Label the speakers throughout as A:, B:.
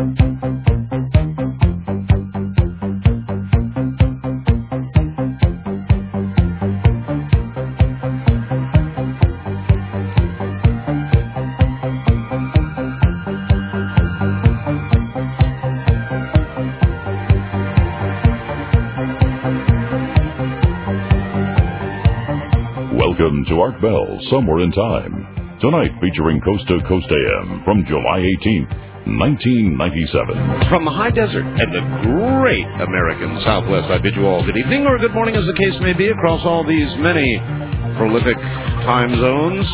A: Welcome to Art Bell, Somewhere in Time. Tonight featuring Coast to Coast AM from July 18th, 1997.
B: From the high desert and the great American Southwest, I bid you all good evening or good morning, as the case may be, across all these many prolific time zones.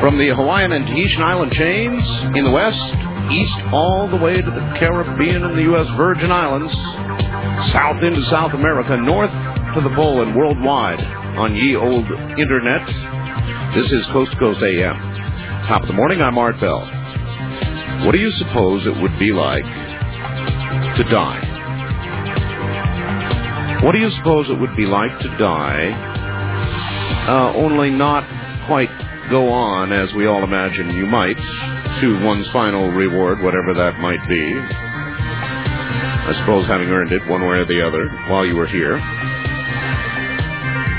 B: From the Hawaiian and Tahitian island chains in the west, east all the way to the Caribbean and the U.S. Virgin Islands, south into South America, north to the pole and worldwide on ye old internet. This is Coast to Coast AM. Top of the morning, I'm Art Bell. What do you suppose it would be like to die? What do you suppose it would be like to die, uh, only not quite go on as we all imagine you might to one's final reward, whatever that might be? I suppose having earned it one way or the other while you were here.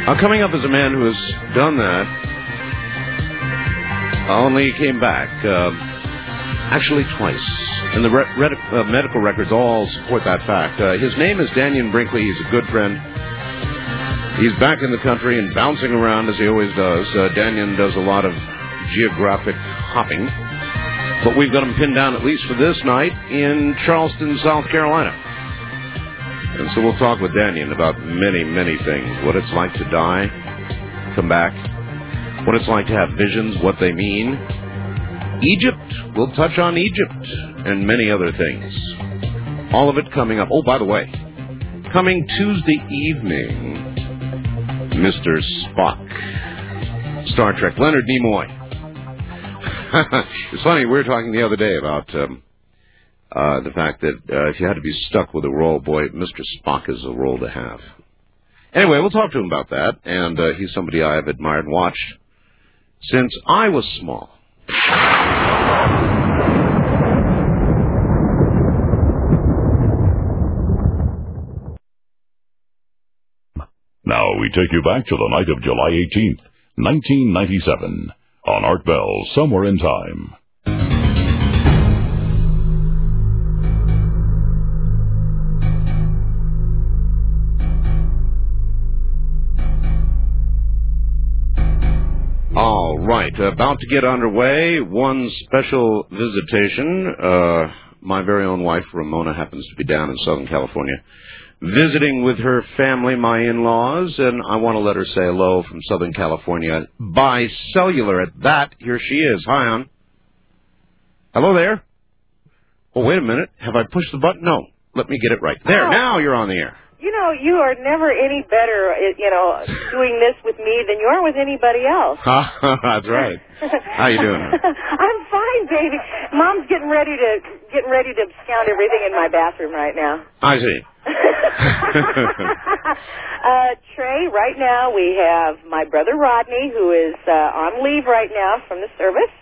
B: Uh, coming up as a man who has done that, only he came back, uh, actually twice. And the re- red- uh, medical records all support that fact. Uh, his name is Dannion Brinkley. He's a good friend. He's back in the country and bouncing around as he always does. Uh, Dannion does a lot of geographic hopping. But we've got him pinned down, at least for this night, in Charleston, South Carolina. And so we'll talk with Dannion about many, many things. What it's like to die, come back, what it's like to have visions, what they mean. Egypt, we'll touch on Egypt, and many other things. All of it coming up. Oh, by the way, coming Tuesday evening, Mr. Spock, Star Trek, Leonard Nimoy. it's funny, we were talking the other day about um, uh, the fact that uh, if you had to be stuck with a role, boy, Mr. Spock is a role to have. Anyway, we'll talk to him about that, and uh, he's somebody I have admired and watched since I was small.
A: Now we take you back to the night of July 18th, 1997, on Art Bell, Somewhere in Time.
B: All right, about to get underway. One special visitation. Uh, my very own wife, Ramona, happens to be down in Southern California visiting with her family, my in-laws, and I want to let her say hello from Southern California by cellular. At that, here she is. Hi, on. Hello there. Oh, wait a minute. Have I pushed the button? No. Let me get it right. There.
C: Oh.
B: Now you're on the air.
C: You know, you are never any better, at, you know, doing this with me than you are with anybody else.
B: That's right. How you doing?
C: I'm fine, baby. Mom's getting ready to getting ready to abscond everything in my bathroom right now.
B: I see.
C: uh, Trey, right now we have my brother Rodney, who is uh, on leave right now from the service.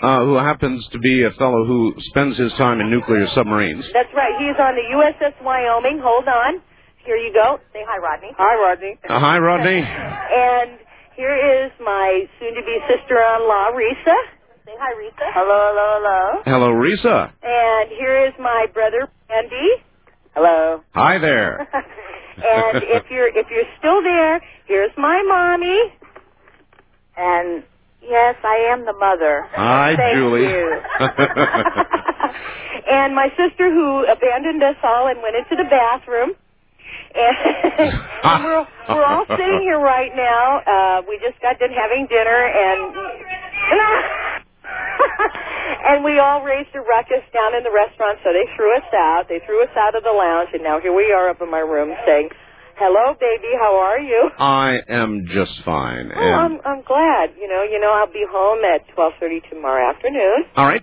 B: Uh, who happens to be a fellow who spends his time in nuclear submarines.
C: That's right. He's on the USS Wyoming. Hold on. Here you go. Say hi, Rodney. Hi, Rodney.
B: Uh, hi, Rodney.
C: and here is my soon-to-be sister-in-law, Risa. Say hi, Risa. Hello, hello, hello.
B: Hello, Risa.
C: And here is my brother, Andy. Hello.
B: Hi there.
C: and if you're if you're still there, here's my mommy. And yes, I am the mother.
B: Hi,
C: Thank
B: Julie.
C: you. and my sister who abandoned us all and went into the bathroom. And, we're we're all sitting here right now. Uh, we just got done having dinner, and and we all raised a ruckus down in the restaurant. So they threw us out. They threw us out of the lounge, and now here we are up in my room saying, "Hello, baby. How are you?"
B: I am just fine.
C: Oh,
B: And,
C: I'm I'm glad. You know, you know, I'll be home at twelve thirty tomorrow afternoon.
B: all right.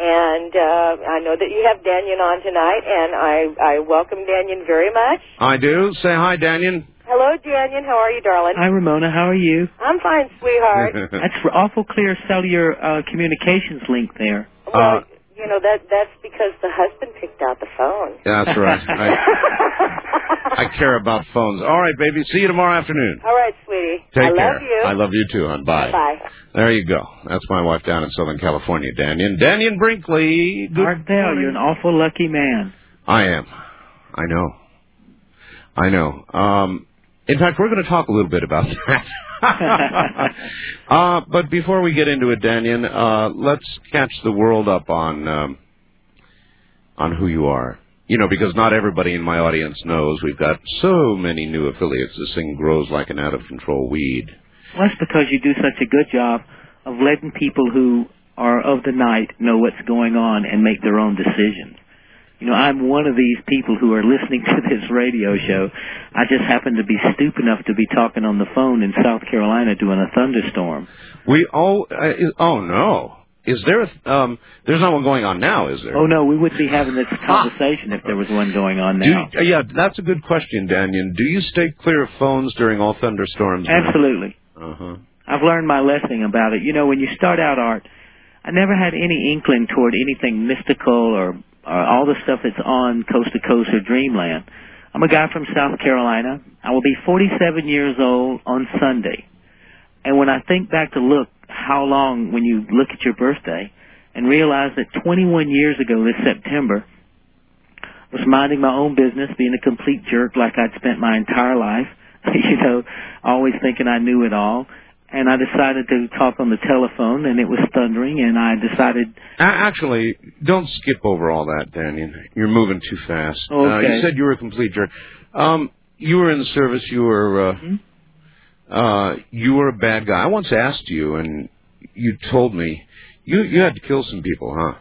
C: And uh, I know that you have Dannion on tonight, and I, I welcome Dannion very much.
B: I do. Say hi, Dannion.
C: Hello, Dannion. How are you, darling?
D: Hi, Ramona. How are you?
C: I'm fine, sweetheart.
D: That's for awful clear cellular uh, communications link there.
C: well,
B: Uh,
C: you know that that's because the husband picked out the phone.
B: That's right. I, I care about phones. All right, baby. See you tomorrow afternoon.
C: All right, sweetie.
B: Take
C: I
B: care.
C: love you.
B: I love you too, hon. Bye.
C: Bye.
B: There you go. That's my wife down in Southern California, Dannion. Dannion Brinkley. Good
D: Art Bell, you're an awful lucky man.
B: I am. I know. I know. Um, in fact, we're going to talk a little bit about that. uh, but before we get into it, Dannion, uh, let's catch the world up on um, on who you are. You know, because not everybody in my audience knows we've got so many new affiliates. This thing grows like an out of control weed.
D: Well, that's because you do such a good job of letting people who are of the night know what's going on and make their own decisions. You know, I'm one of these people who are listening to this radio show. I just happen to be stupid enough to be talking on the phone in South Carolina during a thunderstorm.
B: We all. Uh, is, oh no. Is there a, um there's not one going on now, is there?
D: Oh no, we wouldn't be having this conversation if there was one going on now.
B: you, yeah, that's a good question, Dannion. Do you stay clear of phones during all thunderstorms?
D: Absolutely.
B: Uh-huh.
D: I've learned my lesson about it. You know, when you start out art, I never had any inkling toward anything mystical or, or all the stuff that's on Coast to Coast or Dreamland. I'm a guy from South Carolina. I will be 47 years old on Sunday. And when I think back to look how long when you look at your birthday and realize that 21 years ago this September, I was minding my own business, being a complete jerk like I'd spent my entire life, you know, always thinking I knew it all. And I decided to talk on the telephone, and it was thundering, and I decided,
B: Actually, don't skip over all that, Dannion. You're moving too fast. Uh,
D: Okay.
B: you said you were a complete jerk. Um, you were in the service. You were uh,
D: Hmm?
B: uh, you were a bad guy. I once asked you, and you told me you you had to kill some people, huh?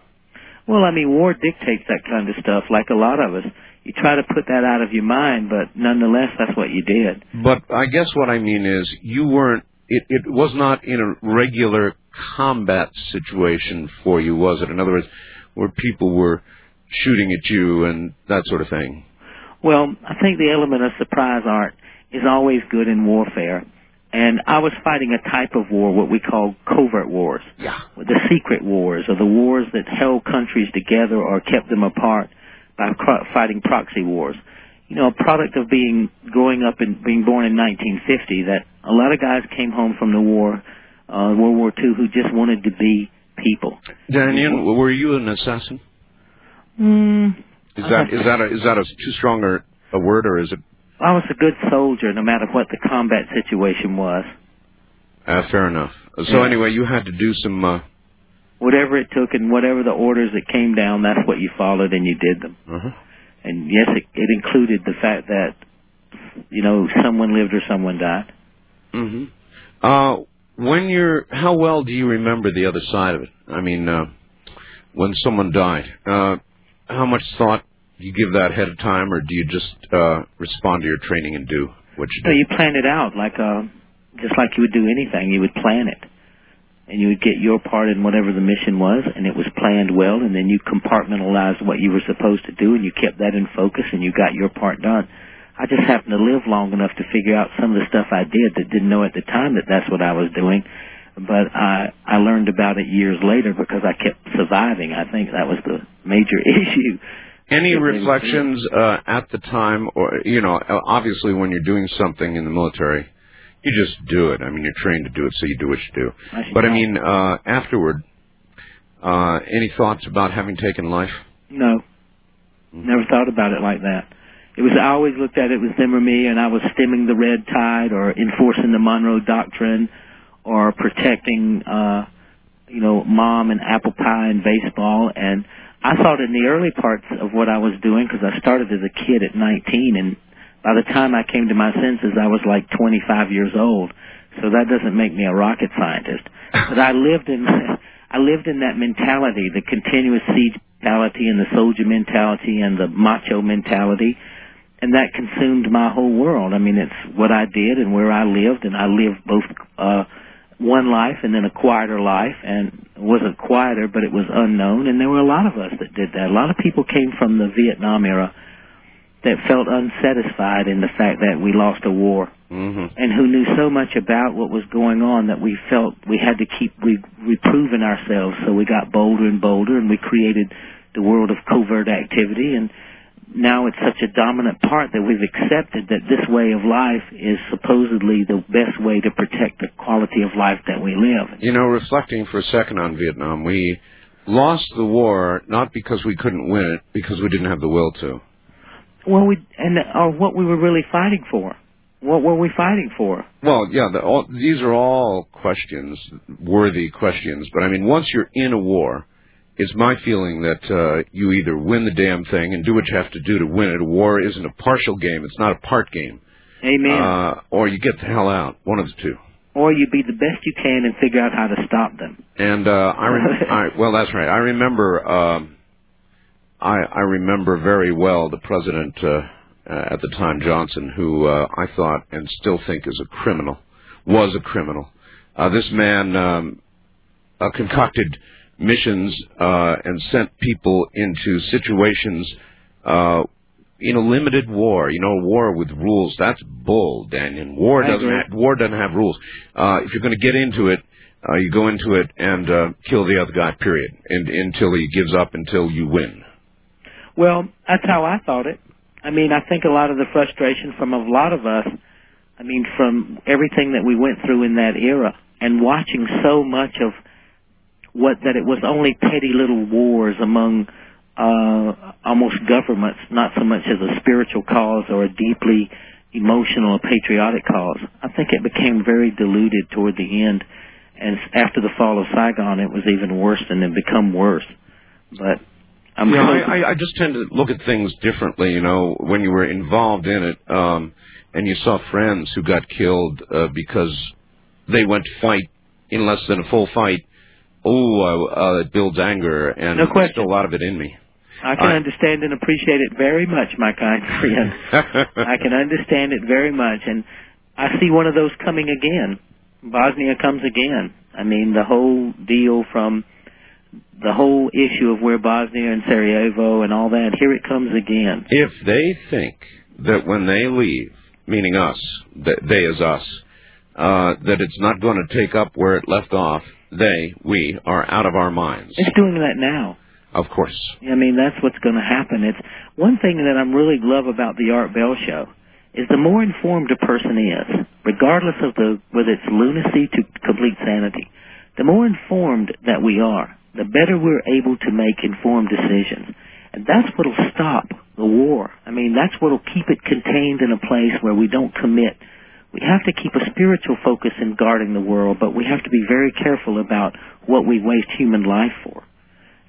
D: well, I mean, war dictates that kind of stuff, like a lot of us. You try to put that out of your mind, but nonetheless, that's what you did.
B: But I guess what I mean is you weren't. It it was not in a regular combat situation for you, was it? In other words, where people were shooting at you and that sort of thing.
D: Well, I think the element of surprise art is always good in warfare. And I was fighting a type of war, what we call covert wars.
B: Yeah.
D: The secret wars, or the wars that held countries together or kept them apart by fighting proxy wars. You know, a product of being, growing up and being born in 1950, that a lot of guys came home from the war, uh, World War II, who just wanted to be people.
B: Dannion, were you an assassin?
D: Mm,
B: Is that is that a, is that a too strong a, a word, or is it
D: I was a good soldier no matter what the combat situation was.
B: uh, fair enough? So
D: Yeah.
B: anyway, you had to do some. Uh,
D: whatever it took and whatever the orders that came down, that's what you followed and you did them.
B: uh
D: And yes, it, it included the fact that, you know, someone lived or someone died.
B: Hmm Uh, when you're, how well do you remember the other side of it? I mean, uh, when someone died, uh, how much thought do you give that ahead of time, or do you just uh, respond to your training and do what you
D: So
B: do?
D: you planned it out like, uh, just like you would do anything. You would plan it. And you would get your part in whatever the mission was, and it was planned well, and then you compartmentalized what you were supposed to do, and you kept that in focus, and you got your part done. I just happened to live long enough to figure out some of the stuff I did that didn't know at the time that that's what I was doing. But I I learned about it years later because I kept surviving. I think that was the major issue.
B: Any reflections uh, at the time, or you know, obviously when you're doing something in the military, you just do it. I mean, you're trained to do it, so you do what you do.
D: I
B: But I mean, uh, afterward, uh, any thoughts about having taken life?
D: No. Never thought about it like that. It was always looked at it was them or me and I was stemming the red tide or enforcing the Monroe Doctrine or protecting uh you know, mom and apple pie and baseball and I thought in the early parts of what I was doing because I started as a kid at 19 and by the time I came to my senses I was like 25 years old. So that doesn't make me a rocket scientist. But I lived in I lived in that mentality, the continuous siege mentality and the soldier mentality and the macho mentality. And that consumed my whole world. I mean, it's what I did and where I lived, and I lived both uh, one life and then a quieter life, and it wasn't quieter, but it was unknown. And there were a lot of us that did that. A lot of people came from the Vietnam era that felt unsatisfied in the fact that we lost a war
B: Mm-hmm.
D: and who knew so much about what was going on that we felt we had to keep re- reproving ourselves. So we got bolder and bolder, and we created the world of covert activity. And now it's such a dominant part that we've accepted that this way of life is supposedly the best way to protect the quality of life that we live.
B: You know, reflecting for a second on Vietnam, we lost the war not because we couldn't win it, because we didn't have the will to.
D: Well, we and or what we were really fighting for. What were we fighting for?
B: Well, yeah, the, all, these are all questions, worthy questions. But I mean, once you're in a war, it's my feeling that uh, you either win the damn thing and do what you have to do to win it. A war isn't a partial game; it's not a part game.
D: Amen.
B: Uh, or you get the hell out. One of the two.
D: or you be the best you can and figure out how to stop them.
B: And uh, I, rem- I well, that's right. I remember. Um, I I remember very well the president uh, uh, at the time, Johnson, who uh, I thought and still think is a criminal, was a criminal. Uh, this man um, uh, concocted missions uh, and sent people into situations uh, in a limited war. You know, war with rules. That's bull, Dannion. War doesn't have, war doesn't have rules. Uh, if you're going to get into it, uh, you go into it and uh, kill the other guy. Period. And until he gives up, until you win.
D: Well, that's how I thought it. I mean, I think a lot of the frustration from a lot of us, I mean, from everything that we went through in that era and watching so much of what that it was only petty little wars among uh almost governments, not so much as a spiritual cause or a deeply emotional or patriotic cause. I think it became very diluted toward the end and after the fall of Saigon it was even worse and it become worse. But I'm
B: yeah, I, I, I just tend to look at things differently. You know, when you were involved in it, um, and you saw friends who got killed uh, because they went to fight in less than a full fight. Oh, uh, uh, it builds anger, and
D: No
B: there's still a lot of it in me.
D: I can
B: I-
D: understand and appreciate it very much, my kind friend. I can understand it very much, and I see one of those coming again. Bosnia comes again. I mean, the whole deal from the whole issue of where Bosnia and Sarajevo and all that, here it comes again.
B: if they think that when they leave, meaning us, that they as us, uh, that it's not going to take up where it left off, they, we, are out of our minds.
D: It's doing that now.
B: Of course.
D: I mean, that's what's going to happen. It's one thing that I'm really love about the Art Bell show is the more informed a person is, regardless of the whether it's lunacy to complete sanity, the more informed that we are, the better we're able to make informed decisions. And that's what'll stop the war. I mean, that's what'll keep it contained in a place where we don't commit. We have to keep a spiritual focus in guarding the world, but we have to be very careful about what we waste human life for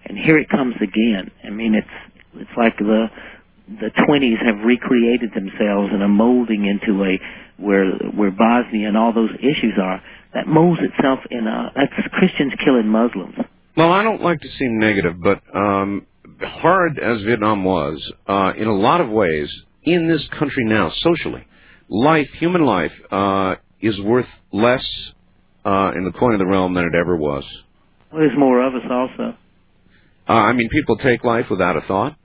D: and here it comes again. I mean, it's it's like the the twenties have recreated themselves and are molding into a where where Bosnia and all those issues are. That molds itself in a that's Christians killing Muslims.
B: Well, I don't like to seem negative, but um, hard as Vietnam was, uh, in a lot of ways, in this country now, socially, life, human life, uh, is worth less uh, in the coin of the realm than it ever was.
D: Well, there's more of us also.
B: Uh, I mean, people take life without a thought.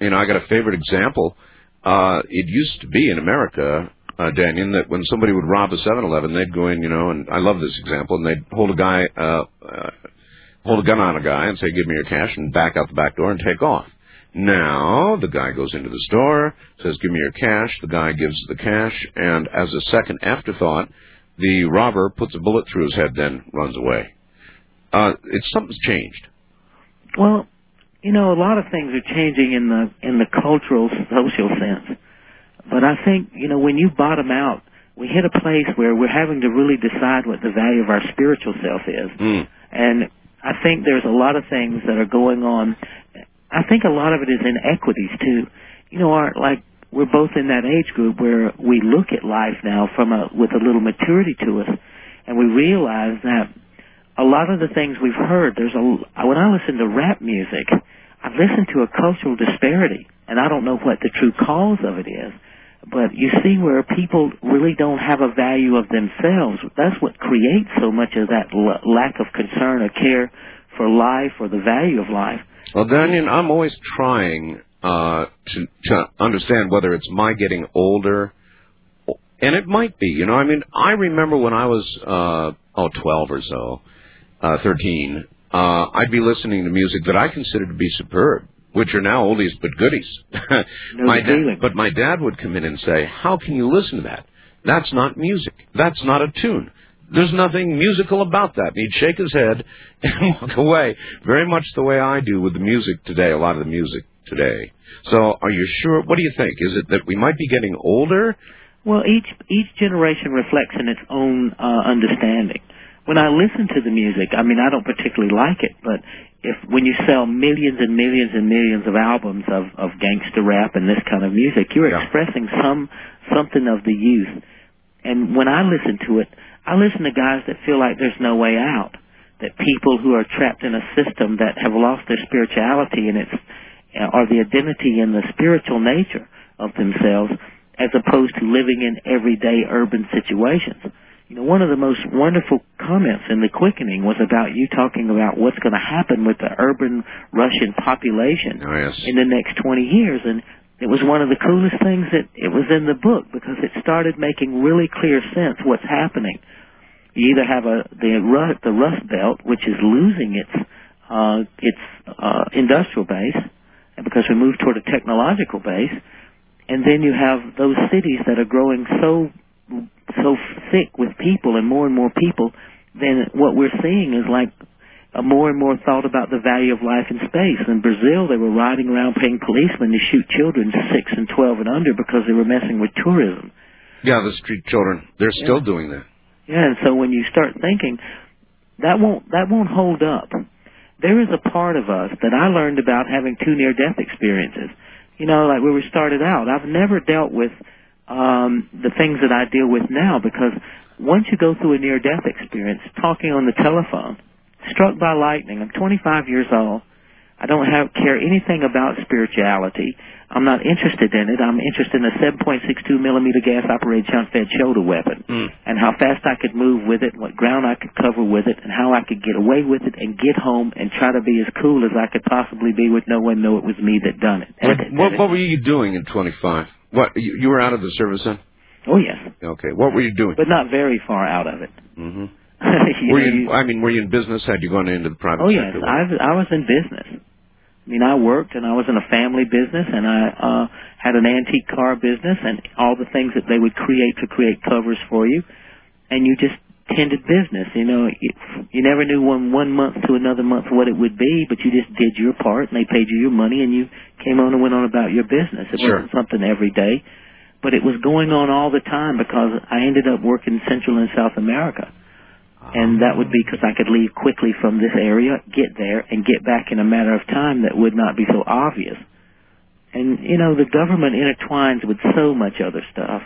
B: You know, I got a favorite example. Uh, it used to be in America, uh, Daniel, that when somebody would rob a 7-Eleven, they'd go in, you know, and I love this example, and they'd hold a guy, uh, uh, hold a gun on a guy and say, give me your cash, and back out the back door and take off. Now, the guy goes into the store, says, give me your cash, the guy gives the cash, and as a second afterthought, the robber puts a bullet through his head, then runs away. Uh, it's something's changed.
D: Well, you know, a lot of things are changing in the in the cultural social sense. But I think, you know, when you bottom out, we hit a place where we're having to really decide what the value of our spiritual self is.
B: Mm.
D: And I think there's a lot of things that are going on. I think a lot of it is inequities too. You know, our like we're both in that age group where we look at life now from a with a little maturity to us, and we realize that a lot of the things we've heard. There's a when I listen to rap music, I've listened to a cultural disparity, and I don't know what the true cause of it is. But you see where people really don't have a value of themselves. That's what creates so much of that l- lack of concern or care for life or the value of life.
B: Well, Dannion, I'm always trying uh, to to understand whether it's my getting older And it might be, you know. I mean, I remember when I was uh, oh twelve or so, uh, thirteen. Uh, I'd be listening to music that I considered to be superb, which are now oldies but goodies.
D: No
B: my
D: feeling.
B: dad, but my dad would come in and say, "How can you listen to that? That's not music. That's not a tune. There's nothing musical about that." He'd shake his head and walk away, very much the way I do with the music today. A lot of the music today. So, are you sure? What do you think? Is it that we might be getting older?
D: Well, each each generation reflects in its own uh, understanding. When I listen to the music, I mean, I don't particularly like it, but if when you sell millions and millions and millions of albums of of gangster rap and this kind of music, you're
B: Yeah.
D: expressing some something of the youth. And when I listen to it, I listen to guys that feel like there's no way out. That people who are trapped in a system that have lost their spirituality and it's or the identity and the spiritual nature of themselves as opposed to living in everyday urban situations. You know, one of the most wonderful comments in the quickening was about you talking about what's going to happen with the urban Russian population
B: Oh yes.
D: in the next 20 years. And it was one of the coolest things that it was in the book because it started making really clear sense what's happening. You either have a the Rust, the Rust Belt, which is losing its uh, its uh, industrial base, because we move toward a technological base, and then you have those cities that are growing so so thick with people and more and more people. Then what we're seeing is like a more and more thought about the value of life in space. In Brazil, they were riding around paying policemen to shoot children six and twelve and under because they were messing with tourism.
B: Yeah, the street children. They're still doing that.
D: Yeah, and so when you start thinking that won't that won't hold up. There is a part of us that I learned about having two near death experiences. You know, like where we started out. I've never dealt with um the things that I deal with now because once you go through a near death experience, talking on the telephone, struck by lightning, I'm 25 years old. I don't have care anything about spirituality. I'm not interested in it. I'm interested in a 7.62 millimeter gas operated chunk fed shoulder weapon
B: Mm.
D: and how fast I could move with it, what ground I could cover with it, and how I could get away with it and get home and try to be as cool as I could possibly be with no one know it was me that done it.
B: What,
D: And-
B: what, what were you doing in 25? What you, you were out of the service then?
D: oh yes,
B: Okay. What were you doing?
D: but not very far out of it.
B: hmm
D: You
B: Were you- I mean, were you in business? Had you gone into the private
D: Oh yes. I was, I was in business. I mean, I worked and I was in a family business and I uh had an antique car business and all the things that they would create to create covers for you, and you just tended business. You know, you, you never knew one one month to another month what it would be, but you just did your part and they paid you your money and you came on and went on about your business. It
B: Sure.
D: wasn't something every day, but it was going on all the time because I ended up working Central and South America and that would be because I could leave quickly from this area, get there, and get back in a matter of time that would not be so obvious. And you know, the government intertwines with so much other stuff.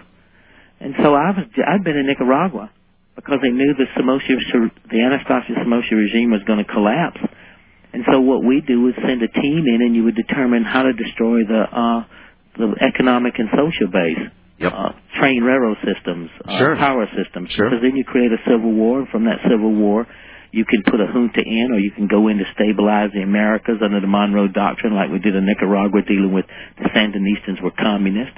D: And so I was, I'd been in Nicaragua because they knew the Somoza, the Anastasio Somoza regime was going to collapse. And so what we do is send a team in, and you would determine how to destroy the uh, the economic and social base
B: Yep.
D: uh, train railroad systems, uh,
B: Sure.
D: power systems.
B: Sure.
D: Because then you create a civil war, and from that civil war, you can put a junta in, or you can go in to stabilize the Americas under the Monroe Doctrine, like we did in Nicaragua, dealing with the Sandinistas were communist.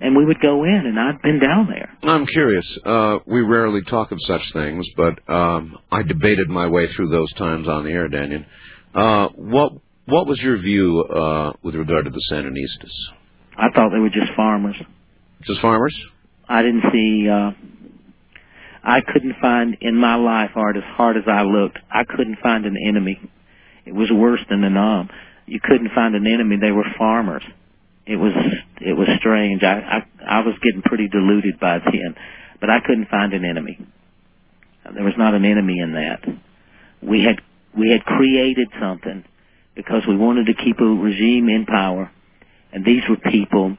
D: And we would go in, and I've been down there.
B: I'm curious. Uh, we rarely talk of such things, but um, I debated my way through those times on the air, Dannion. Uh, what what was your view uh, with regard to the Sandinistas?
D: I thought they were just farmers.
B: Just farmers?
D: I didn't see. uh I couldn't find in my life, Art, as hard as I looked, I couldn't find an enemy. It was worse than the Nam. You couldn't find an enemy. They were farmers. It was it was strange. I I, I was getting pretty deluded by then, but I couldn't find an enemy. There was not an enemy in that. We had we had created something because we wanted to keep a regime in power, and these were people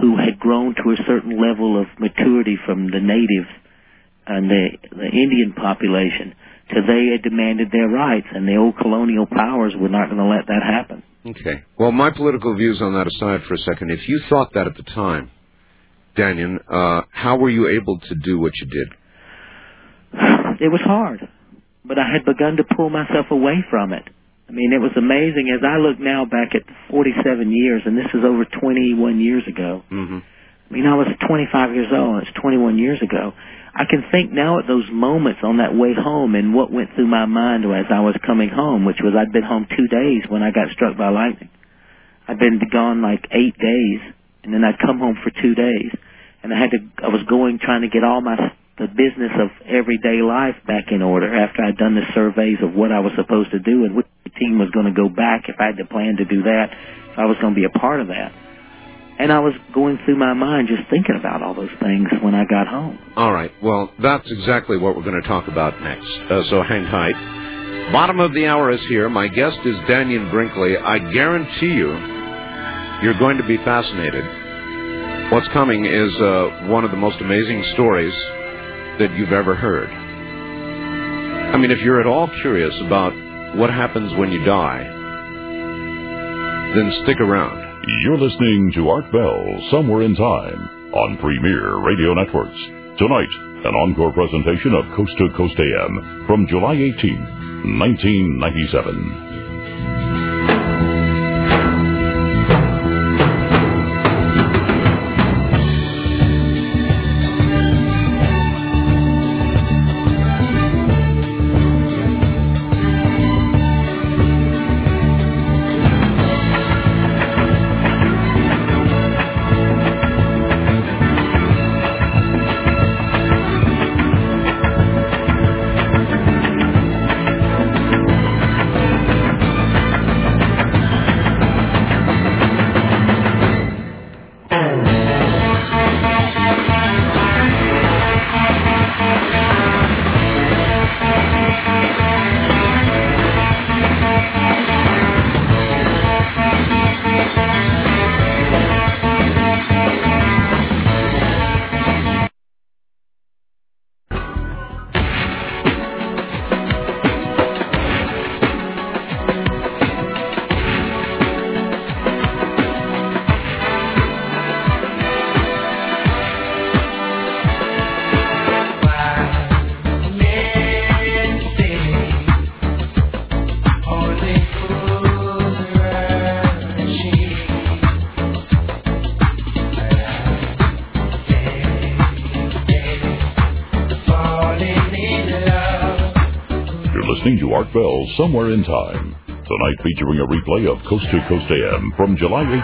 D: who had grown to a certain level of maturity from the natives and the, the Indian population to they had demanded their rights, and the old colonial powers were not going to let that happen.
B: Okay. Well, my political views on that aside for a second, if you thought that at the time, Dannion, uh, how were you able to do what you did?
D: It was hard, but I had begun to pull myself away from it. I mean, it was amazing as I look now back at 47 years, and this is over 21 years ago.
B: Mm-hmm.
D: I mean, I was 25 years old. It's 21 years ago. I can think now at those moments on that way home and what went through my mind as I was coming home, which was I'd been home two days when I got struck by lightning. I'd been gone like eight days, and then I'd come home for two days, and I had to. I was going trying to get all my the business of everyday life back in order after I'd done the surveys of what I was supposed to do and which team was going to go back if I had to plan to do that. If I was going to be a part of that. And I was going through my mind just thinking about all those things when I got home.
B: All right. Well, that's exactly what we're going to talk about next. Uh, so hang tight. Bottom of the hour is here. My guest is Dannion Brinkley. I guarantee you, you're going to be fascinated. What's coming is uh, one of the most amazing stories that you've ever heard. I mean, if you're at all curious about what happens when you die, then stick around.
A: You're listening to Art Bell Somewhere in Time on Premier Radio Networks. Tonight, an encore presentation of Coast to Coast AM from July 18, 1997. Somewhere in Time. Tonight featuring a replay of Coast to Coast AM from July 18,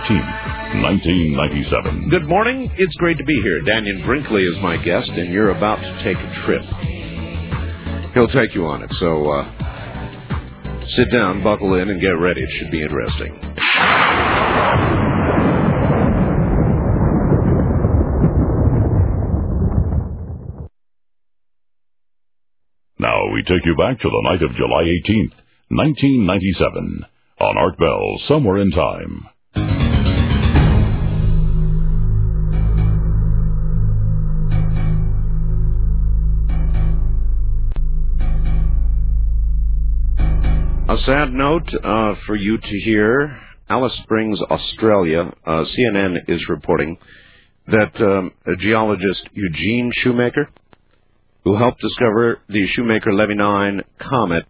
A: 1997.
B: Good morning. It's great to be here. Dannion Brinkley is my guest, and you're about to take a trip. He'll take you on it, so uh, sit down, buckle in, and get ready. It should be interesting.
A: Take you back to the night of July 18th, 1997, on Art Bell, Somewhere in Time.
B: A sad note uh, for you to hear. Alice Springs, Australia. Uh, CNN is reporting that um, a geologist Eugene Shoemaker who helped discover the Shoemaker-Levy 9 comet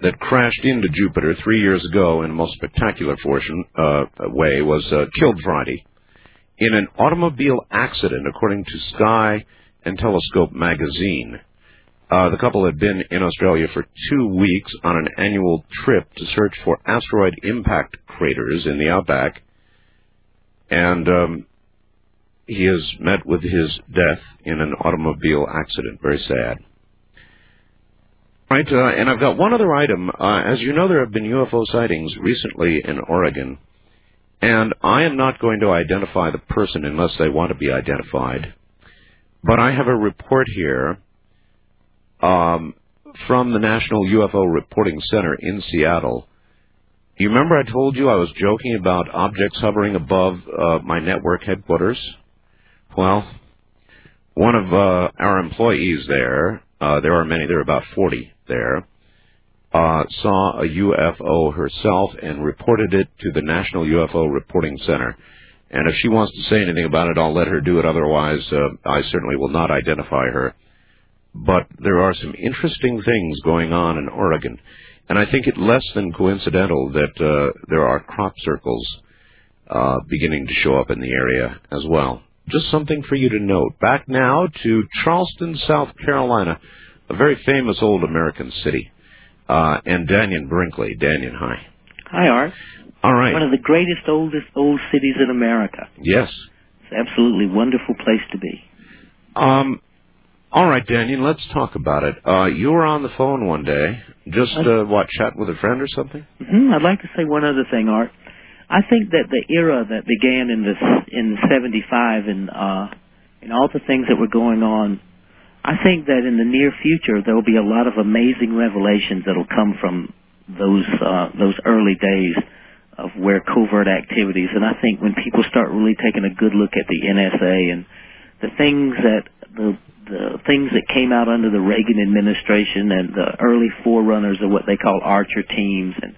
B: that crashed into Jupiter three years ago in a most spectacular fortune, uh, way, was uh, killed Friday in an automobile accident, according to Sky and Telescope magazine. Uh, the couple had been in Australia for two weeks on an annual trip to search for asteroid impact craters in the outback, and um, he has met with his death in an automobile accident. Very sad. Right, uh, and I've got one other item. Uh, as you know, there have been UFO sightings recently in Oregon, and I am not going to identify the person unless they want to be identified. But I have a report here um, from the National UFO Reporting Center in Seattle. You remember I told you I was joking about objects hovering above uh, my network headquarters? Well, one of uh, our employees there, uh, there are many, there are about 40 there, uh, saw a UFO herself and reported it to the National UFO Reporting Center. And if she wants to say anything about it, I'll let her do it. Otherwise, uh, I certainly will not identify her. But there are some interesting things going on in Oregon. And I think it less than coincidental that uh, there are crop circles uh, beginning to show up in the area as well just something for you to note. Back now to Charleston, South Carolina, a very famous old American city. Uh, and Dannion Brinkley. Dannion, hi.
D: Hi, Art.
B: All right.
D: One of the greatest, oldest, old cities in America.
B: Yes.
D: It's an absolutely wonderful place to be.
B: Um, all right, Dannion, let's talk about it. Uh, you were on the phone one day, just, uh, what, chat with a friend or something?
D: hmm I'd like to say one other thing, Art. I think that the era that began in this in '75 and uh, and all the things that were going on, I think that in the near future there will be a lot of amazing revelations that'll come from those uh, those early days of where covert activities. And I think when people start really taking a good look at the NSA and the things that the the things that came out under the Reagan administration and the early forerunners of what they call Archer teams and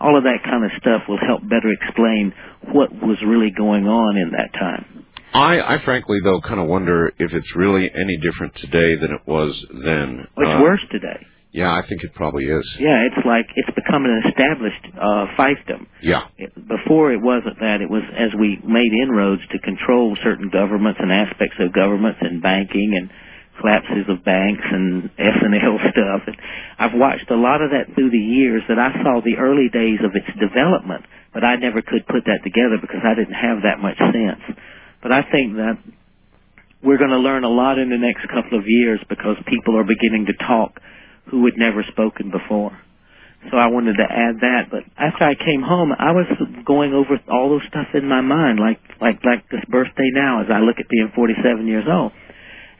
D: all of that kind of stuff will help better explain what was really going on in that time.
B: I, I frankly, though, kind of wonder if it's really any different today than it was then.
D: It's
B: Uh,
D: worse today.
B: Yeah, I think it probably is.
D: Yeah, it's like it's become an established uh, fiefdom.
B: Yeah.
D: It, before it wasn't that. It was as we made inroads to control certain governments and aspects of governments and banking and collapses of banks and S&L stuff. And I've watched a lot of that through the years that I saw the early days of its development, but I never could put that together because I didn't have that much sense. But I think that we're going to learn a lot in the next couple of years because people are beginning to talk who had never spoken before. So I wanted to add that. But after I came home, I was going over all those stuff in my mind, like like like this birthday now, as I look at being 47 years old.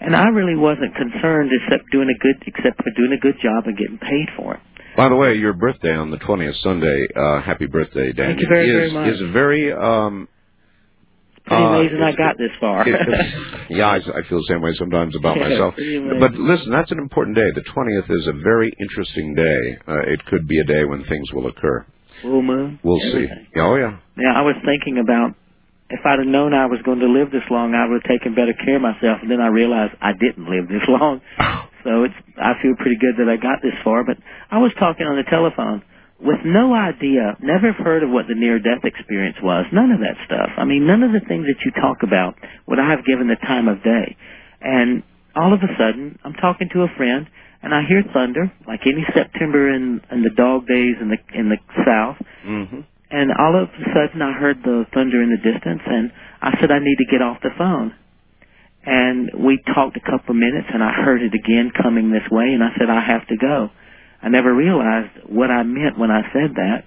D: And I really wasn't concerned except doing a good except for doing a good job and getting paid for it.
B: By the way, your birthday on the 20th Sunday, uh, happy birthday, Danny.
D: Thank you very,
B: is,
D: very much.
B: Is very, um,
D: Pretty
B: uh,
D: amazing I got this far.
B: it- yeah, I, I feel the same way sometimes about
D: Yeah,
B: myself. But listen, that's an important day. The 20th is a very interesting day. Uh, it could be a day when things will occur.
D: Full moon.
B: We'll see.
D: everything.
B: Oh, yeah.
D: Now I was thinking about if I'd have known I was going to live this long, I would have taken better care of myself. And then I realized I didn't live this long. So it's I feel pretty good that I got this far. But I was talking on the telephone with no idea, never have heard of what the near death experience was. None of that stuff. I mean, none of the things that you talk about would I have given the time of day. And all of a sudden, I'm talking to a friend, and I hear thunder, like any September in in the dog days in the in the South.
B: hmm
D: And all of a sudden, I heard the thunder in the distance, and I said, I need to get off the phone. And we talked a couple of minutes, and I heard it again coming this way, and I said, I have to go. I never realized what I meant when I said that.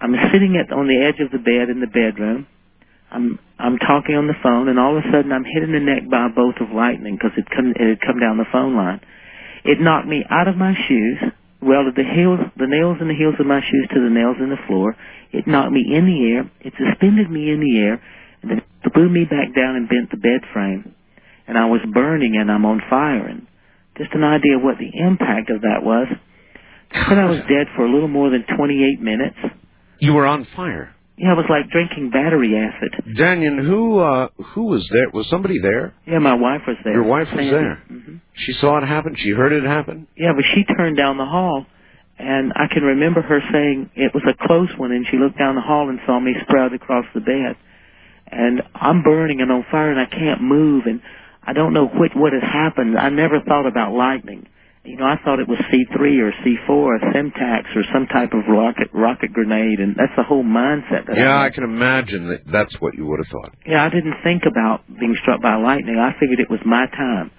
D: I'm sitting at on the edge of the bed in the bedroom. I'm I'm talking on the phone, and all of a sudden, I'm hit in the neck by a bolt of lightning because it come it had come down the phone line. It knocked me out of my shoes, welded the heels, the nails in the heels of my shoes to the nails in the floor. It knocked me in the air. It suspended me in the air, and then it blew me back down and bent the bed frame. And I was burning, and I'm on fire. And just an idea of what the impact of that was. Said I was dead for a little more than 28 minutes.
B: You were on fire.
D: Yeah, it was like drinking battery acid.
B: Dannion, who, uh, who was there? Was somebody there?
D: Yeah, my wife was there.
B: Your wife was
D: Sandy.
B: there.
D: hmm
B: She saw it happen? She heard it happen?
D: Yeah, but she turned down the hall, and I can remember her saying it was a close one, and she looked down the hall and saw me sprout across the bed. And I'm burning and on fire, and I can't move, and I don't know what what has happened. I never thought about lightning. You know, I thought it was C3 or C4 or Semtex or some type of rocket rocket grenade, and that's the whole mindset. That
B: Yeah,
D: I
B: I can imagine that that's what you would have thought.
D: Yeah, I didn't think about being struck by lightning. I figured it was my time.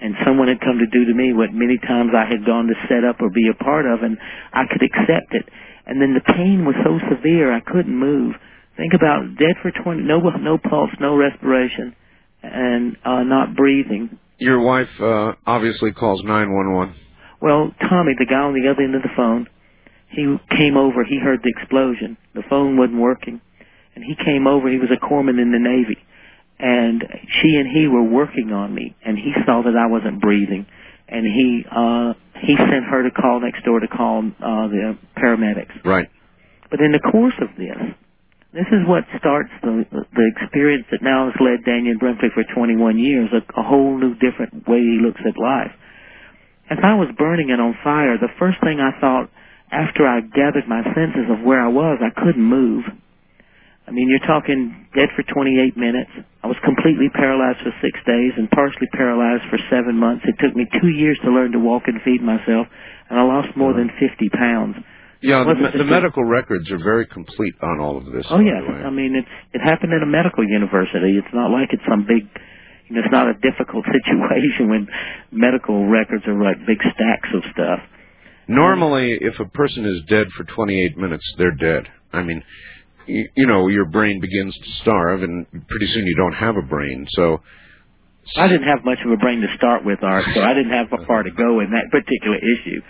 D: And someone had come to do to me what many times I had gone to set up or be a part of, and I could accept it. And then the pain was so severe I couldn't move. Think about dead for 20, no, no pulse, no respiration, and uh, not breathing.
B: Your wife uh, obviously calls 911.
D: Well, Tommy, the guy on the other end of the phone, he came over. He heard the explosion. The phone wasn't working, and he came over. He was a corpsman in the Navy, and she and he were working on me. And he saw that I wasn't breathing, and he uh, he sent her to call next door to call uh, the paramedics.
B: Right.
D: But in the course of this, this is what starts the the experience that now has led Dannion Brinkley for 21 years, a, a whole new different way he looks at life. As I was burning and on fire, the first thing I thought after I gathered my senses of where I was, I couldn't move. I mean, you're talking dead for 28 minutes, I was completely paralyzed for six days and partially paralyzed for seven months. It took me two years to learn to walk and feed myself, and I lost more uh-huh. than 50 pounds.
B: Yeah, the, me- the medical records are very complete on all of this.
D: Oh yes. I mean it's it happened at a medical university. It's not like it's some big, you know, it's not a difficult situation when medical records are like big stacks of stuff.
B: Normally, if a person is dead for 28 minutes, they're dead. I mean, you, you know, your brain begins to starve, and pretty soon you don't have a brain. So,
D: I didn't have much of a brain to start with, Art, so I didn't have far to go in that particular issue.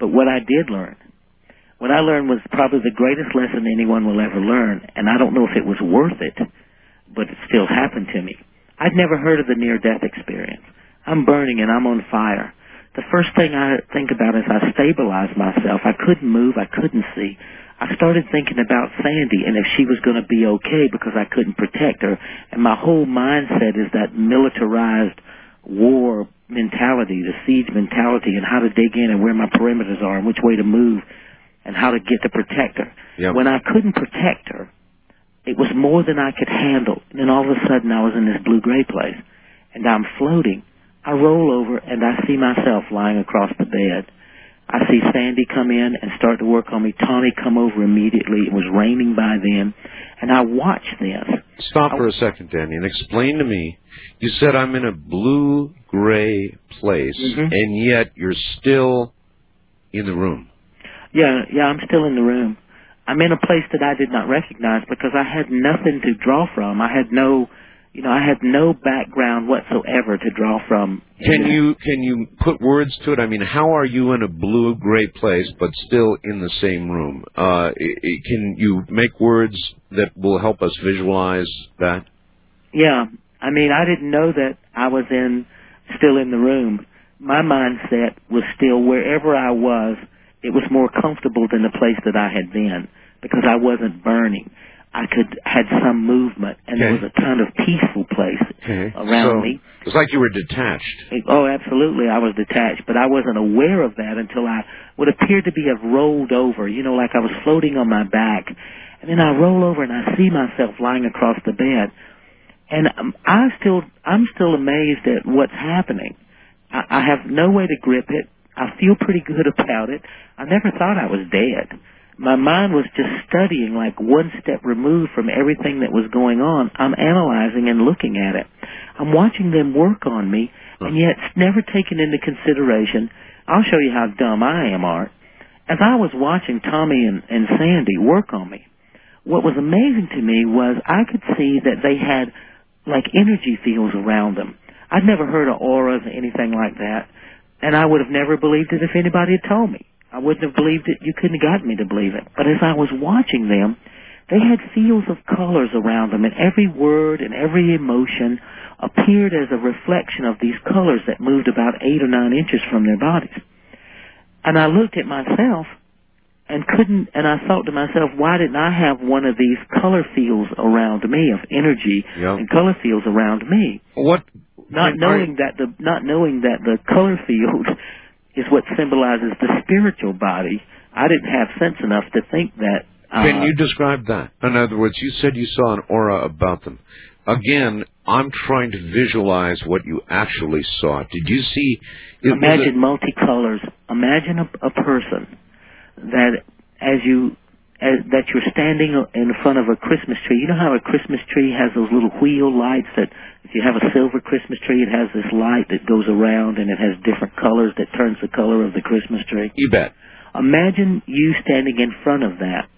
D: But what I did learn, what I learned was probably the greatest lesson anyone will ever learn, and I don't know if it was worth it, but it still happened to me. I'd never heard of the near-death experience. I'm burning and I'm on fire. The first thing I think about is I stabilized myself. I couldn't move. I couldn't see. I started thinking about Sandy and if she was going to be okay because I couldn't protect her. And my whole mindset is that militarized war mentality, the siege mentality, and how to dig in and where my perimeters are and which way to move and how to get to protect her.
B: Yep.
D: When I couldn't protect her, it was more than I could handle. And then all of a sudden I was in this blue-gray place and I'm floating. I roll over and I see myself lying across the bed. I see Sandy come in and start to work on me. Tommy come over immediately. It was raining by then. And I watch this.
B: stop for a second, Danny, and explain to me. You said I'm in a blue-gray place,
D: Mhm.
B: and yet you're still in the room.
D: Yeah, yeah, I'm still in the room. I'm in a place that I did not recognize because I had nothing to draw from. I had no, you know, I had no background whatsoever to draw from.
B: Can you can you put words to it? I mean, how are you in a blue-gray place but still in the same room? Uh, i- i- can you make words that will help us visualize that?
D: Yeah, I mean, I didn't know that I was in, still in the room. My mindset was still wherever I was. It was more comfortable than the place that I had been because I wasn't burning. I could had some movement, and
B: Okay.
D: it was a kind of peaceful place around
B: so
D: me.
B: It's like you were detached.
D: Oh, absolutely, I was detached, but I wasn't aware of that until I what appeared to be have rolled over. You know, like I was floating on my back, and then I roll over and I see myself lying across the bed, and um, I still I'm still amazed at what's happening. I, I have no way to grip it. I feel pretty good about it. I never thought I was dead. My mind was just studying like one step removed from everything that was going on. I'm analyzing and looking at it. I'm watching them work on me and yet it's never taken into consideration. I'll show you how dumb I am, Art. As I was watching Tommy and, and Sandy work on me, what was amazing to me was I could see that they had like energy fields around them. I'd never heard of auras or anything like that, and I would have never believed it if anybody had told me. I wouldn't have believed it. You couldn't have gotten me to believe it. But as I was watching them, they had fields of colors around them, and every word and every emotion appeared as a reflection of these colors that moved about eight or nine inches from their bodies. And I looked at myself and couldn't, and I thought to myself, why didn't I have one of these color fields around me of energy
B: Yep.
D: and color fields around me?
B: What?
D: Not knowing that the, not knowing that the color field is what symbolizes the spiritual body. I didn't have sense enough to think that. Uh,
B: Can you describe that? In other words, you said you saw an aura about them. Again, I'm trying to visualize what you actually saw. Did you see?
D: imagine
B: it-
D: multicolors. Imagine a, a person that, as you, as, that you're standing in front of a Christmas tree. You know how a Christmas tree has those little wheel lights that, if you have a silver Christmas tree, it has this light that goes around and it has different colors that turns the color of the Christmas tree.
B: you bet.
D: Imagine you standing in front of that,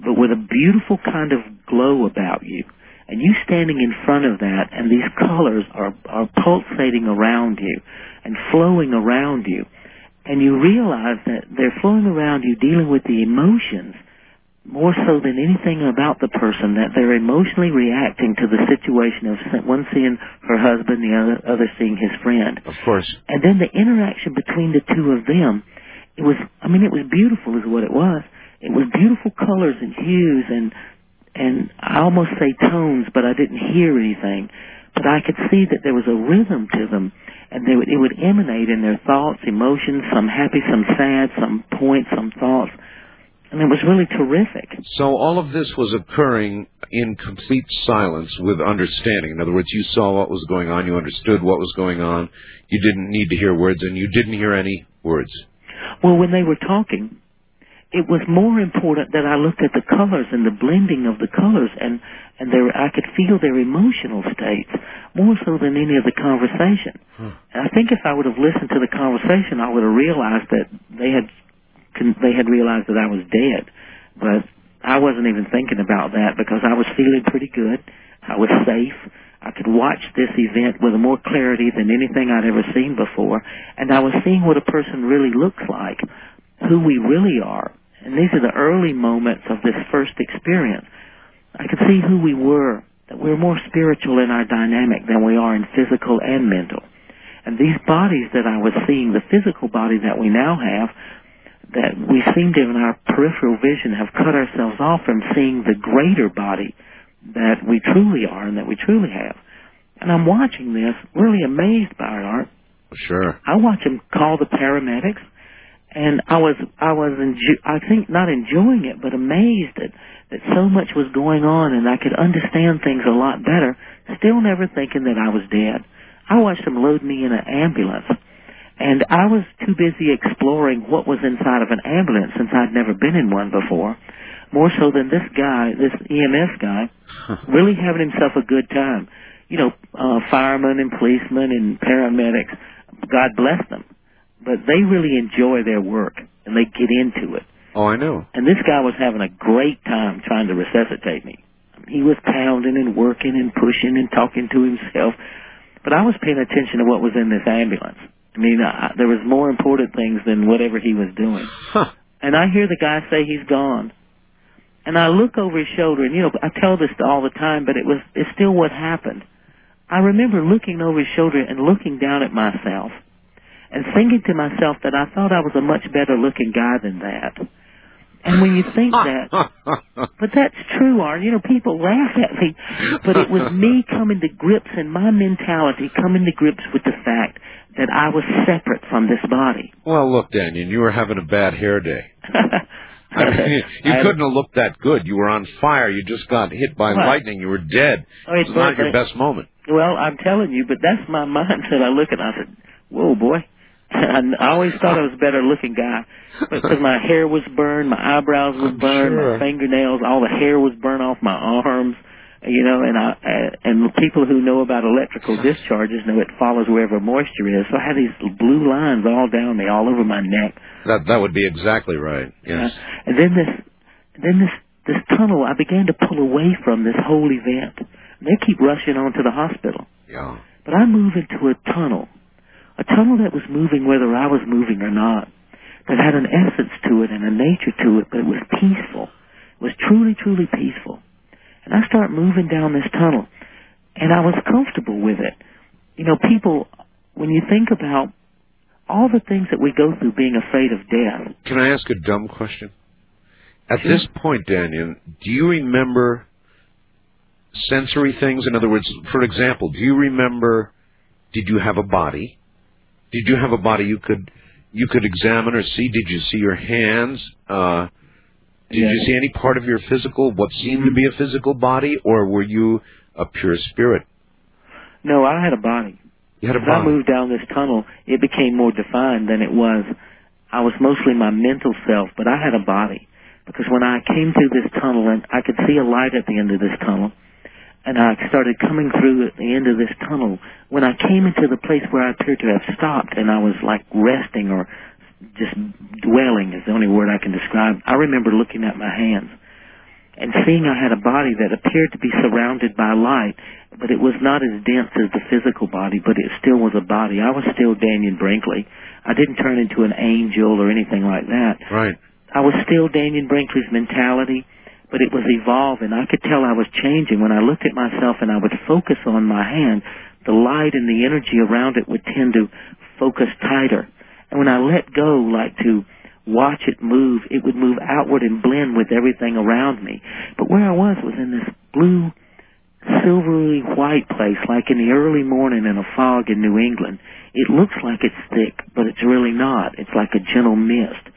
D: but with a beautiful kind of glow about you. And you standing in front of that, and these colors are, are pulsating around you and flowing around you. And you realize that they're flowing around you dealing with the emotions more so than anything about the person, that they're emotionally reacting to the situation of one seeing her husband, the other, other seeing his friend.
B: Of course.
D: And then the interaction between the two of them, it was, I mean, it was beautiful is what it was. It was beautiful colors and hues and, and I almost say tones, but I didn't hear anything. But I could see that there was a rhythm to them and they would, it would emanate in their thoughts, emotions, some happy, some sad, some point, some thoughts. And it was really terrific.
B: So all of this was occurring in complete silence with understanding. In other words, you saw what was going on, you understood what was going on, you didn't need to hear words, and you didn't hear any words.
D: Well, when they were talking, it was more important that I looked at the colors and the blending of the colors, and and their I could feel their emotional states more so than any of the conversation.
B: Hmm.
D: And I think if I would have listened to the conversation, I would have realized that they had they had realized that I was dead, but I wasn't even thinking about that because I was feeling pretty good. I was safe. I could watch this event with more clarity than anything I'd ever seen before, and I was seeing what a person really looks like, who we really are. And these are the early moments of this first experience. I could see who we were, that we're more spiritual in our dynamic than we are in physical and mental. And these bodies that I was seeing, the physical body that we now have, that we seem to, in our peripheral vision, have cut ourselves off from seeing the greater body that we truly are and that we truly have. And I'm watching this, really amazed by it, Art.
B: Sure.
D: I watch them call the paramedics, and I was, I was, enjo- I think not enjoying it, but amazed that that so much was going on, and I could understand things a lot better. Still never thinking that I was dead. I watched them load me in an ambulance, and I was too busy exploring what was inside of an ambulance since I'd never been in one before. More so than this guy, this EMS guy, really having himself a good time. You know, uh, firemen and policemen and paramedics, God bless them. But they really enjoy their work and they get into it.
B: Oh, I know.
D: And this guy was having a great time trying to resuscitate me. He was pounding and working and pushing and talking to himself. But I was paying attention to what was in this ambulance. I mean, I, there was more important things than whatever he was doing.
B: Huh.
D: And I hear the guy say he's gone. And I look over his shoulder, and you know, I tell this all the time, but it was, it's still what happened. I remember looking over his shoulder and looking down at myself and thinking to myself that I thought I was a much better looking guy than that. And when you think that, but that's true, Art. You know, people laugh at me, but it was me coming to grips in my mentality, coming to grips with the fact that I was separate from this body.
B: well, look, Dannion, you were having a bad hair day. I mean, you
D: I-
B: couldn't have looked that good. You were on fire. You just got hit by lightning. You were dead.
D: Oh, it's
B: not your best moment.
D: Well, I'm telling you, but that's my mindset. I look at, it, I said, "Whoa, boy." I always thought I was a better looking guy because my hair was burned, my eyebrows were burned,
B: sure.
D: my fingernails, all the hair was burned off my arms. You know, and I uh, and people who know about electrical discharges know it follows wherever moisture is. So I had these blue lines all down me, all over my neck.
B: That that would be exactly right. Yes.
D: Uh, and then this, then this, this tunnel, I began to pull away from this whole event. They keep rushing on to the hospital.
B: Yeah.
D: But I move into a tunnel, a tunnel that was moving whether I was moving or not, that had an essence to it and a nature to it, but it was peaceful. It was truly, truly peaceful. And I start moving down this tunnel, and I was comfortable with it. You know, people, when you think about all the things that we go through being afraid of death,
B: Can I ask a dumb question? At
D: Sure.
B: this point, Dannion, do you remember sensory things? In other words, for example, do you remember? Did you have a body? Did you have a body you could you could examine or see? Did you see your hands? Uh, did
D: Yeah.
B: you see any part of your physical, what seemed to be a physical body, or were you a pure spirit?
D: no, I had a body.
B: You had a
D: As I
B: body.
D: moved down this tunnel, it became more defined than it was. I was mostly my mental self, but I had a body. Because when I came through this tunnel, and I could see a light at the end of this tunnel, and I started coming through at the end of this tunnel, when I came into the place where I appeared to have stopped, and I was like resting or just dwelling is the only word I can describe. I remember looking at my hands and seeing I had a body that appeared to be surrounded by light, but it was not as dense as the physical body, but it still was a body. I was still Dannion Brinkley. I didn't turn into an angel or anything like that.
B: Right.
D: I was still Dannion Brinkley's mentality, but it was evolving. I could tell I was changing. When I looked at myself and I would focus on my hand, the light and the energy around it would tend to focus tighter. And when I let go, like to watch it move, it would move outward and blend with everything around me. But where I was was in this blue, silvery white place, like in the early morning in a fog in New England. It looks like it's thick, but it's really not. It's like a gentle mist.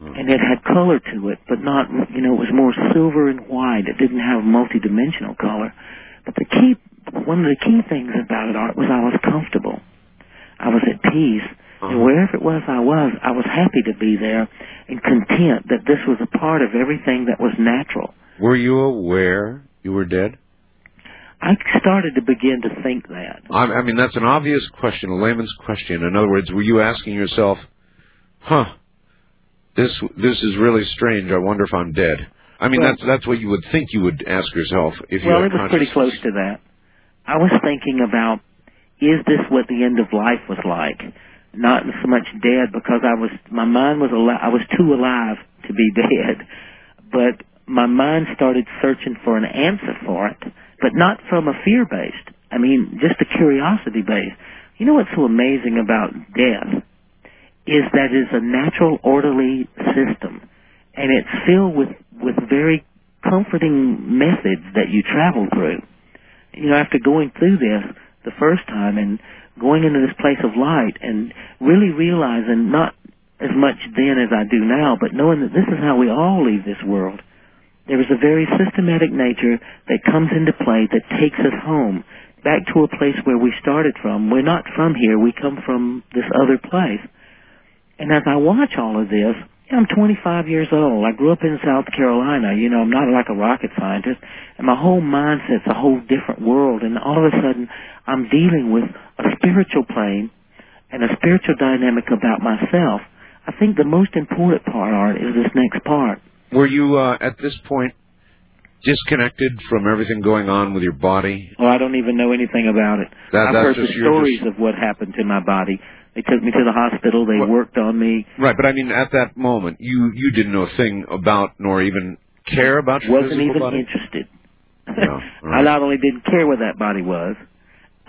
D: Hmm. and it had color to it, but not, you know, it was more silver and white. It didn't have multi-dimensional color. But the key, one of the key things about it, Art, was I was comfortable. I was at peace. And
B: Uh-huh.
D: wherever it was I was, I was happy to be there and content that this was a part of everything that was natural.
B: Were you aware you were dead?
D: I started to begin to think that.
B: I, I mean, that's an obvious question, a layman's question. In other words, were you asking yourself, "Huh, this this is really strange. I wonder if I'm dead." I mean,
D: Well-
B: that's that's what you would think you would ask yourself if you
D: Well, it was pretty close to that. I was thinking about, is this what the end of life was like? Not so much dead because I was, my mind was alive, I was too alive to be dead. But my mind started searching for an answer for it, but not from a fear based. I mean, just a curiosity based. You know what's so amazing about death? Is that it's a natural, orderly system. And it's filled with, with very comforting methods that you travel through. You know, after going through this the first time and going into this place of light and really realizing not as much then as I do now, but knowing that this is how we all leave this world. There is a very systematic nature that comes into play that takes us home, back to a place where we started from. We're not from here, we come from this other place. And as I watch all of this, I'm 25 years old. I grew up in South Carolina. You know, I'm not like a rocket scientist. And my whole mindset's a whole different world. And all of a sudden, I'm dealing with a spiritual plane and a spiritual dynamic about myself. I think the most important part, Art, is this next part.
B: Were you uh, at this point disconnected from everything going on with your body?
D: Well, I don't even know anything about it.
B: That-
D: I've heard the stories
B: just-
D: of what happened to my body. They took me to the hospital. They
B: What-
D: worked on me.
B: Right, but I mean, at that moment, you you didn't know a thing about nor even care about your
D: wasn't even
B: body.
D: interested.
B: No,
D: I not only didn't care where that body was,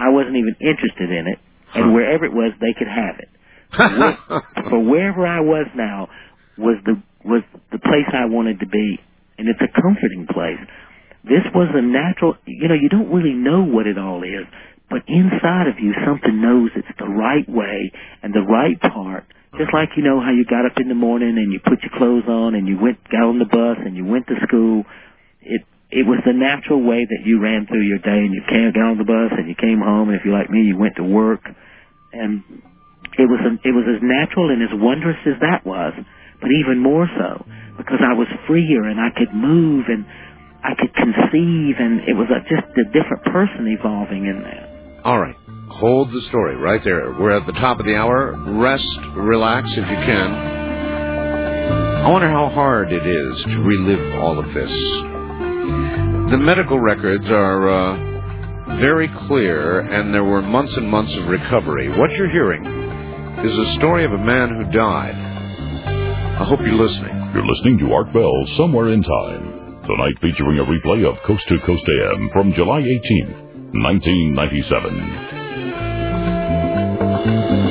D: I wasn't even interested in it, and
B: Huh.
D: wherever it was, they could have it. Where- For wherever I was now was the was the place I wanted to be, and it's a comforting place. This was a natural. You know, you don't really know what it all is, but inside of you, something knows it's the right way and the right part. Just like you know how you got up in the morning and you put your clothes on and you went got on the bus and you went to school. It was the natural way that you ran through your day and you came got on the bus and you came home and if you're like me you went to work and it was it was as natural and as wondrous as that was but even more so because I was freer and I could move and I could conceive and it was a, just a different person evolving in that
B: All right. Hold the story right there. We're at the top of the hour. Rest, relax if you can. I wonder how hard it is to relive all of this. The medical records are uh, very clear, and there were months and months of recovery. What you're hearing is a story of a man who died. I hope you're listening.
A: You're listening to Art Bell Somewhere in Time. Tonight featuring a replay of Coast to Coast AM from July 18th, 1997.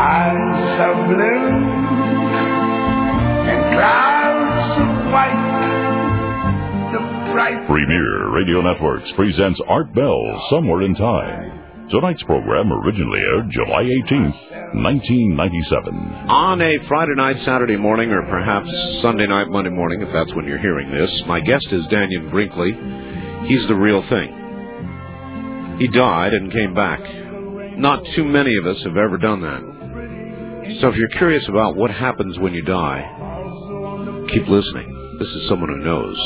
E: Skies of blue and clouds of white. Bright
A: Premier Radio Networks presents Art Bell Somewhere in Time. Tonight's program originally aired July 18th, 1997.
B: On a Friday night, Saturday morning, or perhaps Sunday night, Monday morning, if that's when you're hearing this, my guest is Dannion Brinkley. He's the real thing. He died and came back. Not too many of us have ever done that. So if you're curious about what happens when you die, keep listening. This is someone who knows.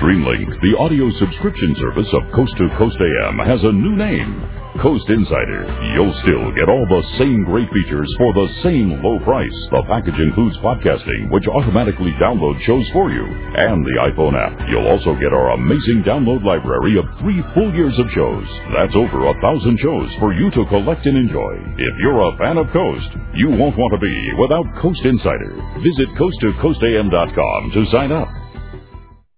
A: Streamlink, the audio subscription service of Coast to Coast AM, has a new name. Coast Insider. You'll still get all the same great features for the same low price. The package includes podcasting, which automatically downloads shows for you, and the iPhone app. You'll also get our amazing download library of three full years of shows. That's over a thousand shows for you to collect and enjoy. If you're a fan of Coast, you won't want to be without Coast Insider. Visit coasttocoastam.com to sign up.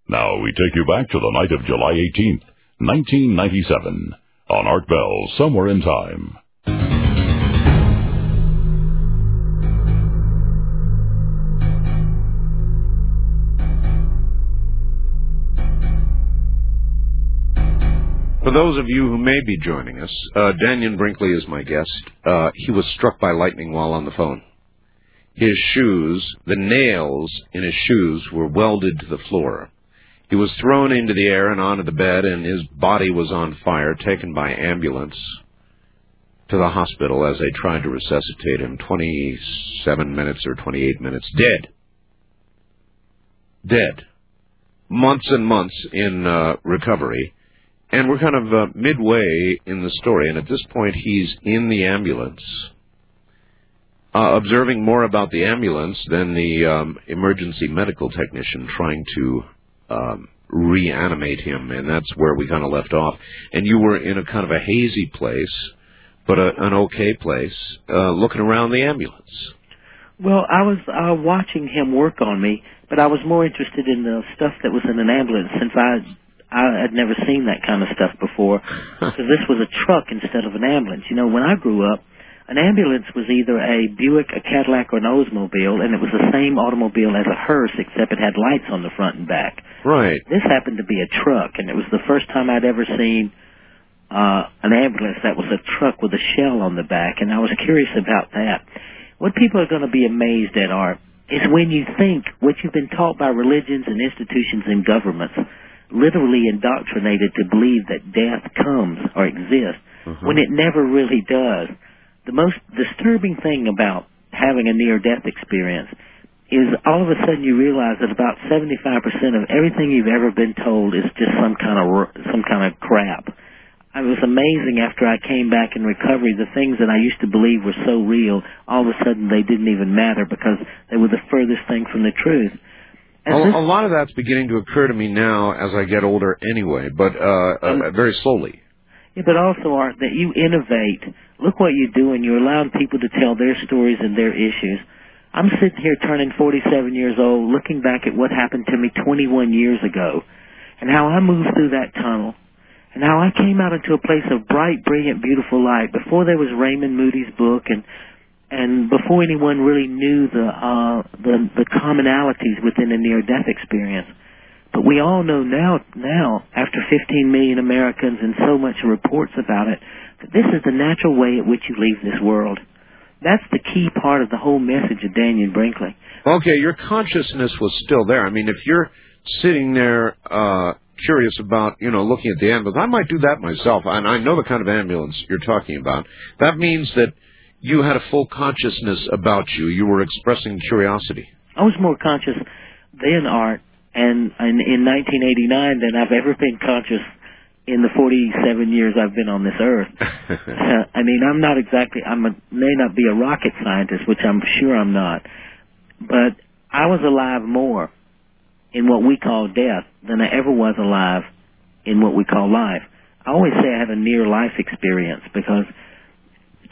A: Now we take you back to the night of July 18th, 1997, on Art Bell, Somewhere in Time.
B: For those of you who may be joining us, uh, Dannion Brinkley is my guest. Uh, he was struck by lightning while on the phone. His shoes, the nails in his shoes were welded to the floor. He was thrown into the air and onto the bed, and his body was on fire, taken by ambulance to the hospital as they tried to resuscitate him. 27 minutes or 28 minutes. Dead. Dead. Months and months in uh, recovery. And we're kind of uh, midway in the story, and at this point he's in the ambulance. Uh, observing more about the ambulance than the um, emergency medical technician trying to um, reanimate him, and that's where we kind of left off. And you were in a kind of a hazy place, but a, an okay place, uh, looking around the ambulance.
D: Well, I was uh, watching him work on me, but I was more interested in the stuff that was in an ambulance since I I had never seen that kind of stuff before. Because this was a truck instead of an ambulance. You know, when I grew up, an ambulance was either a Buick, a Cadillac, or an Oldsmobile, and it was the same automobile as a hearse, except it had lights on the front and back.
B: Right.
D: This happened to be a truck, and it was the first time I'd ever seen uh, an ambulance that was a truck with a shell on the back, and I was curious about that. What people are going to be amazed at are is when you think what you've been taught by religions and institutions and governments, literally indoctrinated to believe that death comes or exists,
B: Mm-hmm.
D: when it never really does the most disturbing thing about having a near death experience is all of a sudden you realize that about 75% of everything you've ever been told is just some kind of some kind of crap. It was amazing after I came back in recovery, the things that I used to believe were so real, all of a sudden they didn't even matter because they were the furthest thing from the truth. And
B: A,
D: this-
B: a lot of that's beginning to occur to me now as I get older, anyway, but uh, uh, very slowly.
D: Yeah, but also, Art, that you innovate. Look what you're doing. You're allowing people to tell their stories and their issues. I'm sitting here turning 47 years old, looking back at what happened to me 21 years ago, and how I moved through that tunnel, and how I came out into a place of bright, brilliant, beautiful light before there was Raymond Moody's book, and and before anyone really knew the uh, the the commonalities within a near-death experience. But we all know now, now, after 15 million Americans and so much reports about it, that this is the natural way at which you leave this world. That's the key part of the whole message of Dannion Brinkley.
B: Okay, your consciousness was still there. I mean, if you're sitting there uh, curious about, you know, looking at the ambulance, I might do that myself, and I know the kind of ambulance you're talking about. That means that you had a full consciousness about you. You were expressing curiosity.
D: I was more conscious then, Art, and, and in 1989 than I've ever been conscious in the 47 years I've been on this earth. Uh, I mean, I'm not exactly, I may not be a rocket scientist, which I'm sure I'm not, but I was alive more in what we call death than I ever was alive in what we call life. I always say I had a near life experience because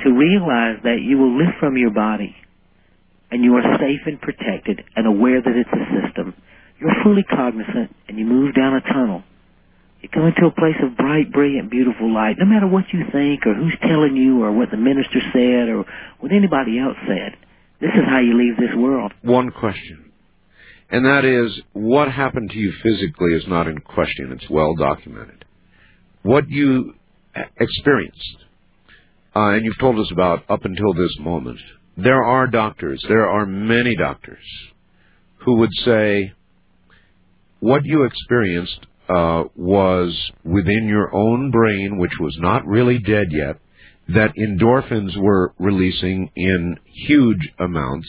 D: to realize that you will live from your body and you are safe and protected and aware that it's a system, you're fully cognizant and you move down a tunnel. You come into a place of bright, brilliant, beautiful light, no matter what you think or who's telling you or what the minister said or what anybody else said. This is how you leave this world.
B: One question. And that is, what happened to you physically is not in question. It's well documented. What you experienced, uh, and you've told us about up until this moment, there are doctors, there are many doctors, who would say, what you experienced uh, was within your own brain, which was not really dead yet, that endorphins were releasing in huge amounts,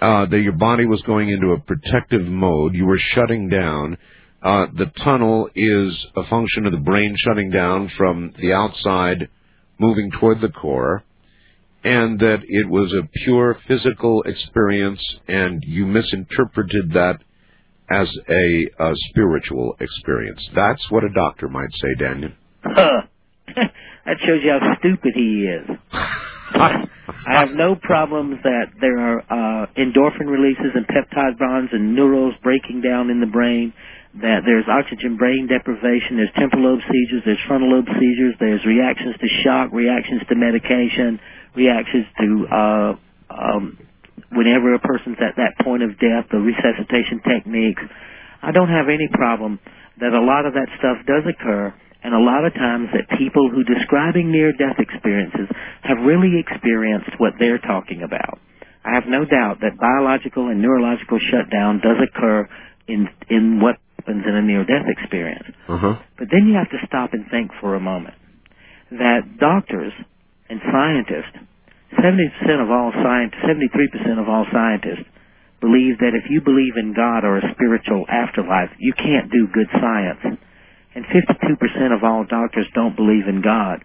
B: uh, that your body was going into a protective mode, you were shutting down. Uh, the tunnel is a function of the brain shutting down from the outside, moving toward the core, and that it was a pure physical experience, and you misinterpreted that as a, a spiritual experience. That's what a doctor might say, Dannion.
D: Huh. that shows you how stupid he is. I have no problems that there are uh, endorphin releases and peptide bonds and neurons breaking down in the brain, that there's oxygen brain deprivation, there's temporal lobe seizures, there's frontal lobe seizures, there's reactions to shock, reactions to medication, reactions to uh, um, whenever a person's at that point of death, the resuscitation techniques. I don't have any problem that a lot of that stuff does occur and a lot of times that people who describing near-death experiences have really experienced what they're talking about. I have no doubt that biological and neurological shutdown does occur in in what happens in a near-death experience.
B: Uh-huh.
D: But then you have to stop and think for a moment that doctors and scientists, 70% of all scientists, 73% of all scientists believe that if you believe in God or a spiritual afterlife, you can't do good science and 52% of all doctors don't believe in God.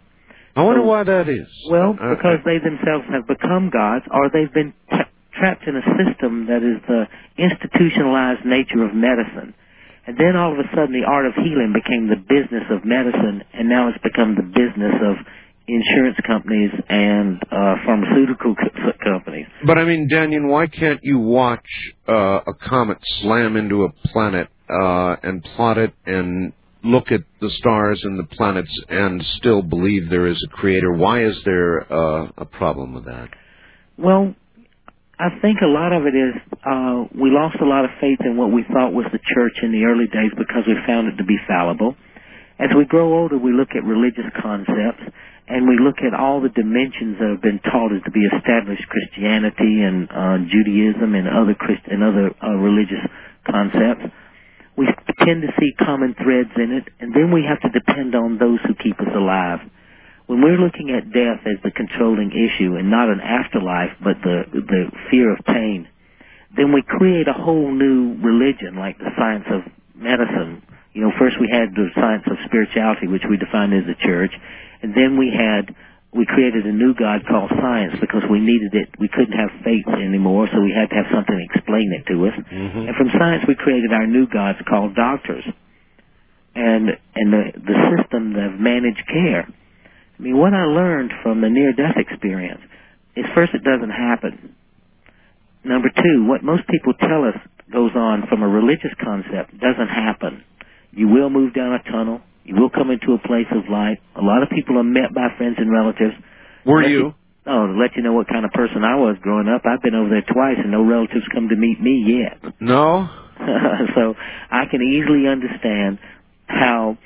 B: I wonder so, why that is.
D: Well, uh, because uh, they themselves have become gods, or they've been tra- trapped in a system that is the institutionalized nature of medicine. And then all of a sudden, the art of healing became the business of medicine, and now it's become the business of insurance companies and uh, pharmaceutical co- companies.
B: But I mean, Dannion, why can't you watch uh, a comet slam into a planet uh, and plot it and look at the stars and the planets and still believe there is a creator. Why is there uh, a problem with that?
D: Well, I think a lot of it is uh, we lost a lot of faith in what we thought was the church in the early days because we found it to be fallible. As we grow older, we look at religious concepts and we look at all the dimensions that have been taught as to be established Christianity and uh, Judaism and other Christ- and other uh, religious concepts we tend to see common threads in it, and then we have to depend on those who keep us alive. When we're looking at death as the controlling issue and not an afterlife, but the the fear of pain, then we create a whole new religion, like the science of medicine. You know, first we had the science of spirituality, which we defined as the church, and then we had we created a new God called science because we needed it. We couldn't have faith anymore, so we had to have something to explain it to us.
B: Mm-hmm.
D: And from science, we created our new gods called doctors, and and the the system of managed care. I mean, what I learned from the near-death experience is first, it doesn't happen. Number two, what most people tell us goes on from a religious concept doesn't happen. You will move down a tunnel. You will come into a place of light. A lot of people are met by friends and relatives.
B: Were you?
D: oh, to let you know what kind of person I was growing up, I've been over there twice and no relatives come to meet me yet.
B: No?
D: so I can easily understand how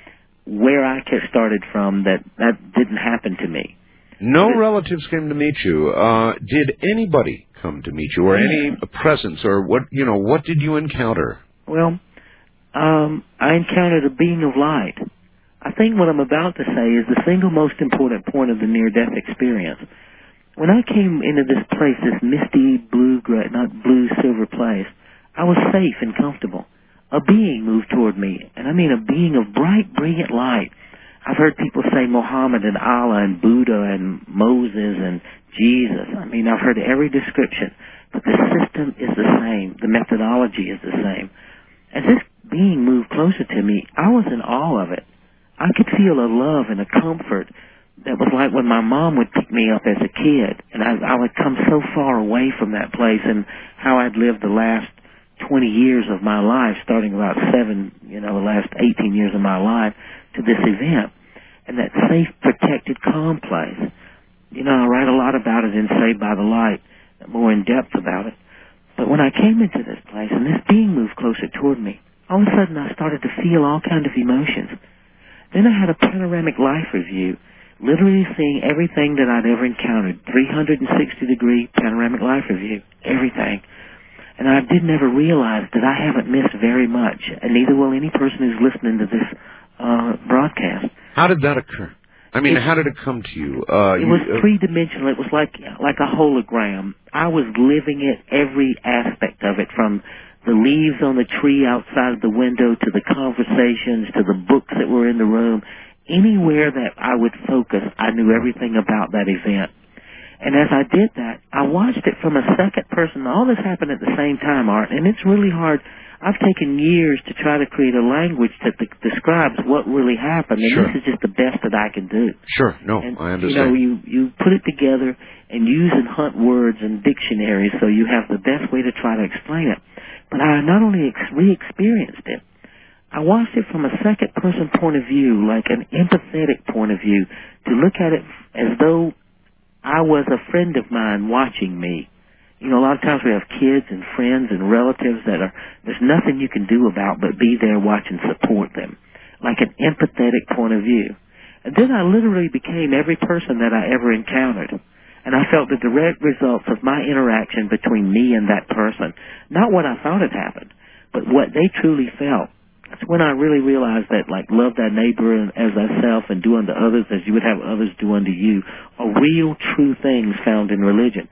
D: where I started from that that didn't happen to me.
B: No relatives came to meet you. Uh, did anybody come to meet you, or any presence, or what? You know, what did you encounter?
D: Well, um, I encountered a being of light I think what I'm about to say is the single most important point of the near-death experience. When I came into this place, this misty blue, not blue, silver place, I was safe and comfortable. A being moved toward me, and I mean a being of bright, brilliant light. I've heard people say Muhammad and Allah and Buddha and Moses and Jesus. I mean, I've heard every description, but the system is the same. The methodology is the same. As this being moved closer to me, I was in awe of it. I could feel a love and a comfort that was like when my mom would pick me up as a kid, and I, I would come so far away from that place and how I'd lived the last 20 years of my life, starting about seven, you know, the last 18 years of my life, to this event. And that safe, protected, calm place. You know, I write a lot about it in Saved by the Light, more in depth about it. But when I came into this place and this being moved closer toward me, all of a sudden I started to feel all kinds of emotions. Then I had a panoramic life review, literally seeing everything that I'd ever encountered. 360 degree panoramic life review. Everything. And I did never realize that I haven't missed very much, and neither will any person who's listening to this uh, broadcast.
B: How did that occur? I mean,
D: It-
B: how did it come to you? Uh,
D: It
B: you-
D: was
B: uh,
D: three dimensional. It was like like a hologram. I was living it every aspect of it, from the leaves on the tree outside of the window to the conversations to the books that were in the room. Anywhere that I would focus, I knew everything about that event. And as I did that, I watched it from a second person. All this happened at the same time, Art, and it's really hard. I've taken years to try to create a language that de- describes what really happened, and
B: Sure.
D: this is just the best that I can do.
B: Sure. No,
D: And,
B: I
D: You
B: understand.
D: know, you, you put it together and use and hunt words and dictionaries so you have the best way to try to explain it. But I not only ex- re-experienced it, I watched it from a second person point of view, like an empathetic point of view, to look at it as though I was a friend of mine watching me. You know, a lot of times we have kids and friends and relatives that are, there's nothing you can do about but be there, watch and support them. Like an empathetic point of view. And then I literally became every person that I ever encountered. And I felt the direct results of my interaction between me and that person. Not what I thought had happened, but what they truly felt. That's when I really realized that, like, love thy neighbor as thyself and do unto others as you would have others do unto you are real, true things found in religion.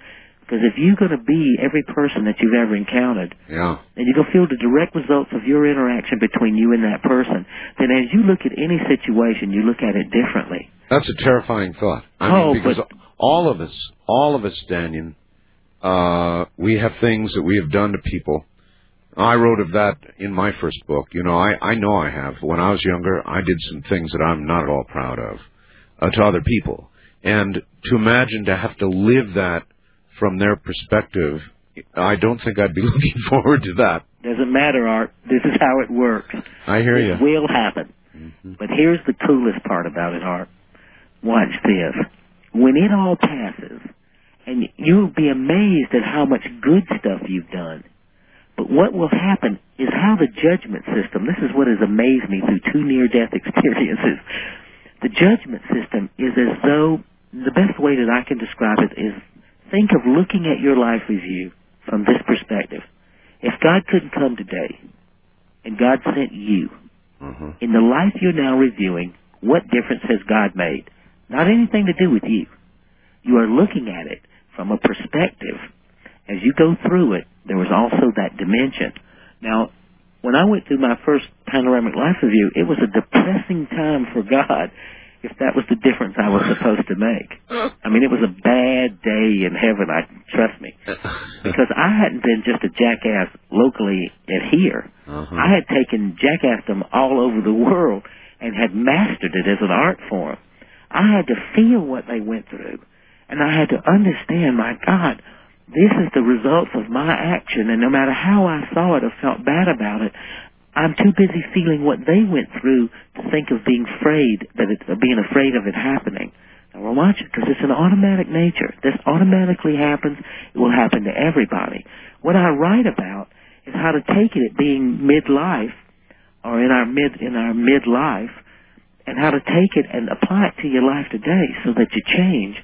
D: Because if you're going to be every person that you've ever encountered,
B: yeah.
D: and you're going to feel the direct results of your interaction between you and that person, then as you look at any situation, you look at it differently.
B: That's a terrifying thought. I
D: Oh,
B: mean, because
D: but-
B: all of us, all of us, Dannion, uh, we have things that we have done to people. I wrote of that in my first book. You know, I, I know I have. When I was younger, I did some things that I'm not at all proud of uh, to other people. And to imagine to have to live that from their perspective, I don't think I'd be looking forward to that.
D: Doesn't matter, Art. This is how it works.
B: I hear
D: It
B: you.
D: It will happen. Mm-hmm. But here's the coolest part about it, Art. Watch this. When it all passes, and you'll be amazed at how much good stuff you've done. But what will happen is how the judgment system, this is what has amazed me through two near-death experiences. The judgment system is as though, the best way that I can describe it is think of looking at your life review from this perspective. If God couldn't come today, and God sent you,
B: Uh-huh.
D: in the life you're now reviewing, what difference has God made? Not anything to do with you. You are looking at it from a perspective. As you go through it, there was also that dimension. Now, when I went through my first panoramic life review, it was a depressing time for God if that was the difference I was supposed to make. I mean, it was a bad day in heaven, I trust me. Because I hadn't been just a jackass locally at here.
B: Uh-huh.
D: I had taken jackassdom all over the world and had mastered it as an art form. I had to feel what they went through. And I had to understand, my God, this is the results of my action. And no matter how I saw it or felt bad about it, I'm too busy feeling what they went through to think of being afraid that it, of being afraid of it happening. Now, well, watch it because it's an automatic nature. This automatically happens. It will happen to everybody. What I write about is how to take it at being midlife or in our mid in our midlife, and how to take it and apply it to your life today so that you change.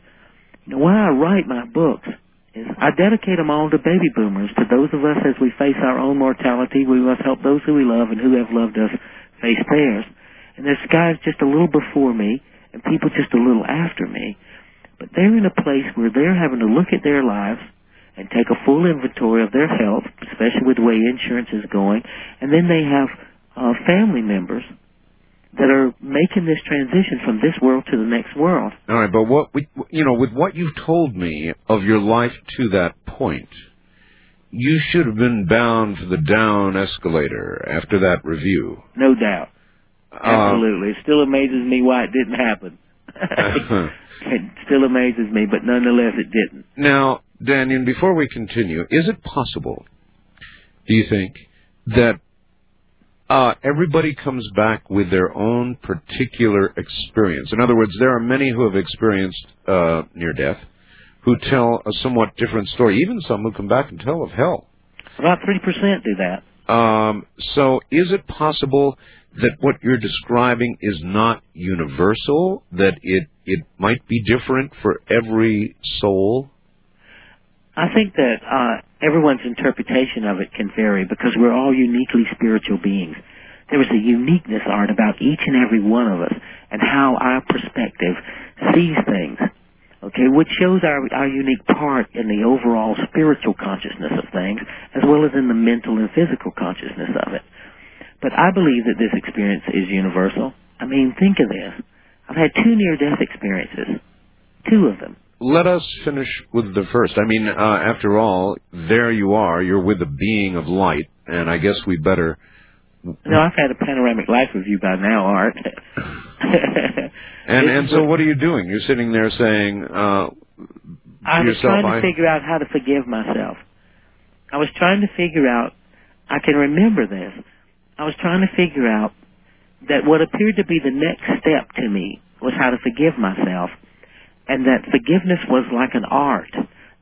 D: Know, why I write my books I dedicate them all to baby boomers, to those of us as we face our own mortality. We must help those who we love and who have loved us face theirs. And there's guys just a little before me and people just a little after me. But they're in a place where they're having to look at their lives and take a full inventory of their health, especially with the way insurance is going. And then they have uh, family members that are making this transition from this world to the next world.
B: All right, but what we, you know, with what you've told me of your life to that point, you should have been bound for the down escalator after that review.
D: No doubt.
B: Uh,
D: Absolutely. It still amazes me why it didn't happen. it still amazes me, but nonetheless it didn't.
B: now, Dannion, before we continue, is it possible, do you think, that uh, everybody comes back with their own particular experience? In other words, there are many who have experienced uh, near death who tell a somewhat different story, even some who come back and tell of hell.
D: About 3% do that.
B: Um, so is it possible that what you're describing is not universal, that it, it might be different for every soul?
D: I think that uh, everyone's interpretation of it can vary because we're all uniquely spiritual beings. There is a uniqueness, Art, about each and every one of us and how our perspective sees things. Okay, which shows our, our unique part in the overall spiritual consciousness of things, as well as in the mental and physical consciousness of it. But I believe that this experience is universal. I mean, think of this. I've had two near-death experiences. Two of them.
B: Let us finish with the first. I mean, uh, after all, there you are. You're with the being of light, and I guess we better.
D: No, I've had a panoramic life of you by now, Art.
B: and and so, what are you doing? You're sitting there saying, uh,
D: I was
B: yourself,
D: trying to
B: I-
D: figure out how to forgive myself. I was trying to figure out. I can remember this. I was trying to figure out that what appeared to be the next step to me was how to forgive myself, and that forgiveness was like an art.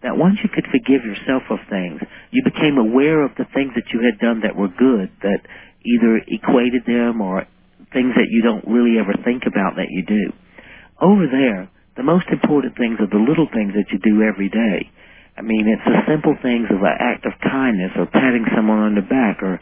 D: That once you could forgive yourself of things, you became aware of the things that you had done that were good, that either equated them or things that you don't really ever think about that you do. Over there, the most important things are the little things that you do every day. I mean, it's the simple things of an act of kindness or patting someone on the back or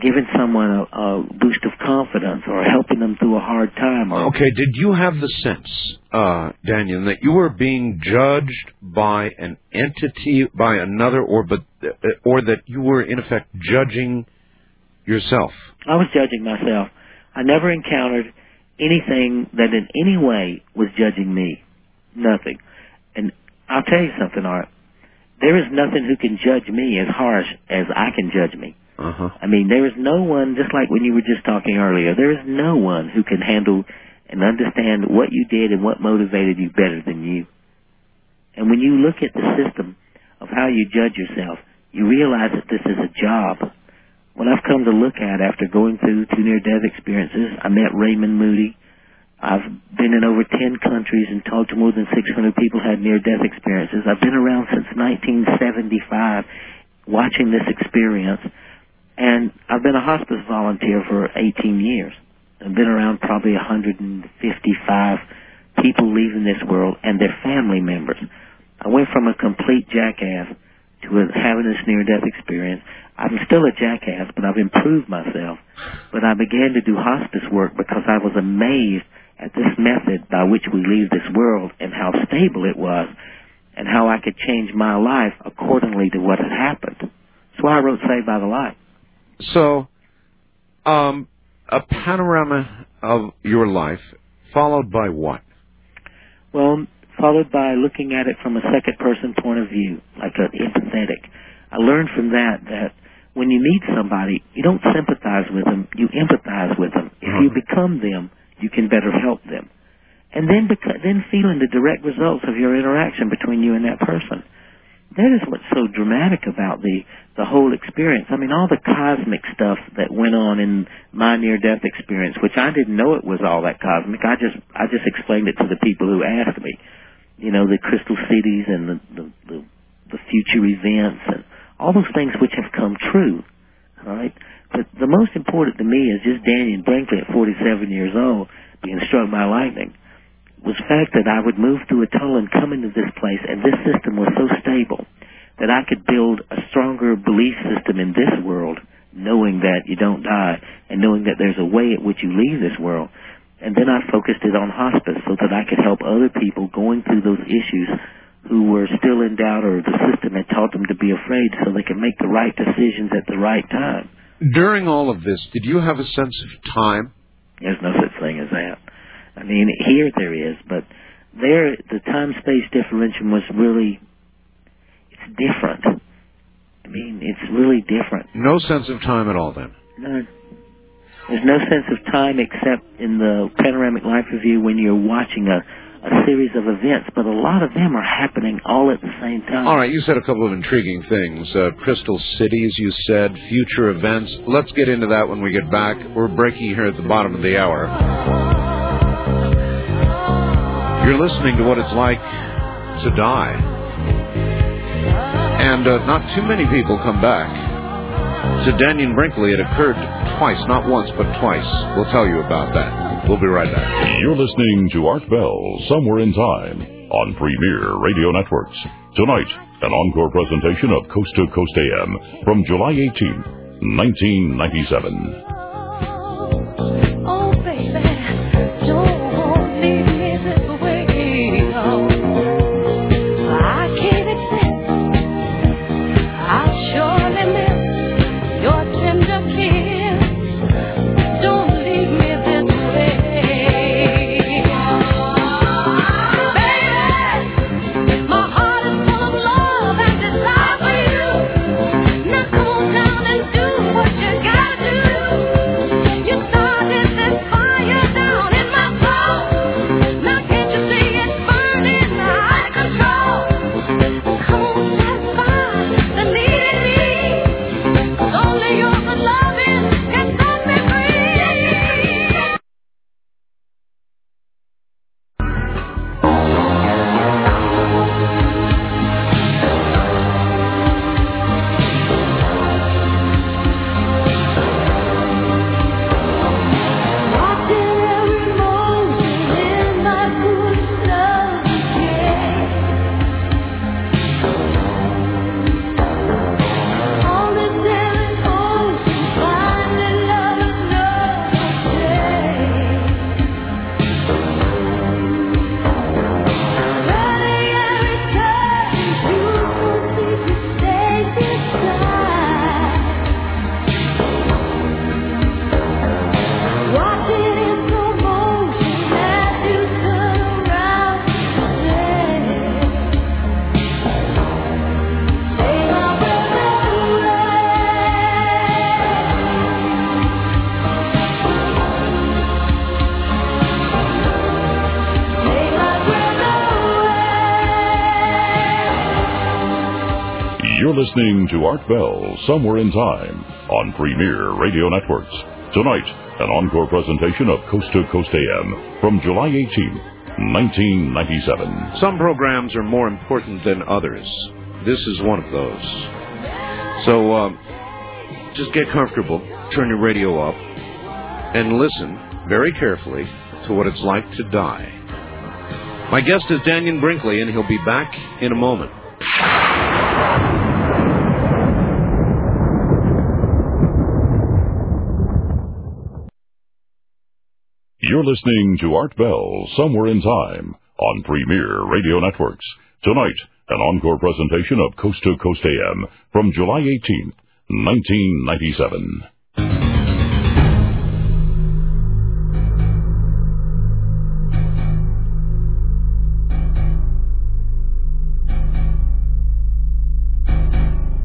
D: giving someone a, a boost of confidence or helping them through a hard time or
B: Okay, did you have the sense, uh, Dannion, that you were being judged by an entity, by another, or but, or that you were in effect judging yourself?
D: I was judging myself. I never encountered anything that in any way was judging me. Nothing. And I'll tell you something, Art. There is nothing who can judge me as harsh as I can judge me.
B: Uh huh.
D: I mean, there is no one, just like when you were just talking earlier, there is no one who can handle and understand what you did and what motivated you better than you. And when you look at the system of how you judge yourself, you realize that this is a job. What I've come to look at after going through two near-death experiences, I met Raymond Moody. I've been in over 10 countries and talked to more than 600 people who had near-death experiences. I've been around since 1975 watching this experience. And I've been a hospice volunteer for 18 years. I've been around probably 155 people leaving this world and their family members. I went from a complete jackass to having this near-death experience. I'm still a jackass, but I've improved myself. But I began to do hospice work because I was amazed at this method by which we leave this world and how stable it was and how I could change my life accordingly to what had happened. Why I wrote Saved by the Light.
B: So, um, a panorama of your life, followed by what?
D: Well, followed by looking at it from a second person point of view, like an empathetic. I learned from that that when you meet somebody, you don't sympathize with them, you empathize with them. If you become them, you can better help them. And then beca- then feeling the direct results of your interaction between you and that person. That is what's so dramatic about the the whole experience. I mean, all the cosmic stuff that went on in my near death experience, which I didn't know it was all that cosmic. I just I just explained it to the people who asked me. You know, the crystal cities and the the, the, the future events and all those things which have come true. All right, but the most important to me is just Dannion Brinkley at 47 years old being struck by lightning was the fact that I would move through a tunnel and come into this place, and this system was so stable that I could build a stronger belief system in this world, knowing that you don't die, and knowing that there's a way at which you leave this world. And then I focused it on hospice so that I could help other people going through those issues who were still in doubt or the system had taught them to be afraid so they can make the right decisions at the right time.
B: During all of this, did you have a sense of time?
D: There's no such thing as that. I mean, here there is, but there the time-space differential was really it's different. I mean, it's really different.
B: No sense of time at all then.
D: No, there's no sense of time except in the panoramic life review when you're watching a a series of events, but a lot of them are happening all at the same time.
B: All right, you said a couple of intriguing things. Uh, crystal cities, you said, future events. Let's get into that when we get back. We're breaking here at the bottom of the hour. You're listening to what it's like to die. And uh, not too many people come back. To Dannion Brinkley, it occurred twice, not once, but twice. We'll tell you about that. We'll be right back.
A: You're listening to Art Bell, Somewhere in Time, on Premier Radio Networks.
F: Tonight, an encore presentation of Coast to Coast AM from July 18, 1997. Bell Somewhere in Time on Premier Radio Networks. Tonight, an encore presentation of Coast to Coast AM from July 18, 1997.
B: Some programs are more important than others. This is one of those. So uh, just get comfortable, turn your radio up, and listen very carefully to what it's like to die. My guest is Dannion Brinkley, and he'll be back in a moment.
F: You're listening to Art Bell Somewhere in Time on Premier Radio Networks. Tonight, an encore presentation of Coast to Coast AM from July 18, 1997.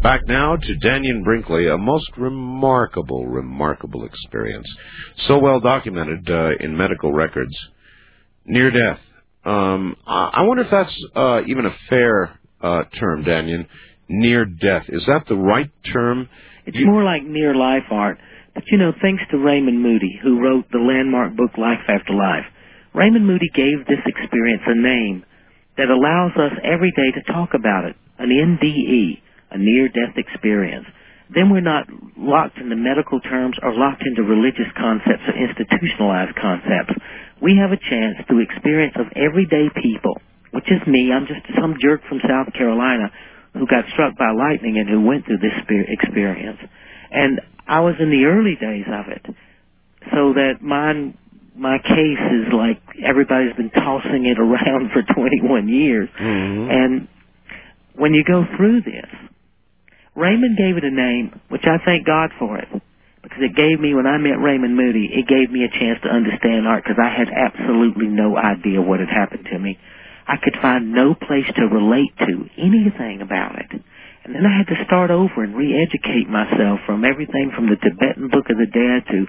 B: Back now to Dannion Brinkley, a most remarkable, remarkable experience. So well documented uh, in medical records. Near death. Um, I wonder if that's uh, even a fair uh, term, Dannion. Near death. Is that the right term?
D: It's
B: You-
D: more like near life art. But you know, thanks to Raymond Moody, who wrote the landmark book Life After Life, Raymond Moody gave this experience a name that allows us every day to talk about it, an NDE, a near-death experience. Then we're not locked into medical terms or locked into religious concepts or institutionalized concepts. We have a chance through experience of everyday people, which is me. I'm just some jerk from South Carolina who got struck by lightning and who went through this experience. And I was in the early days of it, so that mine, my case is like everybody's been tossing it around for 21 years. Mm-hmm. And when you go through this, Raymond gave it a name, which I thank God for it. Because it gave me, when I met Raymond Moody, it gave me a chance to understand art because I had absolutely no idea what had happened to me. I could find no place to relate to anything about it. And then I had to start over and re-educate myself from everything from the Tibetan Book of the Dead to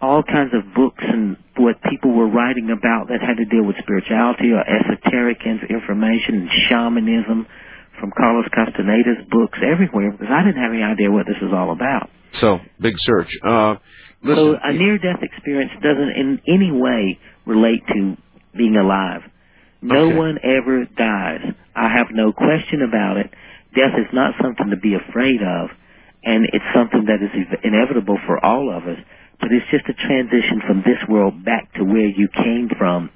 D: all kinds of books and what people were writing about that had to deal with spirituality or esoteric information and shamanism from Carlos Castaneda's books everywhere because I didn't have any idea what this was all about.
B: So, big search. Uh,
D: So a near-death experience doesn't in any way relate to being alive. No
B: Okay.
D: one ever dies. I have no question about it. Death is not something to be afraid of, and it's something that is inevitable for all of us. But it's just a transition from this world back to where you came from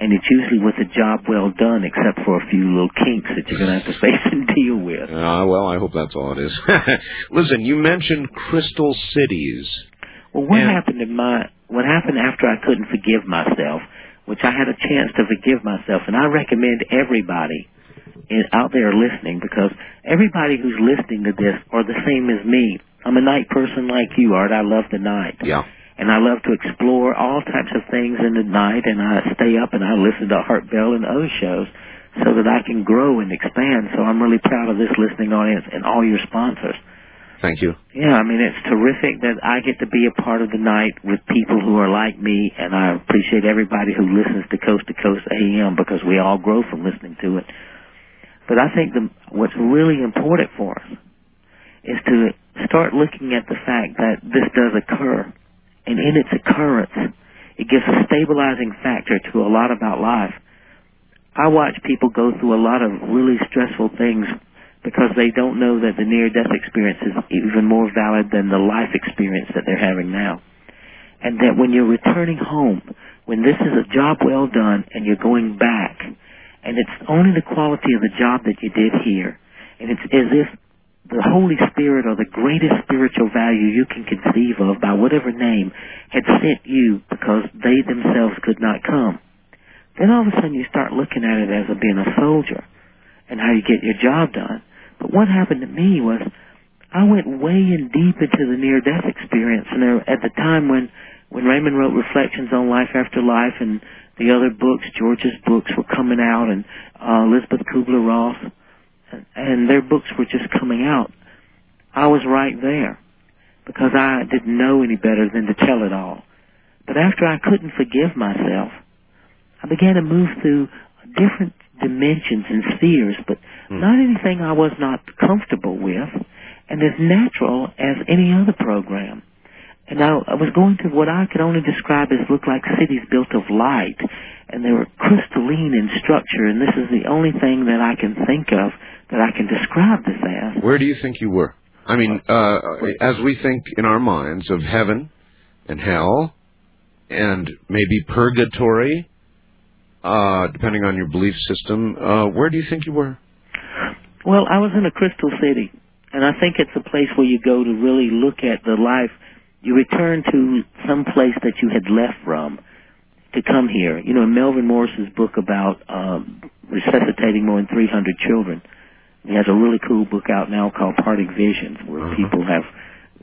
D: and it's usually with a job well done, except for a few little kinks that you're going to have to face and deal with.
B: Uh, well, I hope that's all it is. Listen, you mentioned crystal cities.
D: Well, what
B: And-
D: happened in my what happened after I couldn't forgive myself, which I had a chance to forgive myself, and I recommend everybody in, out there listening because everybody who's listening to this are the same as me. I'm a night person like you, Art. I love the night.
B: Yeah.
D: And I love to explore all types of things in the night, and I stay up and I listen to Art Bell and other shows so that I can grow and expand. So I'm really proud of this listening audience and all your sponsors.
B: Thank you.
D: Yeah, I mean, it's terrific that I get to be a part of the night with people who are like me, and I appreciate everybody who listens to Coast to Coast AM because we all grow from listening to it. But I think the, what's really important for us is to start looking at the fact that this does occur, and in its occurrence, it gives a stabilizing factor to a lot about life. I watch people go through a lot of really stressful things because they don't know that the near-death experience is even more valid than the life experience that they're having now. And that when you're returning home, when this is a job well done and you're going back, and it's only the quality of the job that you did here, and it's as if the Holy Spirit or the greatest spiritual value you can conceive of by whatever name had sent you because they themselves could not come. Then all of a sudden you start looking at it as a being a soldier and how you get your job done. But what happened to me was I went way in deep into the near death experience and there, at the time when when Raymond wrote Reflections on Life After Life and the other books, George's books were coming out and uh, Elizabeth Kubler Ross and, their books were just coming out. I was right there because I didn't know any better than to tell it all. But after I couldn't forgive myself, I began to move through different dimensions and spheres, but hmm. not anything I was not comfortable with, and as natural as any other program. And I, I was going to what I could only describe as look like cities built of light, and they were crystalline in structure, and this is the only thing that I can think of that I can describe this as.
B: Where do you think you were? I mean, uh, as we think in our minds of heaven and hell and maybe purgatory, uh, depending on your belief system, uh, where do you think you were?
D: Well, I was in a crystal city, and I think it's a place where you go to really look at the life. You return to some place that you had left from to come here. You know, in Melvin Morse's book about um, resuscitating more than 300 children, he has a really cool book out now called Parting Visions, where
B: Uh-huh.
D: people have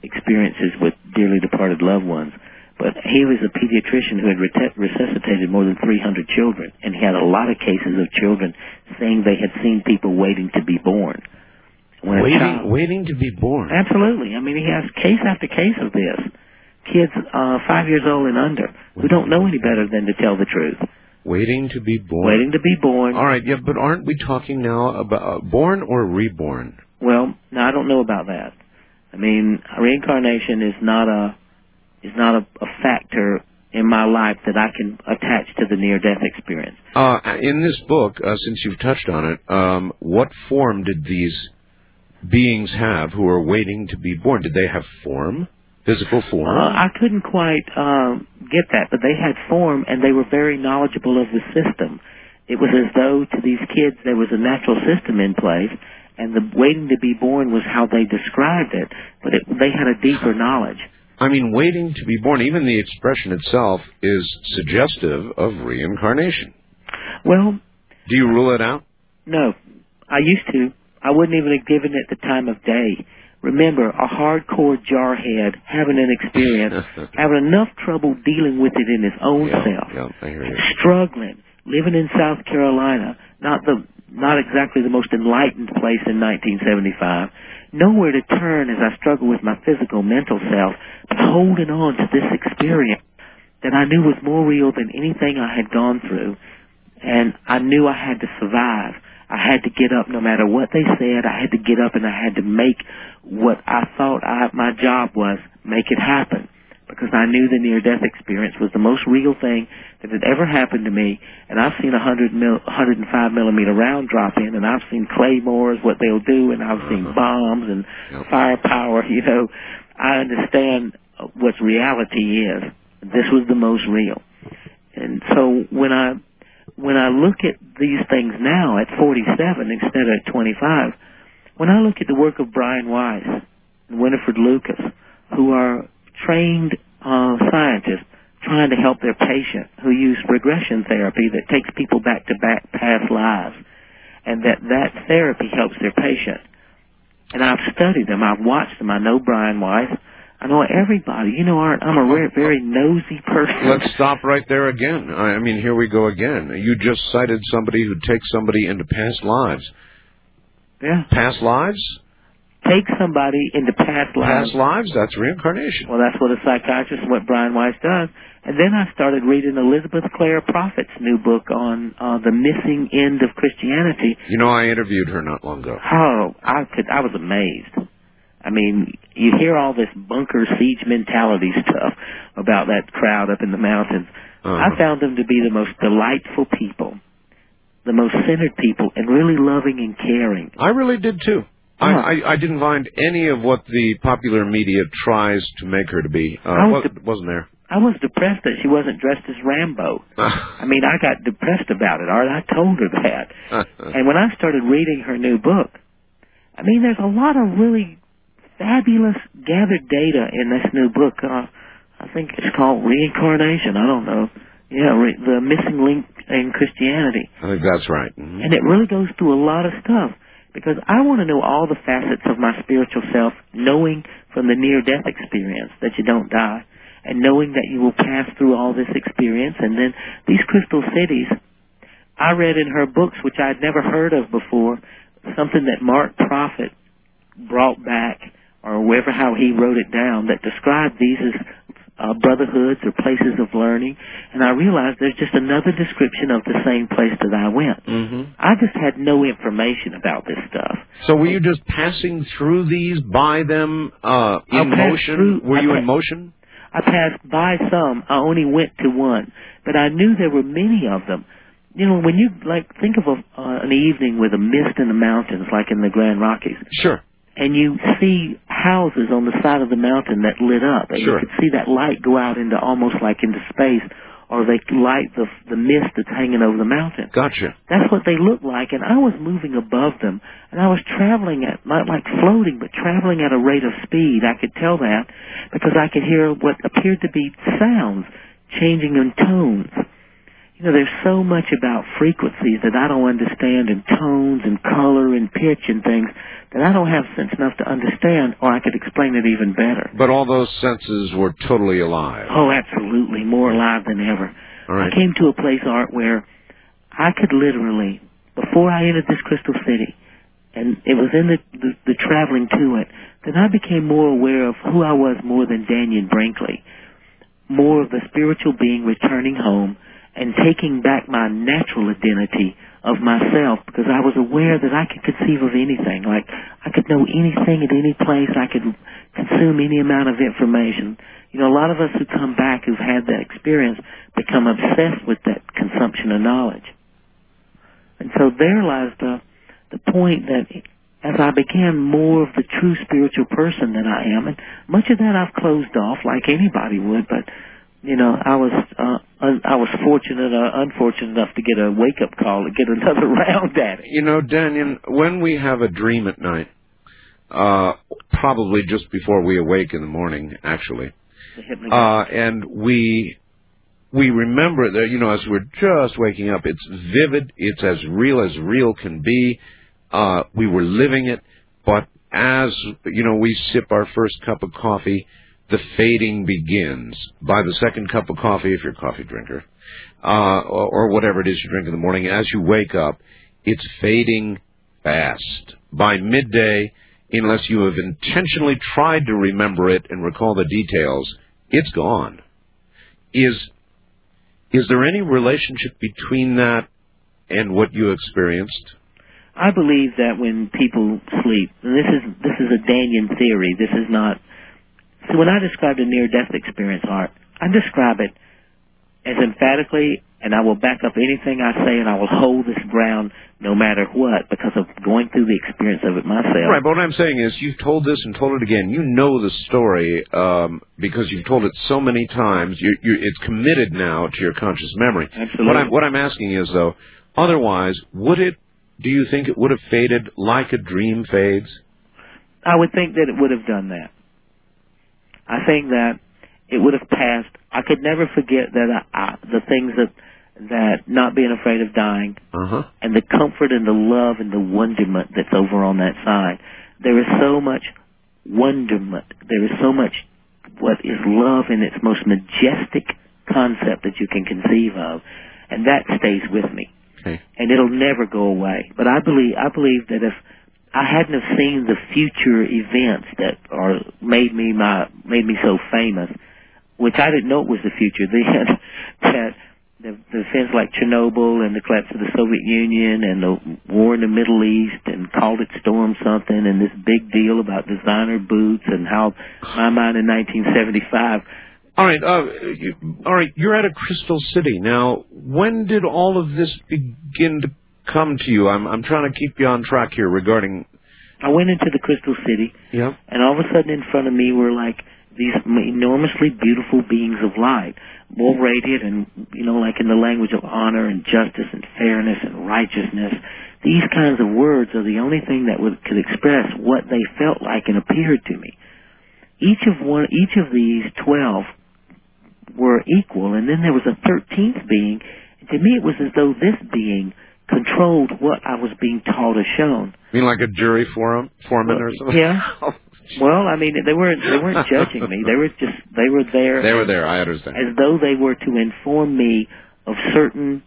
D: experiences with dearly departed loved ones. But he was a pediatrician who had ret- resuscitated more than 300 children, and he had a lot of cases of children saying they had seen people waiting to be born. When
B: Waiting,
D: child-
B: waiting to be born.
D: Absolutely. I mean, he has case after case of this. Kids uh, five years old and under who don't know any better than to tell the truth,
B: Waiting to be born.
D: waiting to be born.
B: All right, yeah, but aren't we talking now about uh, born or reborn?
D: Well, no, I don't know about that. I mean, reincarnation is not a is not a, a factor in my life that I can attach to the near death experience.
B: Uh, in this book, uh, since you've touched on it, um, what form did these beings have who are waiting to be born? Did they have form, physical form?
D: Uh, I couldn't quite um, get that, but they had form and they were very knowledgeable of the system. It was as though to these kids there was a natural system in place, and the waiting to be born was how they described it. But it, they had a deeper knowledge.
B: I mean, waiting to be born. Even the expression itself is suggestive of reincarnation.
D: Well,
B: Do you rule it out?
D: no, I used to. I wouldn't even have given it the time of day. Remember, a hardcore jarhead having an experience, having enough trouble dealing with it in his own
B: yeah,
D: self.
B: yeah, I hear you.
D: struggling, living in South Carolina, not the not exactly the most enlightened place in 1975. Nowhere to turn as I struggle with my physical, mental self, but holding on to this experience that I knew was more real than anything I had gone through, and I knew I had to survive. I had to get up no matter what they said. I had to get up and I had to make what I thought I, my job was, make it happen. Because I knew the near-death experience was the most real thing that had ever happened to me. And I've seen a 100 mil, 105 millimeter round drop in, and I've seen claymores, what they'll do, and I've seen uh-huh. bombs and
B: Yep.
D: firepower. You know, I understand what reality is. This was the most real. And so when I when I look at these things now at 47 instead of at 25, when I look at the work of Brian Weiss and Winifred Lucas, who are trained uh, scientists trying to help their patient who use regression therapy that takes people back to back past lives, and that that therapy helps their patient. And I've studied them. I've watched them. I know Brian Weiss. I know everybody. You know, Art, I'm a very, very nosy person.
B: Let's stop right there again. I mean, here we go again. You just cited somebody who takes somebody into past lives.
D: Yeah.
B: Past lives?
D: Take somebody into past lives.
B: Past lives? That's reincarnation.
D: Well, that's what a psychiatrist and what Brian Weiss does. And then I started reading Elizabeth Clare Prophet's new book on uh, the missing end of Christianity.
B: You know, I interviewed her not long ago.
D: Oh, I could, I was amazed. I mean, you hear all this bunker siege mentality stuff about that crowd up in the mountains.
B: Uh-huh.
D: I found them to be the most delightful people, the most centered people, and really loving and caring.
B: I really did too. I,
D: Huh.
B: I, I didn't find any of what the popular media tries to make her to be. Uh,
D: I was
B: wa- wasn't there.
D: I was depressed that she wasn't dressed as Rambo. I mean, I got depressed about it. Art, I told her that. And when I started reading her new book, I mean, there's a lot of really fabulous gathered data in this new book. Uh, I think it's called Reincarnation. I don't know. Yeah, re- the missing link in Christianity.
B: I think that's right. Mhm.
D: And it really goes through a lot of stuff because I want to know all the facets of my spiritual self, knowing from the near death experience that you don't die, and knowing that you will pass through all this experience. And then these crystal cities, I read in her books, which I'd never heard of before, something that Mark Prophet brought back, or wherever how he wrote it down, that described these as uh, brotherhoods or places of learning. And I realized there's just another description of the same place that I went.
B: Mhm.
D: I just had no information about this stuff.
B: So were you just passing through these by them uh, in motion?
D: through-
B: were
D: I
B: you
D: pa-
B: in motion?
D: I passed by some. I only went to one, but I knew there were many of them. You know, when you like think of a, uh, an evening with a mist in the mountains, like in the Grand Rockies,
B: Sure.
D: And you see houses on the side of the mountain that lit up, and
B: Sure.
D: you could see that light go out into almost like into space, or they light the the mist that's hanging over the mountain.
B: Gotcha.
D: That's what they looked like, and I was moving above them, and I was traveling at not like floating, but traveling at a rate of speed. I could tell that because I could hear what appeared to be sounds changing in tones. You know, there's so much about frequencies that I don't understand, and tones and color and pitch and things that I don't have sense enough to understand, or I could explain it even better.
B: But all those senses were totally alive.
D: Oh, absolutely, more alive than ever.
B: All right.
D: I came to a place, Art, where I could literally, before I entered this crystal city, and it was in the, the, the traveling to it, that I became more aware of who I was more than Dannion Brinkley. More of the spiritual being returning home and taking back my natural identity of myself because I was aware that I could conceive of anything. Like I could know anything at any place. I could consume any amount of information. You know, a lot of us who come back who've had that experience become obsessed with that consumption of knowledge. And so there lies the the point that as I became more of the true spiritual person that I am, and much of that I've closed off like anybody would, but you know, I was uh, un- I was fortunate or unfortunate enough to get a wake up call to get another round at it.
B: You know, Dannion, when we have a dream at night, uh, probably just before we awake in the morning, actually, uh, and we we remember that you know as we're just waking up, it's vivid, it's as real as real can be. Uh, we were living it, but as you know, we sip our first cup of coffee, the fading begins. By the second cup of coffee, if you're a coffee drinker, uh, or, or whatever it is you drink in the morning, as you wake up, it's fading fast. By midday, unless you have intentionally tried to remember it and recall the details, it's gone. Is is there any relationship between that and what you experienced?
D: I believe that when people sleep, and this is this is a Dannion theory. This is not. So when I describe a near death experience, Art, I describe it as emphatically, and I will back up anything I say, and I will hold this ground no matter what because of going through the experience of it myself.
B: Right, but what I'm saying is you've told this and told it again. You know the story um, because you've told it so many times. You, you, it's committed now to your conscious memory.
D: Absolutely.
B: What I'm, what I'm asking is, though, otherwise, would it, do you think it would have faded like a dream fades?
D: I would think that it would have done that. I think that it would have passed. I could never forget that I, I, the things that that not being afraid of dying
B: Uh-huh.
D: and the comfort and the love and the wonderment that's over on that side. There is so much wonderment. There is so much what is love in its most majestic concept that you can conceive of, and that stays with me.
B: Okay.
D: And it'll never go away. But I believe I believe that if I hadn't have seen the future events that are made me my made me so famous, which I didn't know it was the future then, that the, the events like Chernobyl and the collapse of the Soviet Union and the war in the Middle East and called it Storm something and this big deal about designer boots and how my mind in 1975
B: All right, uh, you, all right. You're at a Crystal City now. When did all of this begin to come to you? I'm I'm trying to keep you on track here regarding.
D: I went into the Crystal City
B: Yeah.
D: and all of a sudden in front of me were like these enormously beautiful beings of light, more radiant and, you know, like in the language of honor and justice and fairness and righteousness. These kinds of words are the only thing that would, could express what they felt like and appeared to me. Each of one, each of these twelve were equal, and then there was a thirteenth being. And to me, it was as though this being controlled what I was being taught or shown.
B: You mean like a jury forum foreman or something?
D: Yeah. Well, I mean, they weren't they weren't judging me. They were just they were there
B: They were there. I understand.
D: as though they were to inform me of certain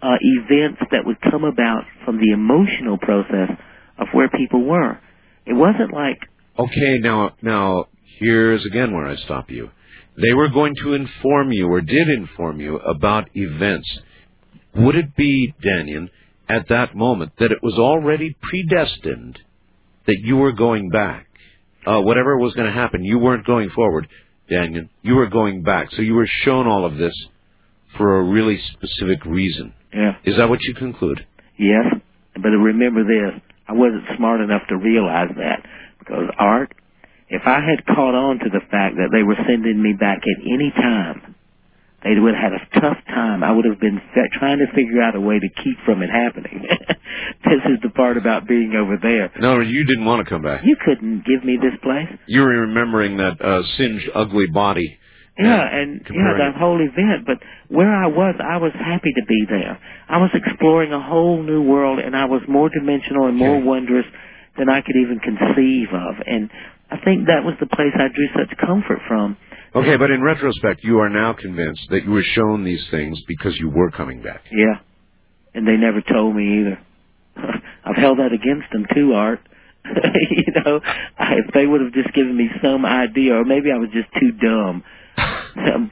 D: uh, events that would come about from the emotional process of where people were. It wasn't like
B: Okay, now now here's again where I stop you. They were going to inform you or did inform you about events. Would it be, Dannion, at that moment that it was already predestined that you were going back? Uh, whatever was going to happen, you weren't going forward, Dannion. You were going back. So you were shown all of this for a really specific reason.
D: yeah
B: Is that what you conclude?
D: yes, but remember this: I wasn't smart enough to realize that because art. If I had caught on to the fact that they were sending me back at any time, they would have had a tough time. I would have been trying to figure out a way to keep from it happening. this is the part about being over there.
B: No, you didn't want to come back.
D: You couldn't give me this place.
B: You were remembering that uh, singed, ugly body.
D: Yeah, and yeah, that whole event. But where I was, I was happy to be there. I was exploring a whole new world, and I was more dimensional and more
B: Okay.
D: wondrous than I could even conceive of. And I think that was the place I drew such comfort from.
B: Okay, but in retrospect, you are now convinced that you were shown these things because you were coming back.
D: Yeah, and they never told me either. I've held that against them too, Art. you know, I, if they would have just given me some idea, or maybe I was just too dumb.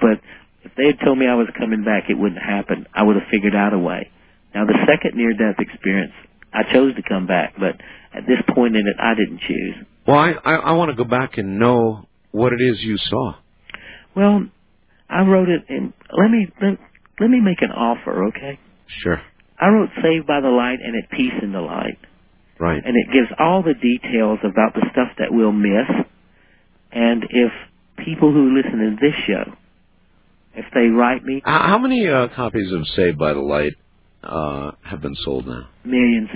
D: but if they had told me I was coming back, it wouldn't happen. I would have figured out a way. Now, the second near-death experience, I chose to come back, but at this point in it, I didn't choose.
B: Well, I, I, I want to go back and know what it is you saw.
D: Well, I wrote it in. Let me let, let me make an offer, okay?
B: Sure.
D: I wrote "Saved by the Light" and "At Peace in the Light."
B: Right.
D: and it gives all the details about the stuff that we'll miss. And if people who listen to this show, if they write me
B: How, how many uh, copies of Saved by the Light uh, have been sold now?
D: millions,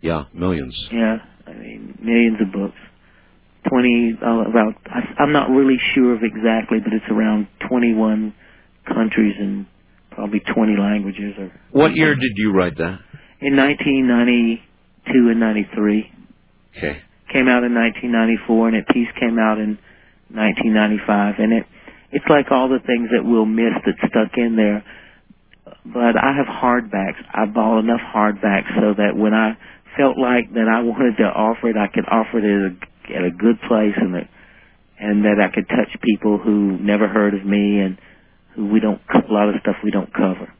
B: Yeah, millions.
D: yeah, I mean millions of books, twenty uh, about I, I'm not really sure of exactly, but it's around twenty-one countries and probably twenty languages. Or
B: What year did you write that?
D: in 1992 and 93.
B: Okay.
D: came out in 1994, and At Peace came out in 1995. And it it's like all the things that we'll miss that stuck in there. But I have hardbacks. I bought enough hardbacks so that when I felt like that I wanted to offer it, I could offer it at a, at a good place, and that and that I could touch people who never heard of me and who we don't a lot of stuff we don't cover.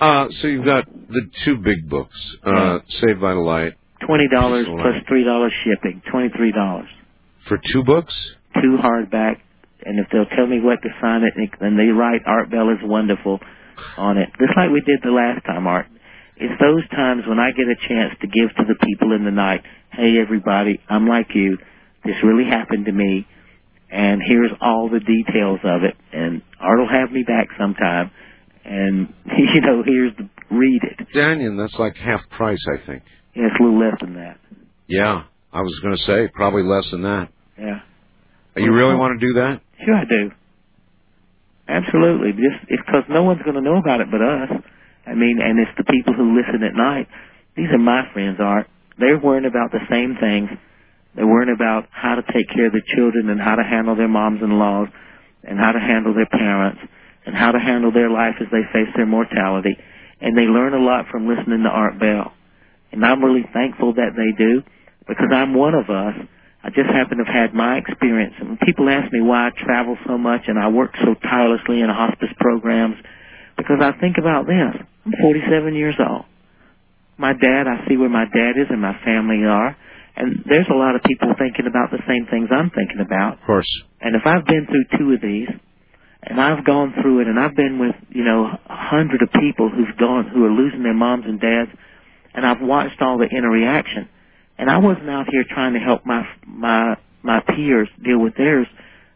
B: Uh, so you've got the two big books, uh, Saved by the Light,
D: Twenty dollars plus three dollars shipping. Twenty three dollars.
B: for two books.
D: Two hardback and if they'll tell me what to sign it, and they write Art Bell is wonderful on it, just like we did the last time, Art. It's those times when I get a chance to give to the people in the night, hey everybody, I'm like you. This really happened to me, and here's all the details of it. And Art will have me back sometime, and you know, here's the read it.
B: Dannion, that's like half price, I think.
D: Yeah, it's a little less than that.
B: Yeah, I was going to say probably less than that.
D: Yeah.
B: You really want to do that?
D: Sure, I do. Absolutely. Just because no one's going to know about it but us. I mean, and it's the people who listen at night. These are my friends, Art. They're worrying about the same things. They're worrying about how to take care of their children and how to handle their moms-in-laws and how to handle their parents and how to handle their life as they face their mortality. And they learn a lot from listening to Art Bell. And I'm really thankful that they do because I'm one of us. I just happen to have had my experience. And when people ask me why I travel so much and I work so tirelessly in hospice programs because I think about this. I'm 47 years old. My dad, I see where my dad is and my family are. And there's a lot of people thinking about the same things I'm thinking about.
B: Of course.
D: And if I've been through two of these, and I've gone through it, and I've been with, you know, a hundred of people who've gone, who are losing their moms and dads, and I've watched all the interaction, and I wasn't out here trying to help my my my peers deal with theirs.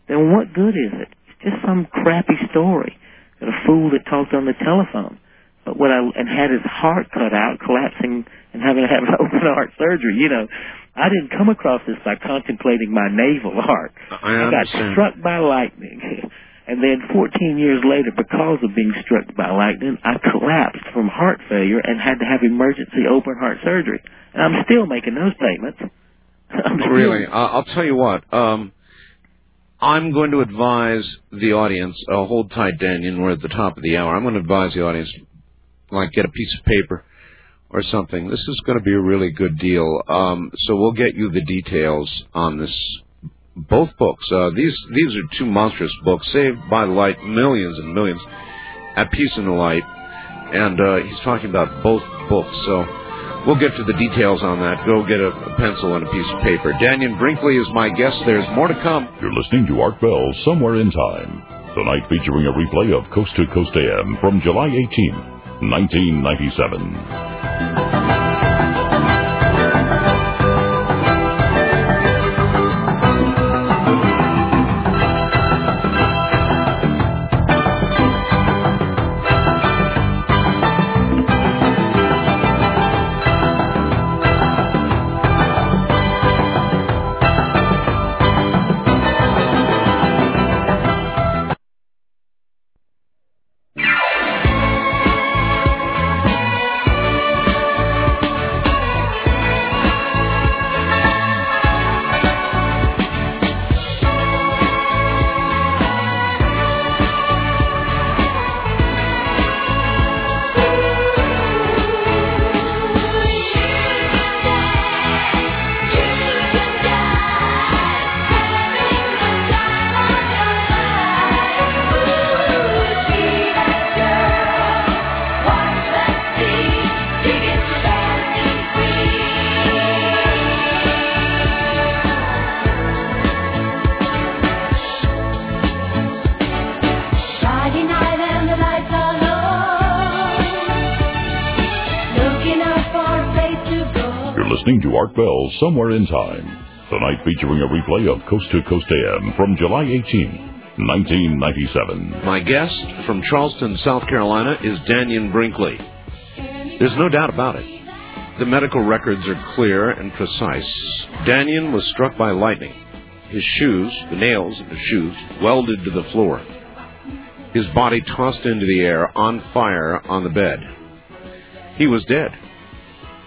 D: Then what good is it? It's just some crappy story that a fool that talked on the telephone, but what I and had his heart cut out, collapsing and having to have an open heart surgery. You know, I didn't come across this by contemplating my navel heart.
B: I
D: got struck by lightning. And then 14 years later, because of being struck by lightning, I collapsed from heart failure and had to have emergency open heart surgery. And I'm still making those payments. I'm
B: Really, I'll tell you what. Um, I'm going to advise the audience. Uh, hold tight, Dannion. We're at the top of the hour. I'm going to advise the audience, like, get a piece of paper or something. This is going to be a really good deal. Um, so we'll get you the details on this. Both books. Uh, these these are two monstrous books. Saved by the Light, millions and millions. At Peace in the Light, and uh, he's talking about both books. So We'll get to the details on that. Go get a, a pencil and a piece of paper. Dannion Brinkley is my guest. There's more to come.
A: You're listening to Art Bell Somewhere in Time. Tonight featuring a replay of Coast to Coast AM from July 18, 1997. Art Bell Somewhere in Time. Tonight featuring a replay of Coast to Coast AM from July 18, 1997.
B: My guest from Charleston, South Carolina is Dannion Brinkley. There's no doubt about it. The medical records are clear and precise. Dannion was struck by lightning. His shoes, the nails of his shoes, welded to the floor. His body tossed into the air, on fire on the bed. He was dead.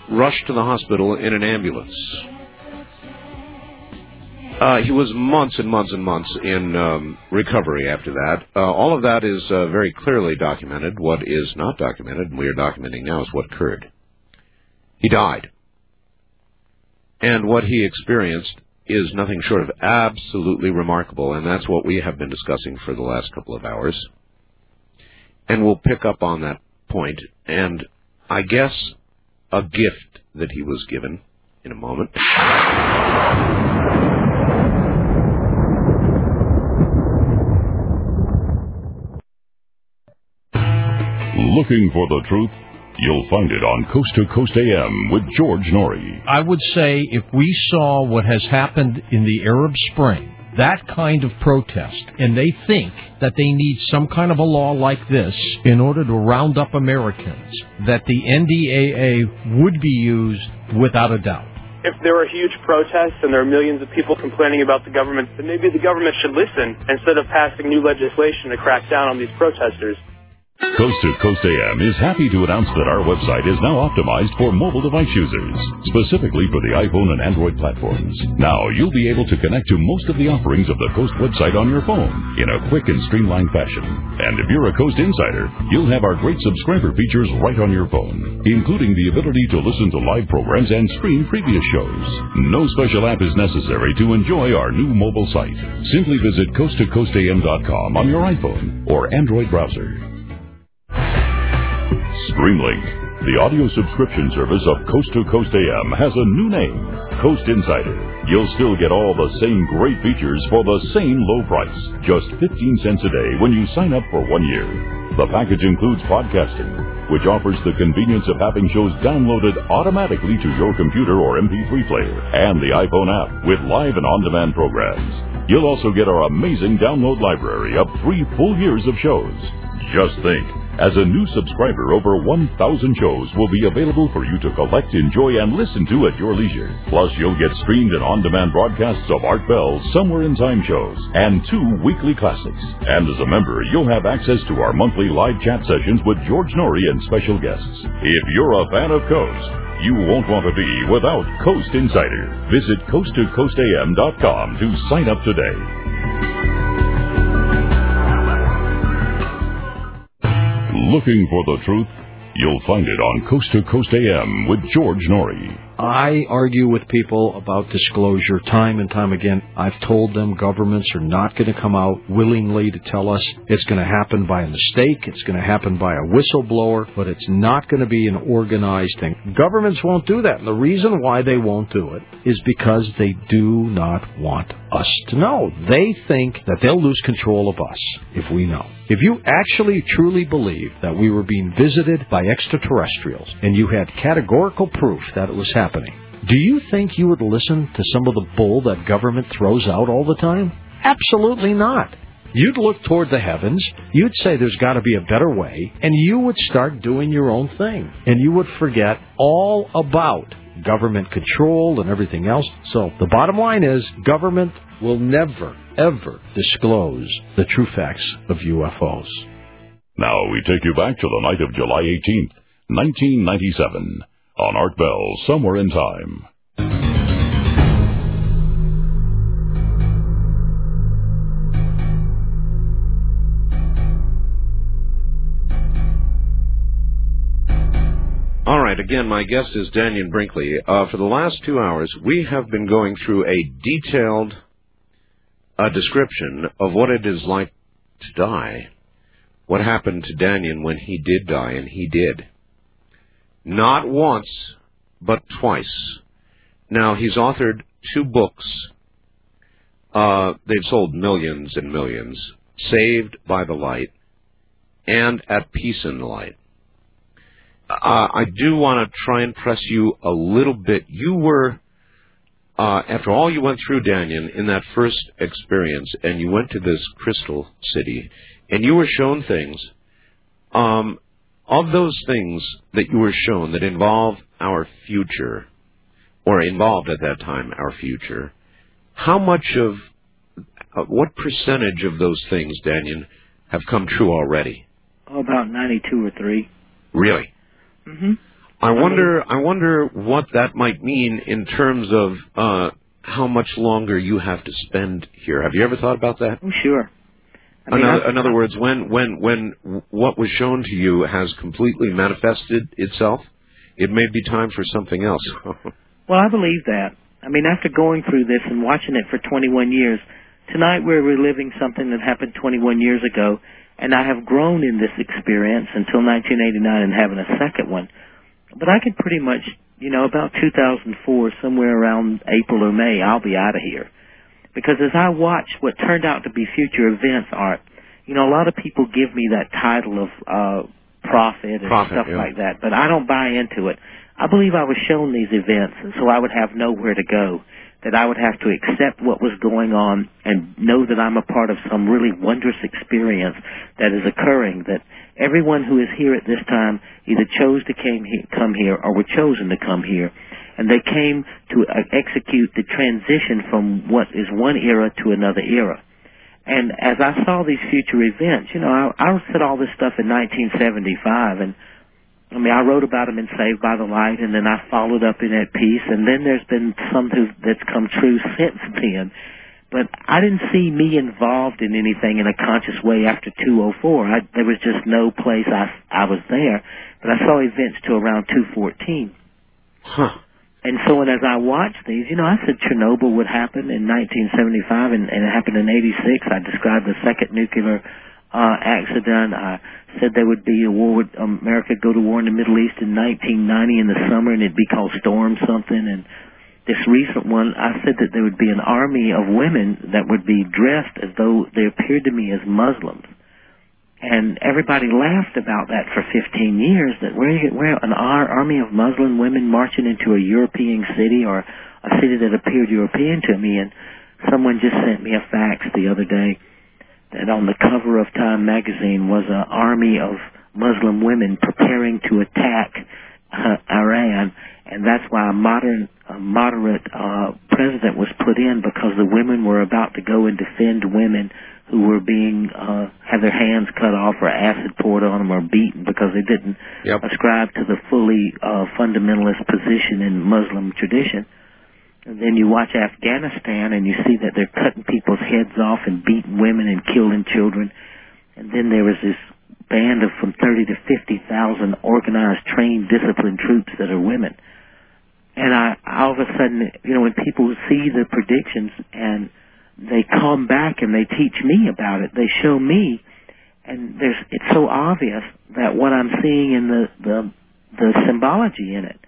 B: Rushed to the hospital in an ambulance. Uh, he was months and months and months in um, recovery after that. Uh, all of that is uh, very clearly documented. What is not documented, and we are documenting now, is what occurred. He died. And what he experienced is nothing short of absolutely remarkable, and that's what we have been discussing for the last couple of hours. And we'll pick up on that point, and I guess a gift that he was given in a moment.
A: Looking for the truth? You'll find it on Coast to Coast AM with George Noory.
G: I would say if we saw what has happened in the Arab Spring, that kind of protest, and they think that they need some kind of a law like this in order to round up Americans, that the NDAA would be used without a doubt.
H: If there are huge protests and there are millions of people complaining about the government, then maybe the government should listen instead of passing new legislation to crack down on these protesters.
A: Coast to Coast AM is happy to announce that our website is now optimized for mobile device users, specifically for the iPhone and Android platforms. Now you'll be able to connect to most of the offerings of the Coast website on your phone in a quick and streamlined fashion. And if you're a Coast insider, you'll have our great subscriber features right on your phone, including the ability to listen to live programs and stream previous shows. No special app is necessary to enjoy our new mobile site. Simply visit coasttocoastam.com on your iPhone or Android browser. Streamlink, the audio subscription service of Coast to Coast AM, has a new name, Coast Insider. You'll still get all the same great features for the same low price, just 15 cents a day when you sign up for one year. The package includes podcasting, which offers the convenience of having shows downloaded automatically to your computer or MP3 player, and the iPhone app with live and on-demand programs. You'll also get our amazing download library of three full years of shows. Just think, as a new subscriber, over 1,000 shows will be available for you to collect, enjoy, and listen to at your leisure. Plus, you'll get streamed and on-demand broadcasts of Art Bell's Somewhere in Time shows and two weekly classics. And as a member, you'll have access to our monthly live chat sessions with George Noory and special guests. If you're a fan of Coast, you won't want to be without Coast Insider. Visit coasttocoastam.com to sign up today. Looking for the truth? You'll find it on Coast to Coast AM with George Noory.
G: I argue with people about disclosure time and time again. I've told them governments are not going to come out willingly to tell us it's going to happen by a mistake, it's going to happen by a whistleblower, but it's not going to be an organized thing. Governments won't do that. And the reason why they won't do it is because they do not want us to know. They think that they'll lose control of us if we know. If you actually truly believe that we were being visited by extraterrestrials and you had categorical proof that it was happening, do you think you would listen to some of the bull that government throws out all the time? Absolutely not. You'd look toward the heavens, you'd say there's got to be a better way, and you would start doing your own thing. And you would forget all about government control and everything else. So the bottom line is government will never, ever disclose the true facts of UFOs.
A: Now we take you back to the night of July 18th, 1997, on Art Bell, Somewhere in Time.
B: All right, again, my guest is Dannion Brinkley. Uh, for the last two hours, we have been going through a detailed uh, description of what it is like to die. What happened to Dannion when he did die, and he did. Not once, but twice. Now, he's authored two books. Uh, they've sold millions and millions. Saved by the Light and At Peace in the Light uh, I do want to try and press you a little bit. You were, uh, after all you went through, Dannion, in that first experience, and you went to this crystal city, and you were shown things. Um, of those things that you were shown that involve our future, or involved at that time our future, how much of, uh, what percentage of those things, Dannion, have come true already?
D: Oh, about 92 or 3.
B: Really?
D: hmm
B: I wonder. I wonder what that might mean in terms of uh, how much longer you have to spend here. Have you ever thought about that?
D: Oh, sure. I
B: in,
D: mean,
B: other, in other words, when when when what was shown to you has completely manifested itself, it may be time for something else.
D: Well, I believe that. I mean, after going through this and watching it for 21 years, tonight we're reliving something that happened 21 years ago, and I have grown in this experience until 1989 and having a second one. But I could pretty much, you know, about 2004, somewhere around April or May, I'll be out of here. Because as I watch what turned out to be future events, Art, you know, a lot of people give me that title of uh, prophet and
B: Prophet,
D: stuff
B: yeah.
D: like that. But I don't buy into it. I believe I was shown these events, so I would have nowhere to go. That I would have to accept what was going on and know that I'm a part of some really wondrous experience that is occurring. That everyone who is here at this time either chose to came he- come here or were chosen to come here, and they came to uh, execute the transition from what is one era to another era. And as I saw these future events, you know, I, I said all this stuff in 1975, and I mean, I wrote about them in Saved by the Light, and then I followed up in At Peace, and then there's been some who, that's come true since then. But I didn't see me involved in anything in a conscious way after 204. I, there was just no place I, I was there. But I saw events to around 214.
B: Huh.
D: And so, and as I watched these, you know, I said Chernobyl would happen in 1975, and, and it happened in 86. I described the second nuclear uh, accident. I said there would be a war, with America go to war in the Middle East in 1990 in the summer, and it'd be called Storm something. And this recent one, I said that there would be an army of women that would be dressed as though they appeared to me as Muslims. And everybody laughed about that for 15 years. That where, where an ar- army of Muslim women marching into a European city or a city that appeared European to me. And someone just sent me a fax the other day that on the cover of Time magazine was an army of Muslim women preparing to attack uh, Iran, and that's why a modern, a moderate uh, president was put in because the women were about to go and defend women who were being uh, have their hands cut off or acid poured on them or beaten because they didn't
B: Yep.
D: ascribe to the fully uh, fundamentalist position in Muslim tradition. And then you watch Afghanistan and you see that they're cutting people's heads off and beating women and killing children. And then there was this band of from 30 to 50,000 organized, trained, disciplined troops that are women. And I, all of a sudden, you know, when people see the predictions and they come back and they teach me about it, they show me, and there's, it's so obvious that what I'm seeing in the, the, the symbology in it.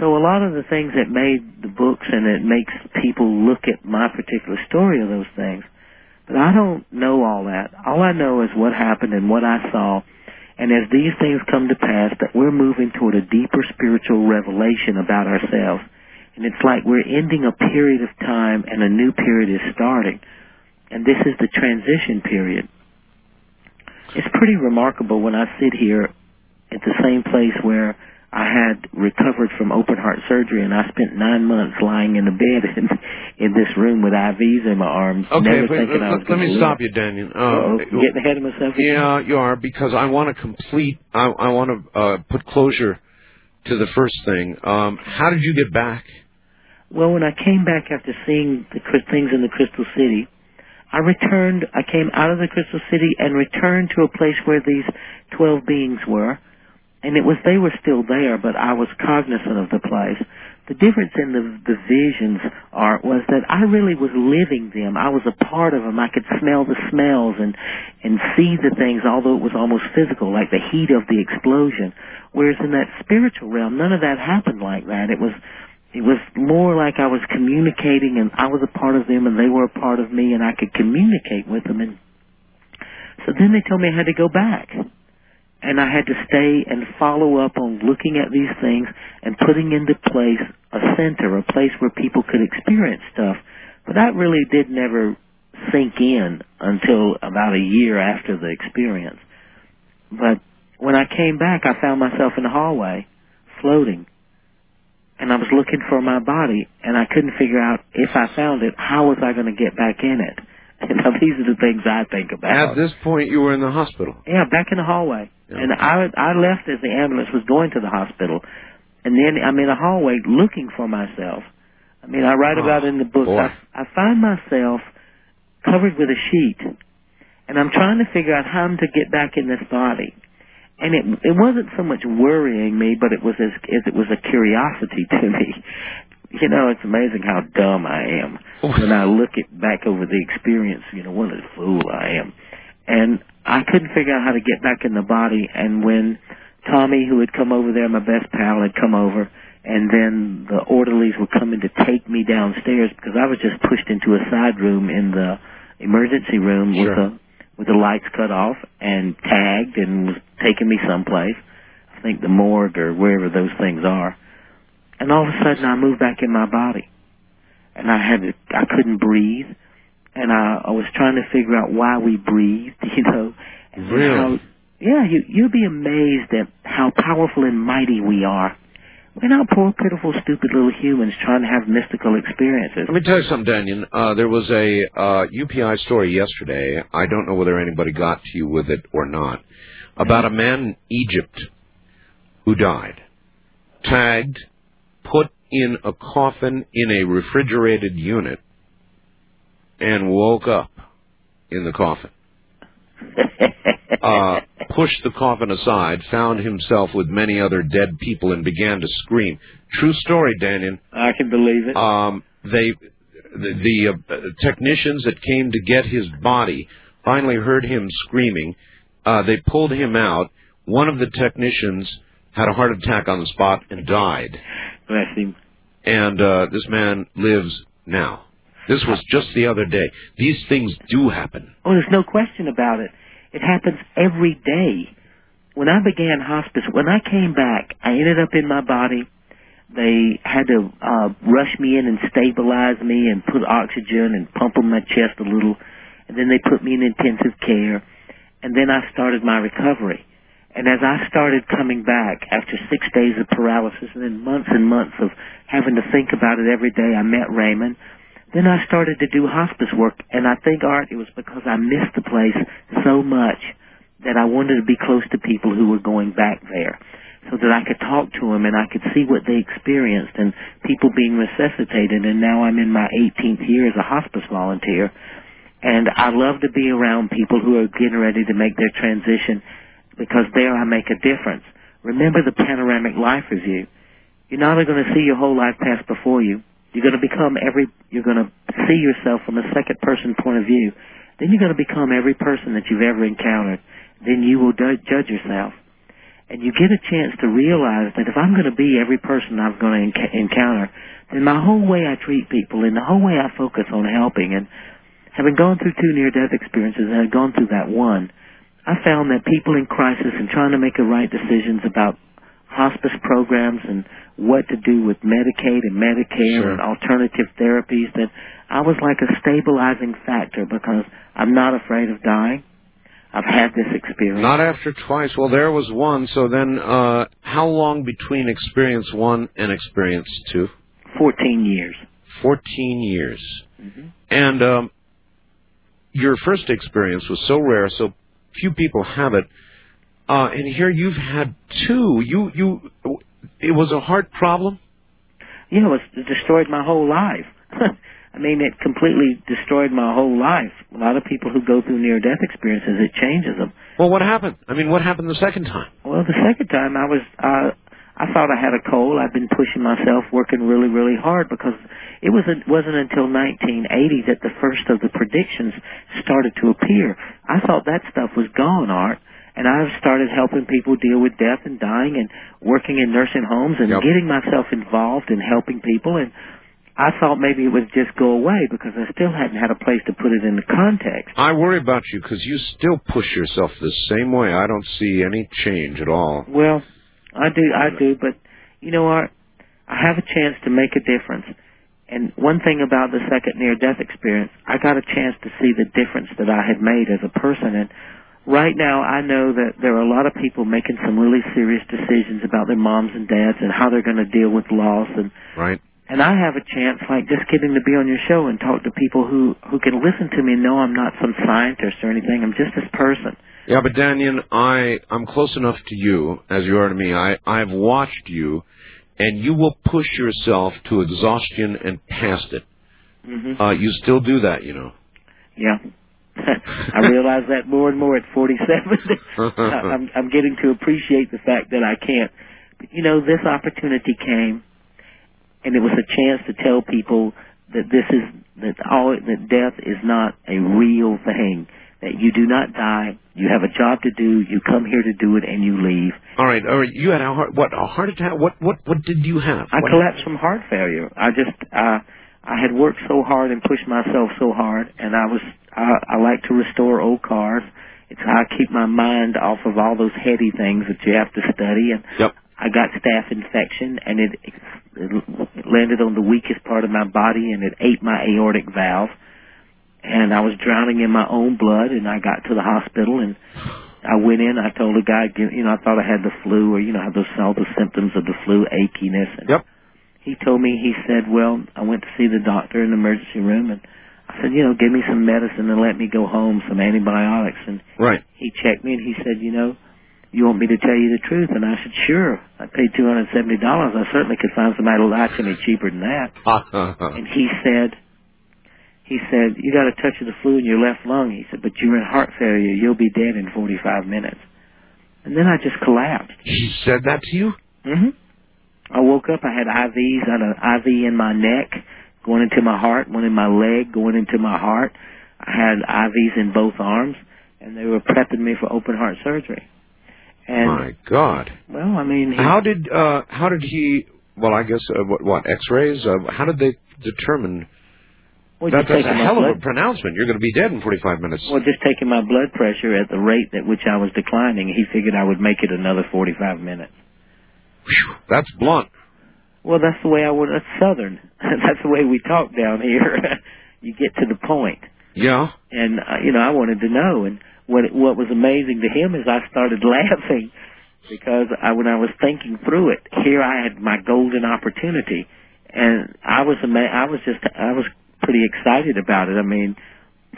D: So a lot of the things that made the books and it makes people look at my particular story of those things. But I don't know all that. All I know is what happened and what I saw. And as these things come to pass, that we're moving toward a deeper spiritual revelation about ourselves. And it's like we're ending a period of time and a new period is starting. And this is the transition period. It's pretty remarkable when I sit here at the same place where I had recovered from open heart surgery and I spent nine months lying in the bed in, in this room with IVs in my arms,
B: Okay,
D: never
B: but,
D: thinking I was
B: let, let me
D: live.
B: stop you, Dannion. Uh,
D: Uh-oh, getting ahead of myself. again?
B: Yeah, you are because I want to complete. I, I want to uh, put closure to the first thing. Um, how did you get back?
D: Well, when I came back after seeing the things in the Crystal City, I returned, I came out of the Crystal City and returned to a place where these 12 beings were. And it was, they were still there, but I was cognizant of the place. The difference in the, the visions are, was that I really was living them. I was a part of them. I could smell the smells and, and see the things, although it was almost physical, like the heat of the explosion. Whereas in that spiritual realm, none of that happened like that. It was, it was more like I was communicating and I was a part of them and they were a part of me and I could communicate with them and so then they told me I had to go back. And I had to stay and follow up on looking at these things and putting into place a center, a place where people could experience stuff. But that really did never sink in until about a year after the experience. But when I came back, I found myself in the hallway, floating and I was looking for my body, and I couldn't figure out if I found it, how was I going to get back in it? You know, these are the things I think about.
B: At this point, you were in the hospital.
D: Yeah, back in the hallway,
B: Yeah.
D: and I I left as the ambulance was going to the hospital, and then I'm in a hallway looking for myself. I mean, I write
B: Oh,
D: about it in the book.
B: boy.
D: I, I find myself covered with a sheet, and I'm trying to figure out how to get back in this body. And it it wasn't so much worrying me, but it was as, as it was a curiosity to me. You know, it's amazing how dumb I am when I look at back over the experience. You know, what a fool I am. And I couldn't figure out how to get back in the body. And when Tommy, who had come over there, my best pal, had come over, and then the orderlies were coming to take me downstairs because I was just pushed into a side room in the emergency room with
B: Sure.
D: a with the lights cut off and tagged and was taking me someplace. I think the morgue or wherever those things are. And all of a sudden I moved back in my body. And I had to, I couldn't breathe. And I, I was trying to figure out why we breathed, you know. And
B: Really?
D: How, yeah, you, you'll be amazed at how powerful and mighty we are. We're not poor, pitiful, stupid little humans trying to have mystical experiences.
B: Let me tell you something, Dannion. Uh, there was a uh, UPI story yesterday. I don't know whether anybody got to you with it or not. About a man in Egypt who died, tagged, put in a coffin in a refrigerated unit, and woke up in the coffin. Uh, pushed the coffin aside, found himself with many other dead people, and began to scream. True story, Dannion.
D: I can believe it.
B: Um, they, the, the uh, technicians that came to get his body finally heard him screaming. Uh, they pulled him out. One of the technicians had a heart attack on the spot and died. And uh, this man lives now. This was just the other day. These things do happen.
D: Oh, there's no question about it. It happens every day. When I began hospice, when I came back, I ended up in my body. They had to uh, rush me in and stabilize me and put oxygen and pump on my chest a little. And then they put me in intensive care. And then I started my recovery. And as I started coming back after six days of paralysis and then months and months of having to think about it every day, I met Raymond. Then I started to do hospice work, and I think, Art, it was because I missed the place so much that I wanted to be close to people who were going back there so that I could talk to them and I could see what they experienced and people being resuscitated. And now I'm in my 18th year as a hospice volunteer, and I love to be around people who are getting ready to make their transition because there I make a difference. Remember the panoramic life review. You're not only going to see your whole life pass before you, you're going to become every, you're going to see yourself from a second person point of view. Then you're going to become every person that you've ever encountered. Then you will judge yourself. And you get a chance to realize that if I'm going to be every person I'm going to enc- encounter, then my whole way I treat people and the whole way I focus on helping and having gone through two near-death experiences and had gone through that one, I found that people in crisis and trying to make the right decisions about hospice programs and what to do with Medicaid and Medicare
B: Sure.
D: and alternative therapies that I was like a stabilizing factor because I'm not afraid of dying. I've had this experience.
B: Not after twice. Well, there was one. So then, uh, how long between experience one and experience two?
D: 14 years.
B: 14 years.
D: Mm-hmm.
B: And um, your first experience was so rare, so few people have it. Uh, and here you've had two. You you, it was a heart problem.
D: you know, it destroyed my whole life. I mean, it completely destroyed my whole life. A lot of people who go through near-death experiences, it changes them.
B: Well, what happened? I mean, what happened the second time?
D: Well, the second time I was, uh, I thought I had a cold. I'd been pushing myself, working really, really hard because it was it wasn't until 1980 that the first of the predictions started to appear. I thought that stuff was gone, Art. And I've started helping people deal with death and dying and working in nursing homes and
B: Yep.
D: getting myself involved in helping people and I thought maybe it would just go away because I still hadn't had a place to put it in the context.
B: I worry about you because you still push yourself the same way. I don't see any change at all.
D: Well, I do, I do, but you know what? I have a chance to make a difference. And one thing about the second near-death experience, I got a chance to see the difference that I had made as a person. And right now, I know that there are a lot of people making some really serious decisions about their moms and dads and how they're going to deal with loss. And
B: Right?
D: and I have a chance, like just getting to be on your show and talk to people who who can listen to me and know I'm not some scientist or anything. I'm just this person.
B: Yeah, but Dannion, I I'm close enough to you as you are to me. I I've watched you, and you will push yourself to exhaustion and past it.
D: hmm
B: Uh, you still do that, you know.
D: Yeah. I realize that more and more at 47. I'm, I'm getting to appreciate the fact that I can't. But, you know, this opportunity came, and it was a chance to tell people that this is that all that death is not a real thing. That you do not die. You have a job to do. You come here to do it, and you leave.
B: All right, all right. You had a heart what a heart attack? What what what did you have?
D: I
B: What-
D: collapsed from heart failure. I just uh I had worked so hard and pushed myself so hard and I was I, I like to restore old cars. It's how I keep my mind off of all those heady things that you have to study. And
B: Yep.
D: I got staph infection, and it, it landed on the weakest part of my body, and it ate my aortic valve. And I was drowning in my own blood, and I got to the hospital, and I went in. I told the guy, you know, I thought I had the flu, or you know, how those all the symptoms of the flu, achiness. And
B: Yep.
D: He told me, he said, well, I went to see the doctor in the emergency room, and I said, you know, give me some medicine and let me go home, some antibiotics. And
B: Right.
D: he checked me and he said, you know, you want me to tell you the truth? And I said, sure. I paid two hundred seventy dollars. I certainly could find somebody to lie to me cheaper than that. And he said, he said, you got a touch of the flu in your left lung. He said, but you're in heart failure. You'll be dead in 45 minutes. And then I just collapsed.
B: he said that to you?
D: hmm I woke up. I had IVs. I had an IV in my neck, going into my heart, one in my leg, going into my heart. I had IVs in both arms, and they were prepping me for open heart surgery. And
B: My God.
D: well, I mean, he,
B: How did uh how did he? Well, I guess uh, what what X-rays? Uh, how did they determine?
D: Well,
B: that, that's a hell of a pronouncement. You're going to be dead in 45 minutes.
D: well, just taking my blood pressure at the rate at which I was declining. He figured I would make it another 45 minutes.
B: Phew, that's blunt.
D: Well, that's the way I would. That's Southern. that's the way we talk down here. you get to the point.
B: Yeah.
D: and uh, you know I wanted to know. And what what was amazing to him is I started laughing because I, when I was thinking through it, here I had my golden opportunity, and I was ama- I was just I was pretty excited about it. I mean,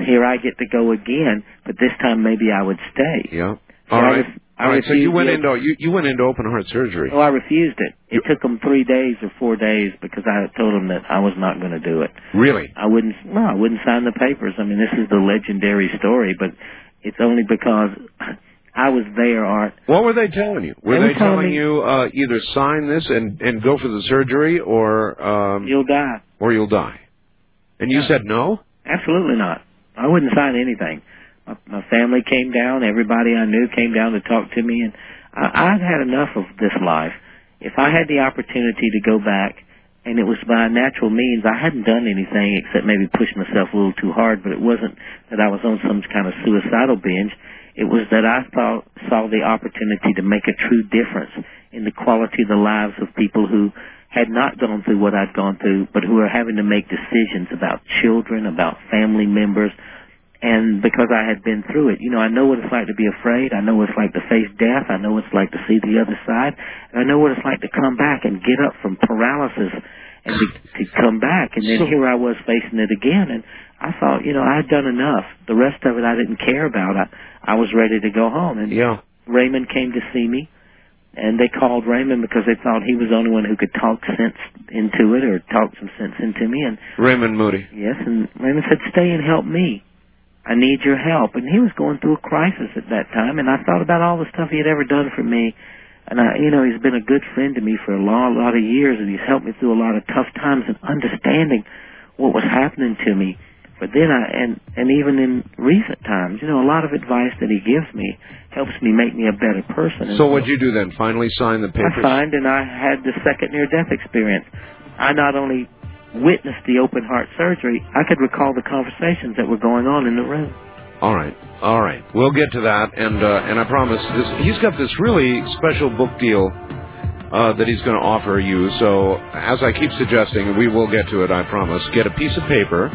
D: here I get to go again, but this time maybe I would stay.
B: Yeah.
D: So
B: All
D: I
B: right.
D: I
B: All right. So you went
D: the-
B: into you you went into open heart surgery.
D: Oh, I refused it. It
B: You-
D: took them three days or four days because I told them that I was not going to do it.
B: Really?
D: I wouldn't. No, I wouldn't sign the papers. I mean, this is the legendary story, but it's only because I was there, Art.
B: What were they telling you? Were
D: They
B: they
D: telling
B: telling
D: me-
B: you uh, either sign this and and go for the surgery or um
D: You'll die.
B: or you'll die? And you said no.
D: Absolutely not. I wouldn't sign anything. My, my family came down. Everybody I knew came down to talk to me, and I, I'd had enough of this life. If I had the opportunity to go back, and it was by natural means, I hadn't done anything except maybe push myself a little too hard. But it wasn't that I was on some kind of suicidal binge. It was that I thought saw the opportunity to make a true difference in the quality of the lives of people who had not gone through what I'd gone through, but who are having to make decisions about children, about family members, and because I had been through it, you know, I know what it's like to be afraid. I know what it's like to face death. I know what it's like to see the other side. And I know what it's like to come back and get up from paralysis and to, to come back. And then
B: So-
D: here I was facing it again. And I thought, you know, I had done enough. The rest of it I didn't care about. I, I was ready to go home. And
B: Yeah.
D: Raymond came to see me. And they called Raymond because they thought he was the only one who could talk sense into it or talk some sense into me. And
B: Raymond Moody.
D: Yes, and Raymond said, "Stay and help me. I need your help." And he was going through a crisis at that time, and I thought about all the stuff he had ever done for me. And I, you know, he's been a good friend to me for a lot, lot of years, and he's helped me through a lot of tough times and understanding what was happening to me. But then I, and and even in recent times, you know, a lot of advice that he gives me helps me make me a better person. And
B: So what'd you do then? Finally sign the papers?
D: I signed and I had the second near death experience. I not only witnessed the open heart surgery, I could recall the conversations that were going on in the room.
B: All right, all right. We'll get to that, and uh, and I promise this. He's got this really special book deal uh, that he's going to offer you. So as I keep suggesting, we will get to it. I promise. Get a piece of paper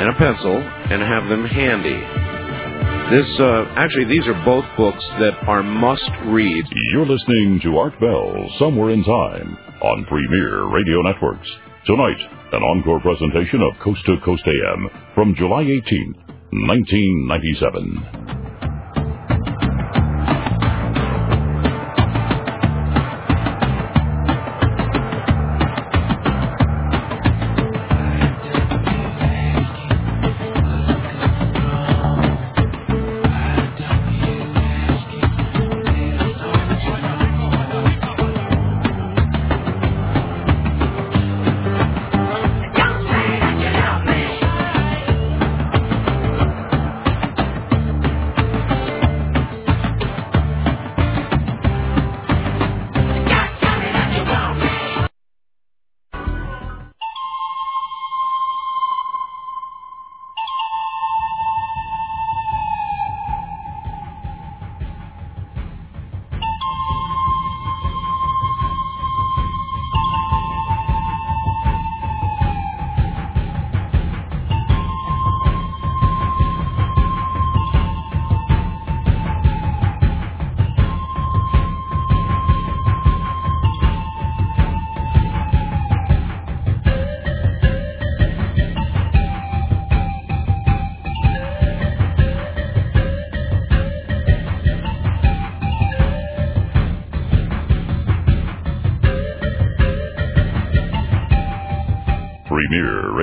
B: and a pencil and have them handy. This uh, actually, these are both books that are must read.
A: You're listening to Art Bell, Somewhere in Time, on Premier Radio Networks. Tonight, an encore presentation of Coast to Coast AM from July 18, 1997.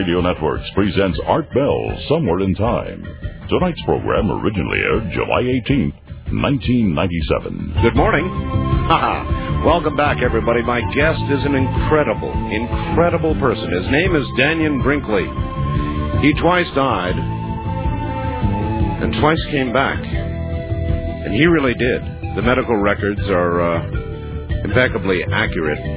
A: Radio Networks presents Art Bell Somewhere in Time. Tonight's program originally aired July 18th, 1997.
B: Good morning. Welcome back, everybody. My guest is an incredible, incredible person. His name is Dannion Brinkley. He twice died and twice came back. And he really did. The medical records are uh, impeccably accurate.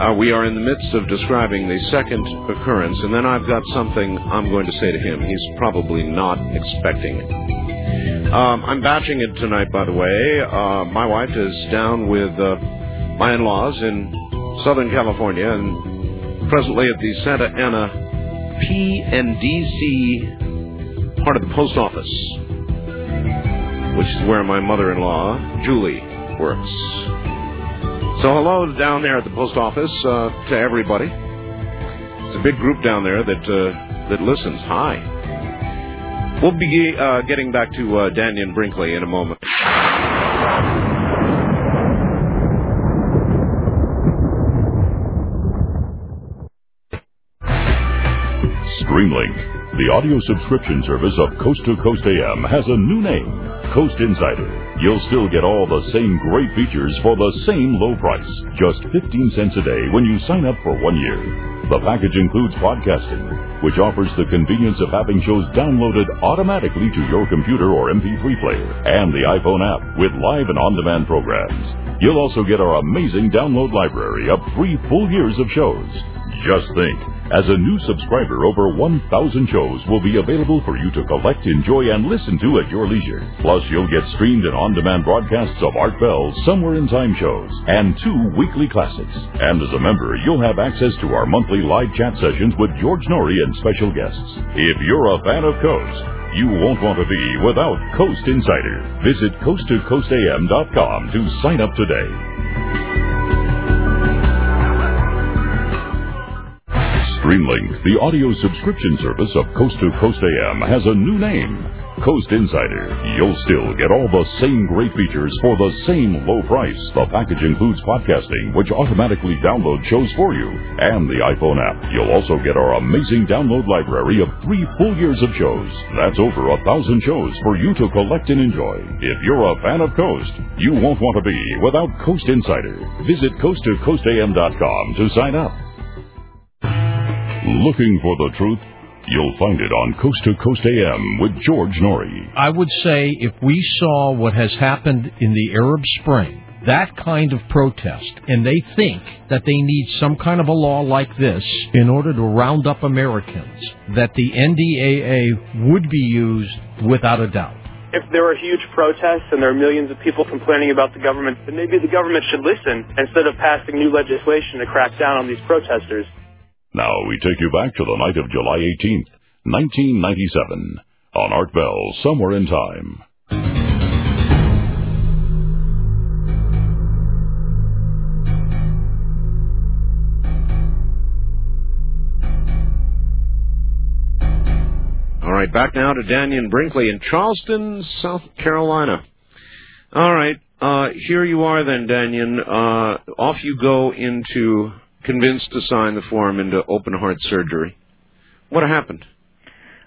B: Uh, we are in the midst of describing the second occurrence, and then I've got something I'm going to say to him. He's probably not expecting it. Um, I'm batching it tonight, by the way. Uh, my wife is down with uh, my in-laws in Southern California, and presently at the Santa Ana P and DC part of the post office, which is where my mother-in-law Julie works. So hello down there at the post office uh, to everybody. It's a big group down there that uh, that listens. Hi. We'll be uh, getting back to uh, Dannion Brinkley in a moment.
A: Streamlink, the audio subscription service of Coast to Coast AM, has a new name, Coast Insider. You'll still get all the same great features for the same low price, just 15 cents a day when you sign up for one year. The package includes podcasting, which offers the convenience of having shows downloaded automatically to your computer or MP3 player, and the iPhone app with live and on-demand programs. You'll also get our amazing download library of three full years of shows. Just think, as a new subscriber, over 1,000 shows will be available for you to collect, enjoy, and listen to at your leisure. Plus, you'll get streamed and on-demand broadcasts of Art Bell's Somewhere in Time shows and two weekly classics. And as a member, you'll have access to our monthly live chat sessions with George Noory and special guests. If you're a fan of Coast, you won't want to be without Coast Insider. Visit coasttocoastam.com to sign up today. Streamlink, the audio subscription service of Coast to Coast AM, has a new name, Coast Insider. You'll still get all the same great features for the same low price. The package includes podcasting, which automatically downloads shows for you, and the iPhone app. You'll also get our amazing download library of three full years of shows. That's over a thousand shows for you to collect and enjoy. If you're a fan of Coast, you won't want to be without Coast Insider. Visit coasttocoastam.com to sign up. Looking for the truth? You'll find it on Coast to Coast AM with George Noory.
G: I would say if we saw what has happened in the Arab Spring, that kind of protest, and they think that they need some kind of a law like this in order to round up Americans, that the NDAA would be used without a doubt.
H: If there are huge protests and there are millions of people complaining about the government, then maybe the government should listen instead of passing new legislation to crack down on these protesters.
A: Now we take you back to the night of July 18th, 1997, on Art Bell, Somewhere in Time.
B: All right, back now to Dannion Brinkley in Charleston, South Carolina. All right, uh, here you are then, Dannion. Uh, off you go into convinced to sign the form into open heart surgery. What happened?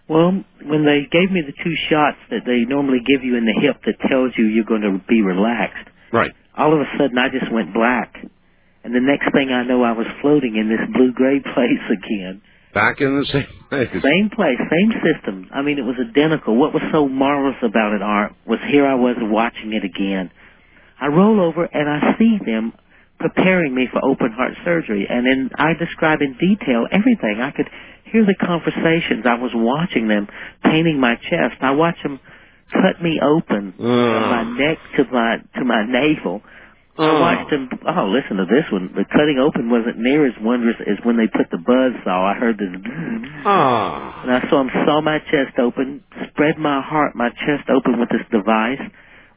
D: Well, when they gave me the two shots that they normally give you in the hip that tells you you're going to be relaxed,
B: Right.
D: all of a sudden I just went black. And the next thing I know, I was floating in this blue-gray place again.
B: Back in the same place.
D: Same place, same system. I mean, it was identical. What was so marvelous about it, Art, was here I was watching it again. I roll over and I see them preparing me for open heart surgery. And then I describe in detail everything. I could hear the conversations. I was watching them painting my chest. I watched them cut me open from my neck to my to my navel. I
B: Oh.
D: watched them. Oh, listen to this one. The cutting open wasn't near as wondrous as when they put the buzz saw. I heard this.
B: Ah.
D: And I saw him saw my chest open, spread my heart, my chest open with this device,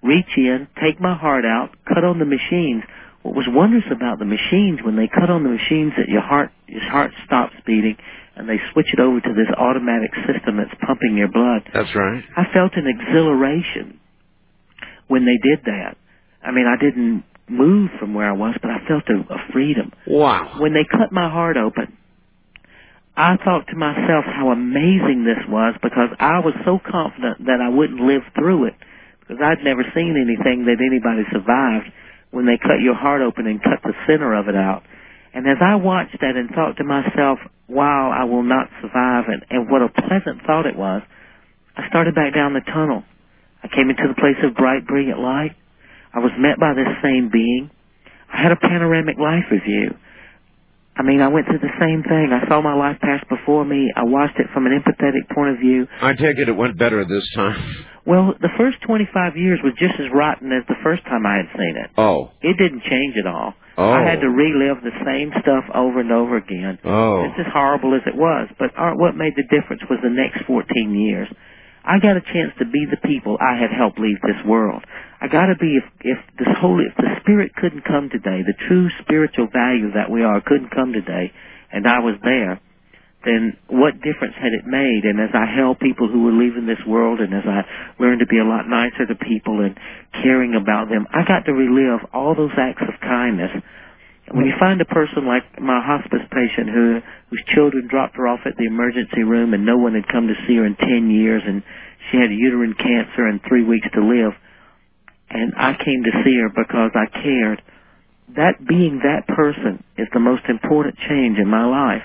D: reach in, take my heart out, cut on the machines. What was wondrous about the machines when they cut on the machines that your heart your heart stops beating and they switch it over to this automatic system that's pumping your blood.
B: That's right.
D: I felt an exhilaration when they did that. I mean, I didn't move from where I was, but I felt a, a freedom.
B: Wow.
D: When they cut my heart open, I thought to myself how amazing this was because I was so confident that I wouldn't live through it because I'd never seen anything that anybody survived when they cut your heart open and cut the center of it out. And as I watched that and thought to myself, wow, I will not survive, and, and what a pleasant thought it was, I started back down the tunnel. I came into the place of bright, brilliant light. I was met by this same being. I had a panoramic life review. I mean, I went through the same thing. I saw my life pass before me. I watched it from an empathetic point of view.
B: I take it it went better this time.
D: Well, the first 25 years was just as rotten as the first time I had seen it.
B: Oh.
D: It didn't change at all.
B: Oh.
D: I had to relive the same stuff over and over again.
B: Oh.
D: It's as horrible as it was. But uh, what made the difference was the next 14 years. I got a chance to be the people I had helped leave this world. I got to be if if this holy if the spirit couldn't come today, the true spiritual value that we are couldn't come today, and I was there, then what difference had it made? And as I held people who were leaving this world, and as I learned to be a lot nicer to people and caring about them, I got to relive all those acts of kindness. When you find a person like my hospice patient who whose children dropped her off at the emergency room and no one had come to see her in ten years and she had uterine cancer and three weeks to live and I came to see her because I cared. That being that person is the most important change in my life.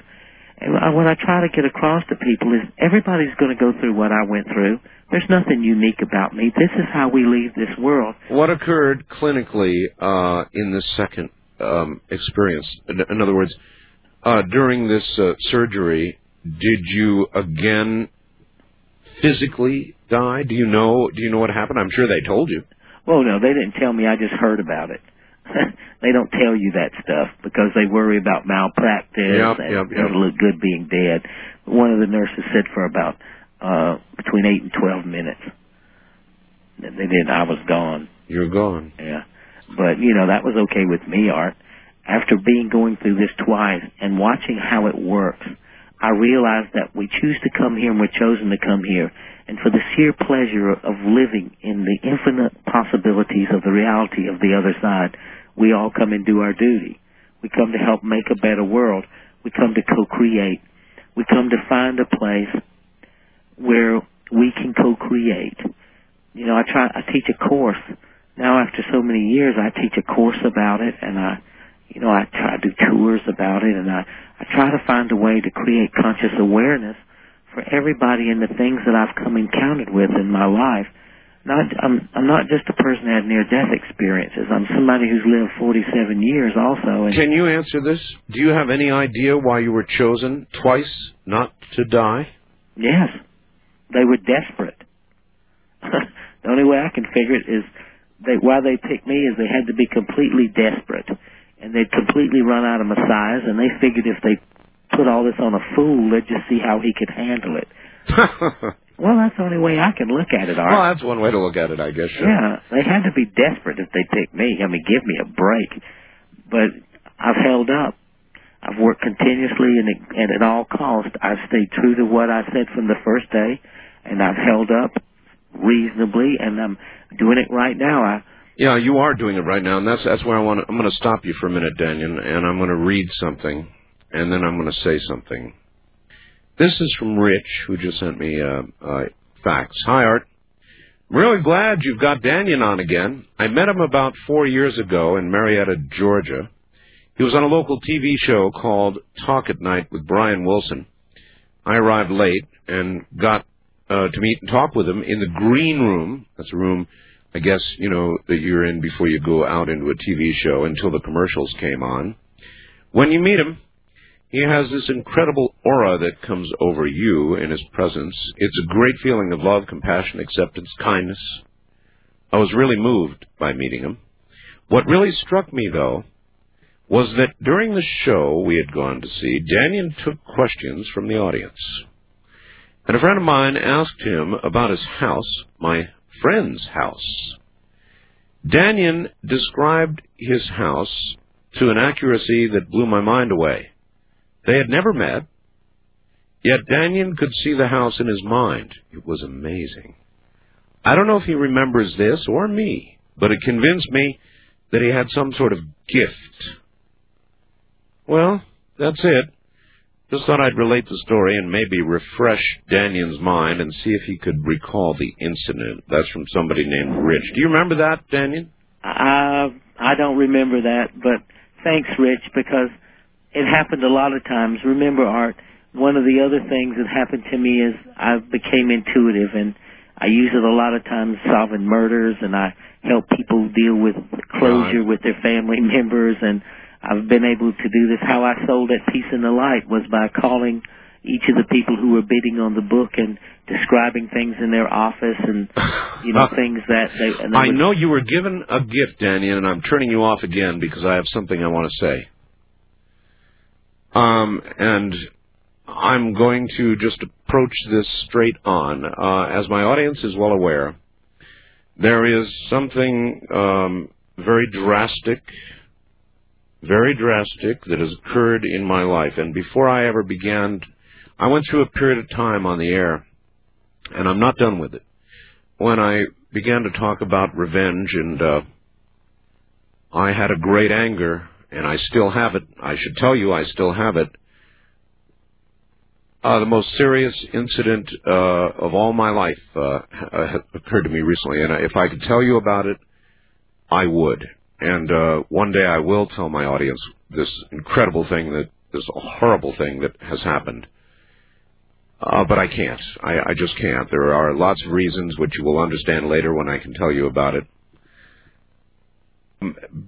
D: What I try to get across to people is everybody's going to go through what I went through. There's nothing unique about me. This is how we leave this world.
B: What occurred clinically uh, in this second um, experience? In, in other words, uh, during this uh, surgery, did you again physically die? Do you know? Do you know what happened? I'm sure they told you.
D: Well, no, they didn't tell me. I just heard about it. they don't tell you that stuff because they worry about malpractice
B: Yep,
D: and
B: yep,
D: it
B: yep.
D: doesn't look good being dead. One of the nurses said for about uh between eight and twelve minutes. They did. I was gone.
B: You're gone.
D: Yeah. But, you know, that was okay with me, Art. After being going through this twice and watching how it works, I realized that we choose to come here and we're chosen to come here. And for the sheer pleasure of living in the infinite possibilities of the reality of the other side, we all come and do our duty. We come to help make a better world. We come to co-create. We come to find a place where we can co-create. You know, I try, I teach a course now after so many years, I teach a course about it, and I, you know, I try to do tours about it, and I, I try to find a way to create conscious awareness for everybody in the things that I've come encountered with in my life. Not, I'm, I'm not just a person that had near-death experiences. I'm somebody who's lived 47 years also. And
B: Can you answer this? Do you have any idea why you were chosen twice not to die?
D: Yes, they were desperate. the only way I can figure it is they why they picked me is they had to be completely desperate, and they'd completely run out of Messiahs, and they figured if they put all this on a fool, they'd just see how he could handle it. Well, that's the only way I can look at it, Art.
B: well, that's one way to look at it, I guess. Sure.
D: Yeah, they had to be desperate if they picked me. I mean, give me a break. But I've held up. I've worked continuously and, it, and at all costs. I've stayed true to what I said from the first day, and I've held up reasonably, and I'm doing it right now. I,
B: Yeah, you are doing it right now, and that's that's where I want. I'm going to stop you for a minute, Dannion, and I'm going to read something, and then I'm going to say something. This is from Rich, who just sent me uh, uh, facts. Hi, Art. I'm really glad you've got Dannion on again. I met him about four years ago in Marietta, Georgia. He was on a local TV show called Talk at Night with Brian Wilson. I arrived late and got uh, to meet and talk with him in the green room. That's a room, I guess, you know, that you're in before you go out into a TV show until the commercials came on. When you meet him, he has this incredible aura that comes over you in his presence. It's a great feeling of love, compassion, acceptance, kindness. I was really moved by meeting him. What really struck me, though, was that during the show we had gone to see, Dannion took questions from the audience. And a friend of mine asked him about his house, my friend's house. Dannion described his house to an accuracy that blew my mind away. They had never met, yet Dannion could see the house in his mind. It was amazing. I don't know if he remembers this or me, but it convinced me that he had some sort of gift. Well, that's it. Just thought I'd relate the story and maybe refresh Dannion's mind and see if he could recall the incident. That's from somebody named Rich. Do you remember that, Dannion?
D: I uh, I don't remember that, but thanks, Rich, because it happened a lot of times. Remember, Art, one of the other things that happened to me is I became intuitive, and I use it a lot of times solving murders, and I help people deal with closure with their family members, and I've been able to do this. How I sold at Peace in the Light was by calling each of the people who were bidding on the book and describing things in their office and you know things that they.
B: I know you were given a gift, Dannion, and I'm turning you off again because I have something I want to say. Um, and I'm going to just approach this straight on. Uh, as my audience is well aware, there is something um, very drastic, very drastic that has occurred in my life. And before I ever began, I went through a period of time on the air, and I'm not done with it when I began to talk about revenge and uh, I had a great anger and I still have it. I should tell you I still have it. Uh, the most serious incident uh, of all my life uh, occurred to me recently, and if I could tell you about it, I would. And uh, one day I will tell my audience this incredible thing that this horrible thing that has happened. Uh, but I can't. I, I just can't. There are lots of reasons which you will understand later when I can tell you about it.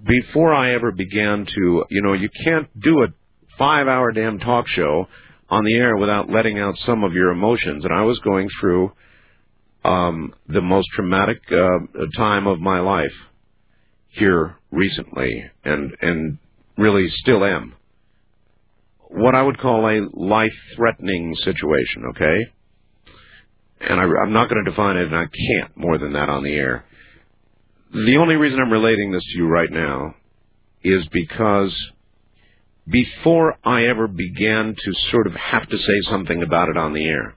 B: Before I ever began to, you know, you can't do a five hour damn talk show on the air without letting out some of your emotions. And I was going through um, the most traumatic uh, time of my life here recently, and and really still am what I would call a life-threatening situation. Okay, and I, I'm not going to define it, and I can't more than that on the air. The only reason I'm relating this to you right now is because before I ever began to sort of have to say something about it on the air,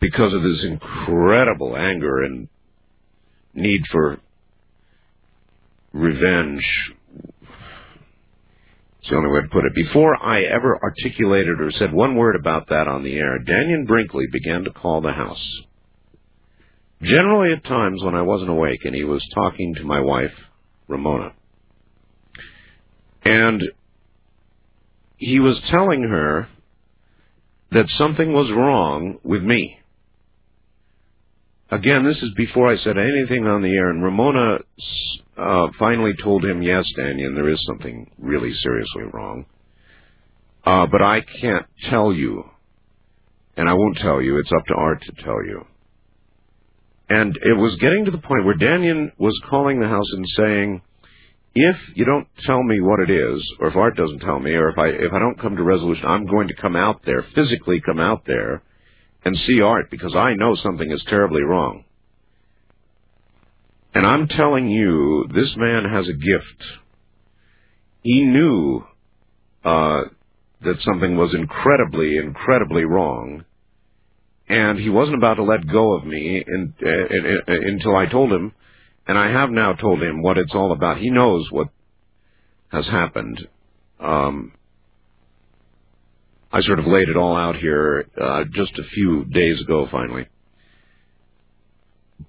B: because of this incredible anger and need for revenge, it's the only way to put it. Before I ever articulated or said one word about that on the air, Dannion Brinkley began to call the house. Generally at times when I wasn't awake and he was talking to my wife, Ramona. And he was telling her that something was wrong with me. Again, this is before I said anything on the air, and Ramona uh, finally told him, "Yes, Dannion, there is something really seriously wrong, uh, but I can't tell you, and I won't tell you. It's up to Art to tell you." And it was getting to the point where Dannion was calling the house and saying, "If you don't tell me what it is, or if Art doesn't tell me, or if I if I don't come to resolution, I'm going to come out there, physically come out there." and see art because I know something is terribly wrong. And I'm telling you, this man has a gift. He knew uh, that something was incredibly, incredibly wrong, and he wasn't about to let go of me in, uh, in, until I told him, and I have now told him what it's all about. He knows what has happened. Um, I sort of laid it all out here uh, just a few days ago, finally.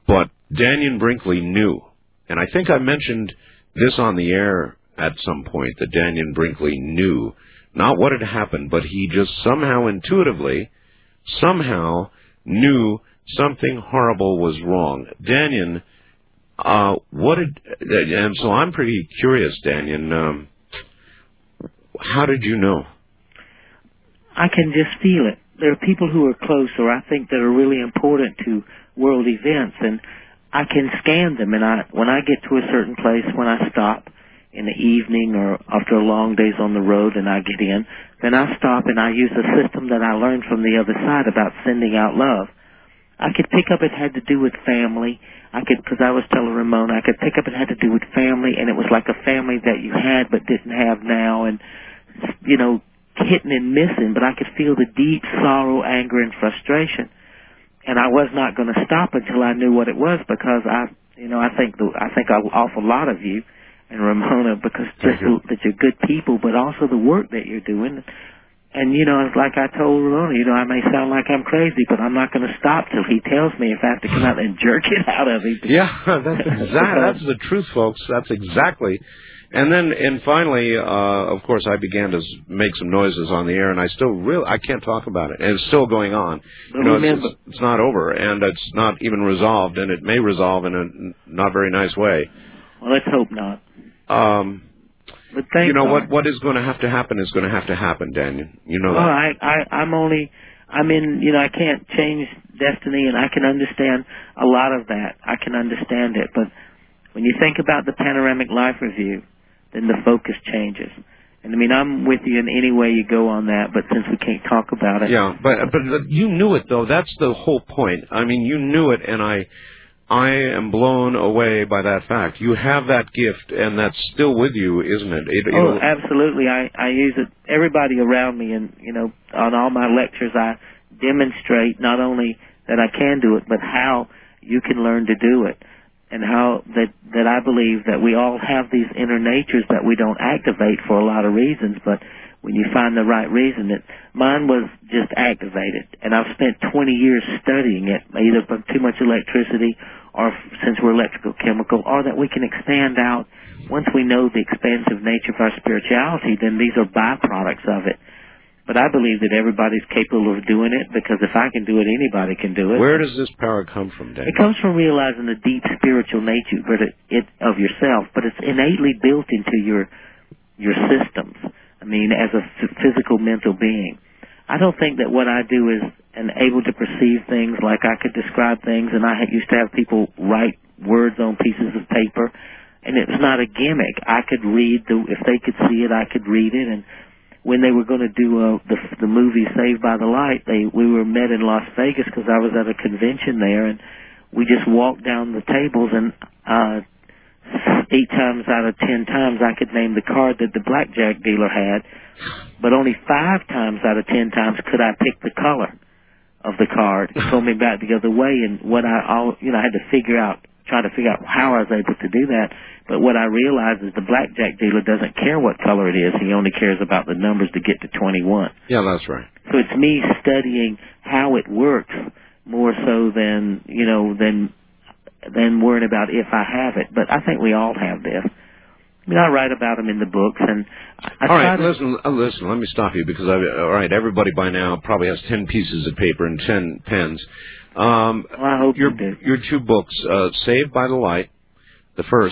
B: But Dannion Brinkley knew, and I think I mentioned this on the air at some point that Dannion Brinkley knew not what had happened, but he just somehow intuitively, somehow knew something horrible was wrong. Dannion, uh, what did, and so I'm pretty curious, Dannion. Um, how did you know?
D: I can just feel it. There are people who are close, or I think that are really important to world events, and I can scan them. And I, when I get to a certain place, when I stop in the evening or after a long days on the road, and I get in, then I stop and I use a system that I learned from the other side about sending out love. I could pick up it had to do with family. I could, because I was telling Ramona, I could pick up it had to do with family, and it was like a family that you had but didn't have now, and you know, hitting and missing, but I could feel the deep sorrow, anger, and frustration. And I was not going to stop until I knew what it was because I, you know, I think the, I think an awful lot of you and Ramona because just
B: you.
D: that you're good people, but also the work that you're doing. And you know, it's like I told Ramona, you know, I may sound like I'm crazy, but I'm not going to stop till he tells me if I have to come out and jerk it out of him.
B: Yeah, that's exactly that's the truth, folks. That's exactly. And then, and finally, uh, of course, I began to s- make some noises on the air, and I still really I can't talk about it, and it's still going on.
D: But
B: You know,
D: remember-
B: it's, it's not over, and it's not even resolved, and it may resolve in a n- not very nice way.
D: Well, let's hope not.
B: Um,
D: But thank
B: you know
D: God.
B: what? What is going to have to happen is going to have to happen, Dannion. You know
D: Well,
B: that.
D: I, I, I'm only, I'm in, you know, I can't change destiny, and I can understand a lot of that. I can understand it, but when you think about the panoramic life review, then the focus changes. And I mean, I'm with you in any way you go on that, but since we can't talk about it,
B: Yeah, but but you knew it though. That's the whole point. I mean, you knew it, and I I am blown away by that fact. You have that gift, and that's still with you, isn't it? it
D: Oh, absolutely. I I use it. Everybody around me, and you know, on all my lectures, I demonstrate not only that I can do it, but how you can learn to do it, and how that that I believe that we all have these inner natures that we don't activate for a lot of reasons, but when you find the right reason, that mine was just activated, and I've spent 20 years studying it, either from too much electricity, or since we're electrical chemical, or that we can expand out once we know the expansive nature of our spirituality, then these are byproducts of it. But I believe that everybody's capable of doing it because if I can do it, anybody can do it.
B: Where does this power come from, Dannion?
D: It comes from realizing the deep spiritual nature it, it, of yourself, but it's innately built into your your systems. I mean, as a physical mental being. I don't think that what I do is and able to perceive things like I could describe things, and I used to have people write words on pieces of paper, and it was not a gimmick. I could read the if they could see it, I could read it, and when they were going to do uh, the the movie Saved by the Light, they we were met in Las Vegas because I was at a convention there, and we just walked down the tables, and uh, eight times out of ten times I could name the card that the blackjack dealer had, but only five times out of ten times could I pick the color of the card. It told me back the other way, and what I all you know I had to figure out, try to figure out how I was able to do that. But what I realized is the blackjack dealer doesn't care what color it is; he only cares about the numbers to get to twenty-one.
B: Yeah, that's right.
D: So it's me studying how it works more so than you know than than worrying about if I have it. But I think we all have this. I mean, I write about them in the books, and I
B: all right,
D: to,
B: listen, uh, listen. Let me stop you because I. All right, everybody by now probably has ten pieces of paper and ten pens. Um,
D: Well, I hope
B: your
D: you do.
B: your two books, uh, "Saved by the Light," the 1st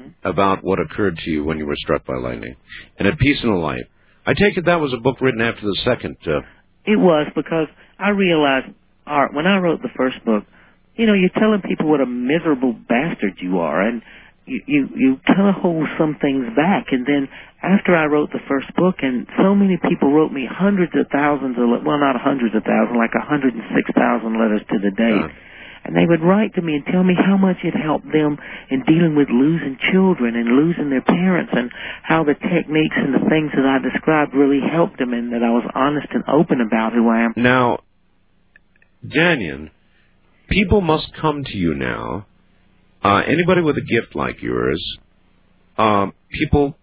D: Mm-hmm.
B: about what occurred to you when you were struck by lightning, and "A Peace in the Light." I take it that was a book written after the second. Uh,
D: It was because I realized, Art, when I wrote the first book, you know, you're telling people what a miserable bastard you are, and you you you kind of hold some things back. And then after I wrote the first book, and so many people wrote me hundreds of thousands of well, not hundreds of thousands, like a hundred and six thousand letters to the
B: day.
D: And they would write to me and tell me how much it helped them in dealing with losing children and losing their parents and how the techniques and the things that I described really helped them and that I was honest and open about who I am.
B: Now, Dannion, people must come to you now. Uh, anybody with a gift like yours, um, people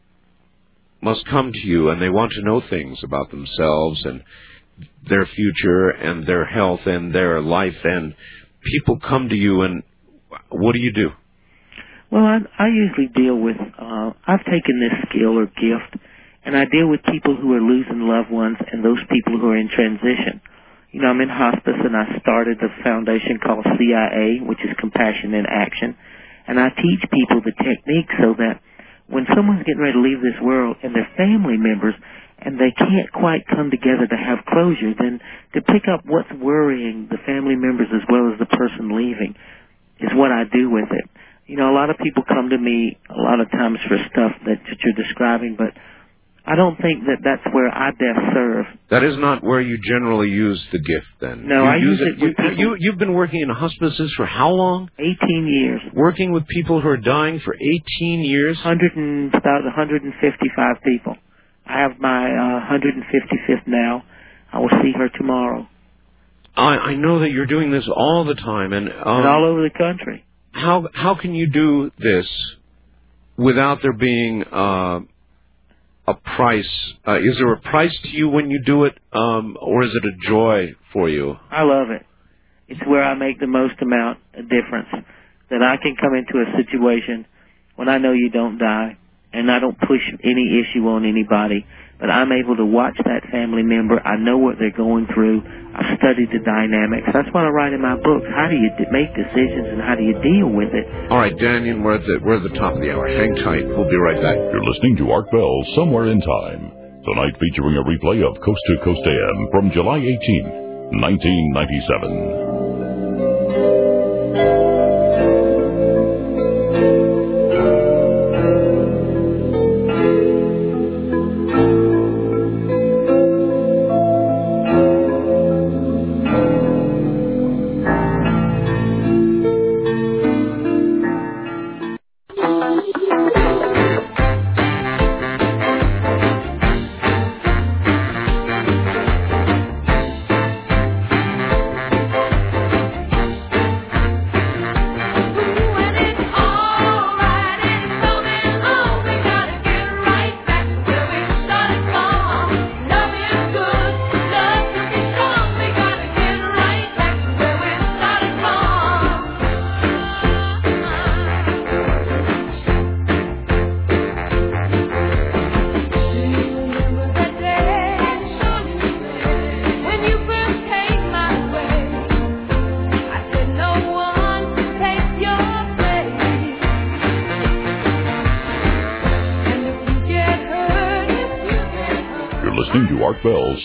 B: must come to you and they want to know things about themselves and their future and their health and their life. And people come to you and what do you do?
D: Well, I, I usually deal with, uh, I've taken this skill or gift and I deal with people who are losing loved ones and those people who are in transition. You know, I'm in hospice and I started a foundation called CIA, which is Compassion in Action. And I teach people the technique so that when someone's getting ready to leave this world and their family members and they can't quite come together to have closure, then to pick up what's worrying the family members as well as the person leaving is what I do with it. You know, a lot of people come to me a lot of times for stuff that, that you're describing, but I don't think that that's where I best serve.
B: That is not where you generally use the gift then.
D: No,
B: you
D: I use it
B: you,
D: with people-
B: you, you've been working in hospices for how long?
D: 18 years.
B: Working with people who are dying for 18 years?
D: 100 and, about 155 people. I have my uh, 155th now. I will see her tomorrow.
B: I, I know that you're doing this all the time, and, um,
D: and all over the country.
B: how how can you do this without there being uh, a price. Uh, is there a price to you when you do it, um, or is it a joy for you?
D: I love it. It's where I make the most amount of difference. That I can come into a situation when I know you don't die, and I don't push any issue on anybody, but I'm able to watch that family member. I know what they're going through. I've studied the dynamics. That's what I write in my books. How do you d- make decisions, and how do you deal with it?
B: All right, Dannion, we're at the we're at the top of the hour. Hang tight. We'll be right back.
A: You're listening to Art Bell Somewhere in Time. Tonight featuring a replay of Coast to Coast AM from July 18, 1997.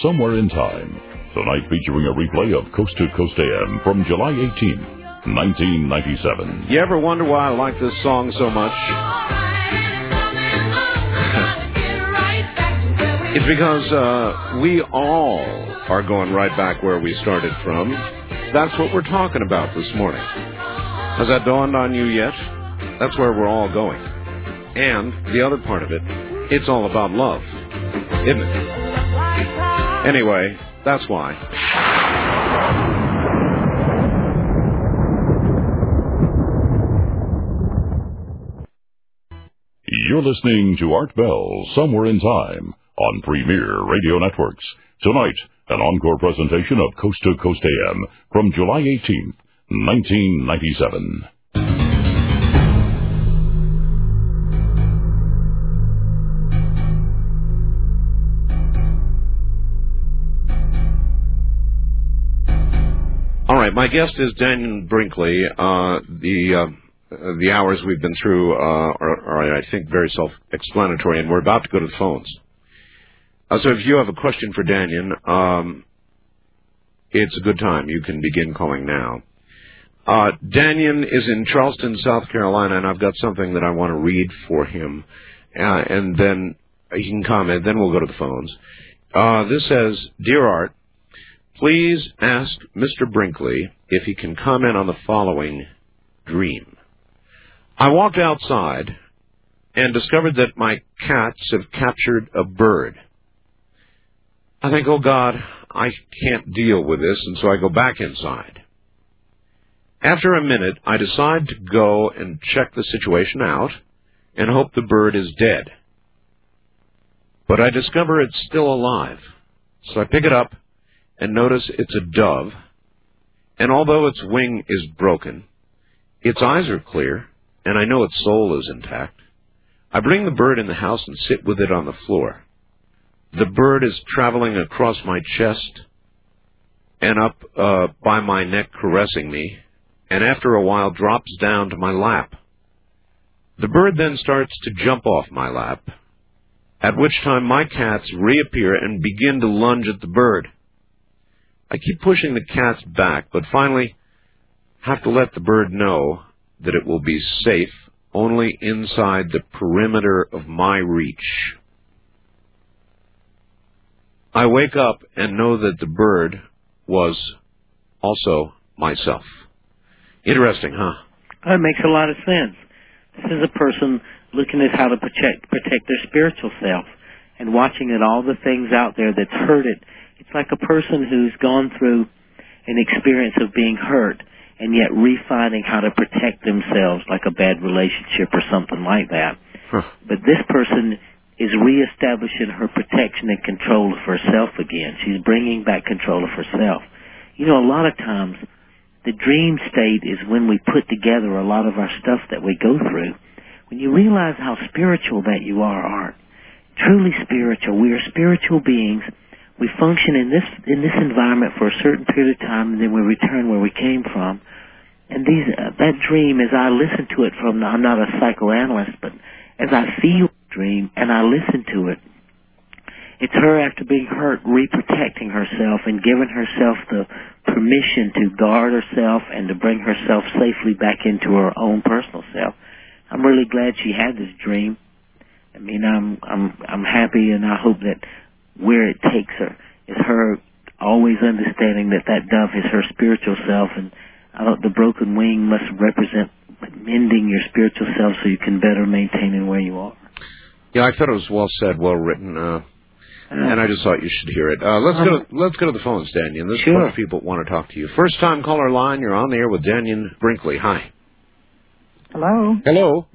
A: Somewhere in Time. Tonight featuring a replay of Coast to Coast AM from July 18, 1997.
B: You ever wonder why I like this song so much? It's because uh, we all are going right back where we started from. That's what we're talking about this morning. Has that dawned on you yet? That's where we're all going. And the other part of it, it's all about love, isn't it? Anyway, that's why.
A: You're listening to Art Bell Somewhere in Time on Premier Radio Networks. Tonight, an encore presentation of Coast to Coast AM from July 18, 1997.
B: All right, my guest is Dannion Brinkley. Uh, the uh, the hours we've been through uh, are, are, I think, very self-explanatory, and we're about to go to the phones. Uh, so, if you have a question for Dannion, um, it's a good time. You can begin calling now. Uh, Dannion is in Charleston, South Carolina, and I've got something that I want to read for him, uh, and then he can comment. Then we'll go to the phones. Uh, this says, "Dear Art." Please ask Mr. Brinkley if he can comment on the following dream. I walked outside and discovered that my cats have captured a bird. I think, oh God, I can't deal with this, and so I go back inside. After a minute, I decide to go and check the situation out and hope the bird is dead. But I discover it's still alive. So I pick it up and notice it's a dove, and although its wing is broken, its eyes are clear, and I know its soul is intact. I bring the bird in the house and sit with it on the floor. The bird is traveling across my chest and up uh, by my neck, caressing me, and after a while drops down to my lap. The bird then starts to jump off my lap, at which time my cats reappear and begin to lunge at the bird. I keep pushing the cats back, but finally have to let the bird know that it will be safe only inside the perimeter of my reach. I wake up and know that the bird was also myself. Interesting, huh?
D: That makes a lot of sense. This is a person looking at how to protect protect their spiritual self and watching at all the things out there that's hurt it. It's like a person who's gone through an experience of being hurt and yet refining how to protect themselves like a bad relationship or something like that.
B: Huh.
D: But this person is reestablishing her protection and control of herself again. She's bringing back control of herself. You know, a lot of times the dream state is when we put together a lot of our stuff that we go through. When you realize how spiritual that you are, Art, truly spiritual. We are spiritual beings. We function in this in this environment for a certain period of time, and then we return where we came from. And these uh, that dream, as I listen to it from, I'm not a psychoanalyst, but as I feel dream and I listen to it, it's her after being hurt, reprotecting herself and giving herself the permission to guard herself and to bring herself safely back into her own personal self. I'm really glad she had this dream. I mean, I'm I'm I'm happy, and I hope that where it takes her is her always understanding that that dove is her spiritual self, and I don't, the broken wing must represent mending your spiritual self so you can better maintain in where you are.
B: Yeah, I thought it was well said, well written, uh, and I just thought you should hear it. Uh, let's go. To, let's go to the phones, Dannion. There's a
D: Sure.
B: bunch of people want to talk to you. First time caller line. You're on the air with Dannion Brinkley. Hi.
I: Hello.
B: Hello.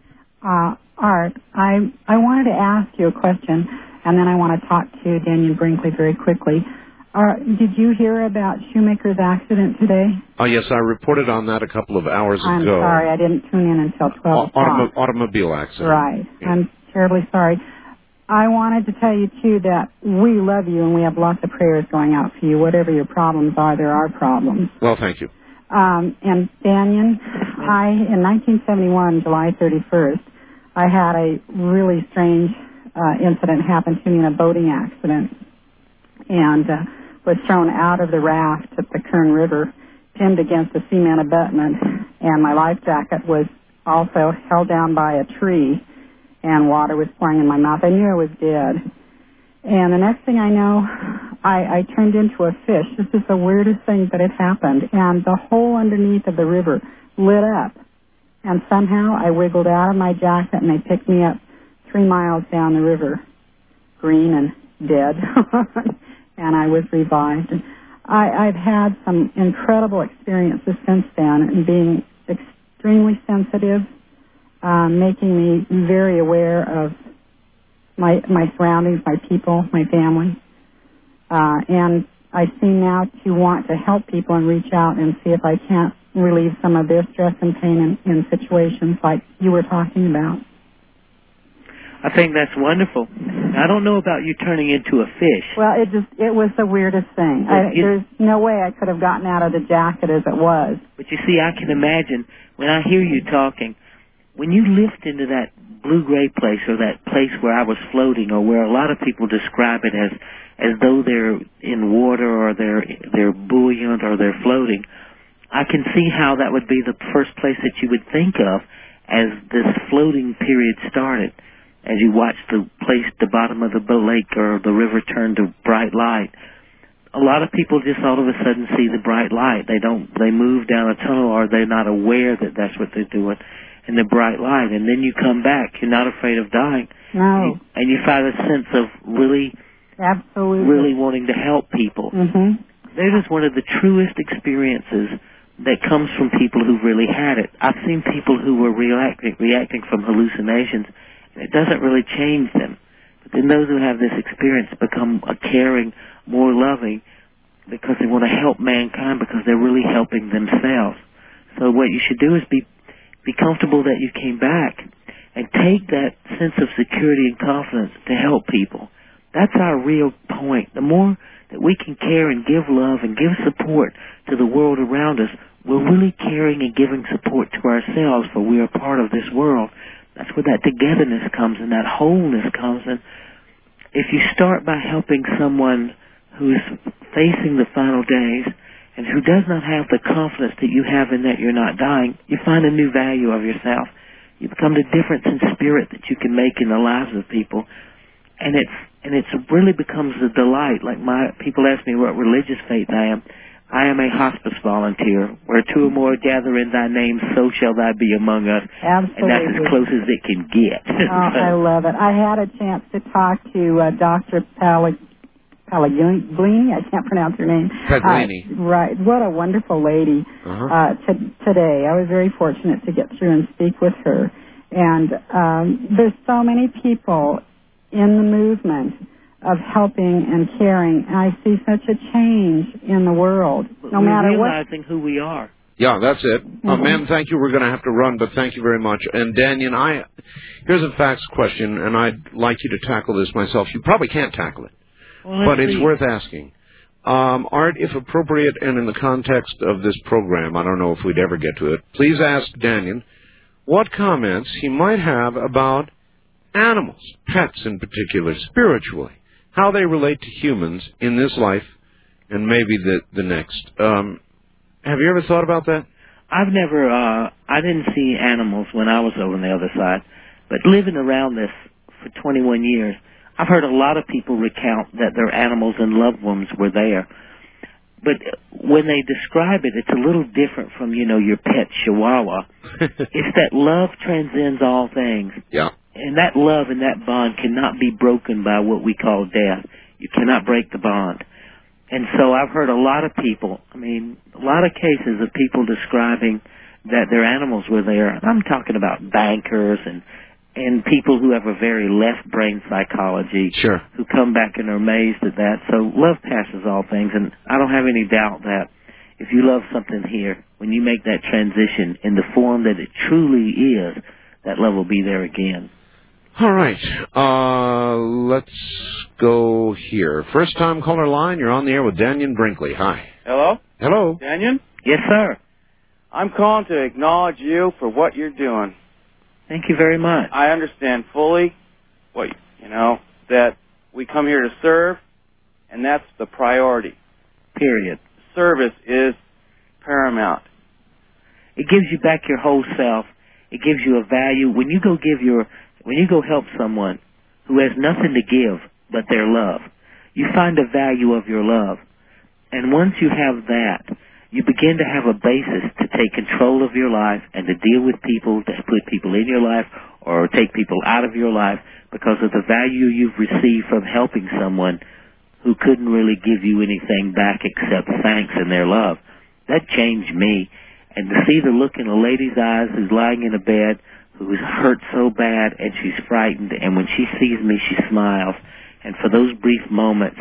I: Uh, Art, I I wanted to ask you a question, and then I want to talk to Dannion Brinkley very quickly. Uh, did you hear about Shoemaker's accident today?
B: Oh yes, I reported on that a couple of hours
I: I'm
B: ago.
I: sorry, I didn't tune in until 12 o'clock.
B: automo- automobile accident.
I: Right.
B: Yeah.
I: I'm terribly sorry. I wanted to tell you too that we love you and we have lots of prayers going out for you. Whatever your problems are, there are problems.
B: Well, thank you.
I: Um, and Dannion, I in 1971, July 31st, I had a really strange uh, incident happen to me in a boating accident, and uh, was thrown out of the raft at the Kern River, pinned against a cement abutment, and my life jacket was also held down by a tree, and water was pouring in my mouth. I knew I was dead. And the next thing I know, I, I turned into a fish. This is the weirdest thing that had happened. And the hole underneath of the river lit up. And somehow I wiggled out of my jacket and they picked me up three miles down the river, green and dead. and I was revived. I, I've had some incredible experiences since then and being extremely sensitive, uh, making me very aware of my my surroundings, my people, my family, uh, and I seem now to want to help people and reach out and see if I can't relieve some of their stress and pain in, in situations like you were talking about.
D: I think that's wonderful. I don't know about you turning into a fish.
I: Well, it just it was the weirdest thing. I, there's no way I could have gotten out of the jacket as it was.
D: But you see, I can imagine when I hear you talking, when you lift into that blue gray place or that place where I was floating or where a lot of people describe it as as though they're in water or they're they're buoyant or they're floating, I can see how that would be the first place that you would think of as this floating period started. As you watch the place, the bottom of the lake or the river turn to bright light, a lot of people just all of a sudden see the bright light. They don't, they move down a tunnel or they're not aware that that's what they're doing in the bright light. And then you come back, you're not afraid of dying.
I: No,
D: And you find a sense of really,
I: absolutely.
D: really wanting to help people.
I: Mhm.
D: That is one of the truest experiences that comes from people who really had it. I've seen people who were reacting, reacting from hallucinations, it doesn't really change them. But then those who have this experience become a caring, more loving, because they want to help mankind because they're really helping themselves. So what you should do is be be comfortable that you came back and take that sense of security and confidence to help people. That's our real point. The more that we can care and give love and give support to the world around us, we're really caring and giving support to ourselves for we are part of this world. That's where that togetherness comes and that wholeness comes and if you start by helping someone who's facing the final days and who does not have the confidence that you have in that you're not dying, you find a new value of yourself. You become the difference in spirit that you can make in the lives of people. And it's and it's really becomes a delight. Like my people ask me what religious faith I am. I am a hospice volunteer. Where two or more gather in thy name, so shall thy be among us.
I: Absolutely.
D: And that's as close as it can get.
I: Oh, I love it. I had a chance to talk to uh, Dr. Palag- Palaglini. I can't pronounce her name.
B: Paglini.
I: Uh, right. What a wonderful lady
B: Uh-huh.
I: uh, t- today. I was very fortunate to get through and speak with her. And um, there's so many people in the movement of helping and caring. And I see such a change in the world, no
D: We're
I: matter what.
D: realizing who we are.
B: Yeah, that's it. Uh,
I: Mhm.
B: ma'am, thank you. We're going to have to run, but thank you very much. And Dannion, I here's a facts question, and I'd like you to tackle this myself. You probably can't tackle it,
D: Well,
B: but it's
D: see.
B: worth asking. Um, Art, if appropriate and in the context of this program, I don't know if we'd ever get to it, please ask Dannion what comments he might have about animals, pets in particular, spiritually, how they relate to humans in this life and maybe the, the next. Um, have you ever thought about that?
D: I've never, uh, I didn't see animals when I was over on the other side, but living around this for 21 years, I've heard a lot of people recount that their animals and loved ones were there. But when they describe it, it's a little different from, you know, your pet chihuahua. it's that love transcends all things.
B: Yeah.
D: And that love and that bond cannot be broken by what we call death. You cannot break the bond. And so I've heard a lot of people, I mean, a lot of cases of people describing that their animals were there. I'm talking about bankers and and people who have a very left brain psychology
B: Sure.
D: who come back and are amazed at that. So love passes all things and I don't have any doubt that if you love something here, when you make that transition in the form that it truly is, that love will be there again.
B: All right. Uh, let's go here. First time caller line. You're on the air with Dannion Brinkley. Hi.
J: Hello,
B: Hello.
J: Dannion.
D: Yes, sir.
J: I'm calling to acknowledge you for what you're doing.
D: Thank you very much.
J: I understand fully what you know that we come here to serve, and that's the priority.
D: Period.
J: Service is paramount.
D: It gives you back your whole self. It gives you a value when you go give your when you go help someone who has nothing to give but their love. You find the value of your love. And once you have that, you begin to have a basis to take control of your life and to deal with people, to put people in your life or take people out of your life because of the value you've received from helping someone who couldn't really give you anything back except thanks and their love. That changed me. And to see the look in a lady's eyes who's lying in a bed, who's hurt so bad and she's frightened, and when she sees me, she smiles. And for those brief moments,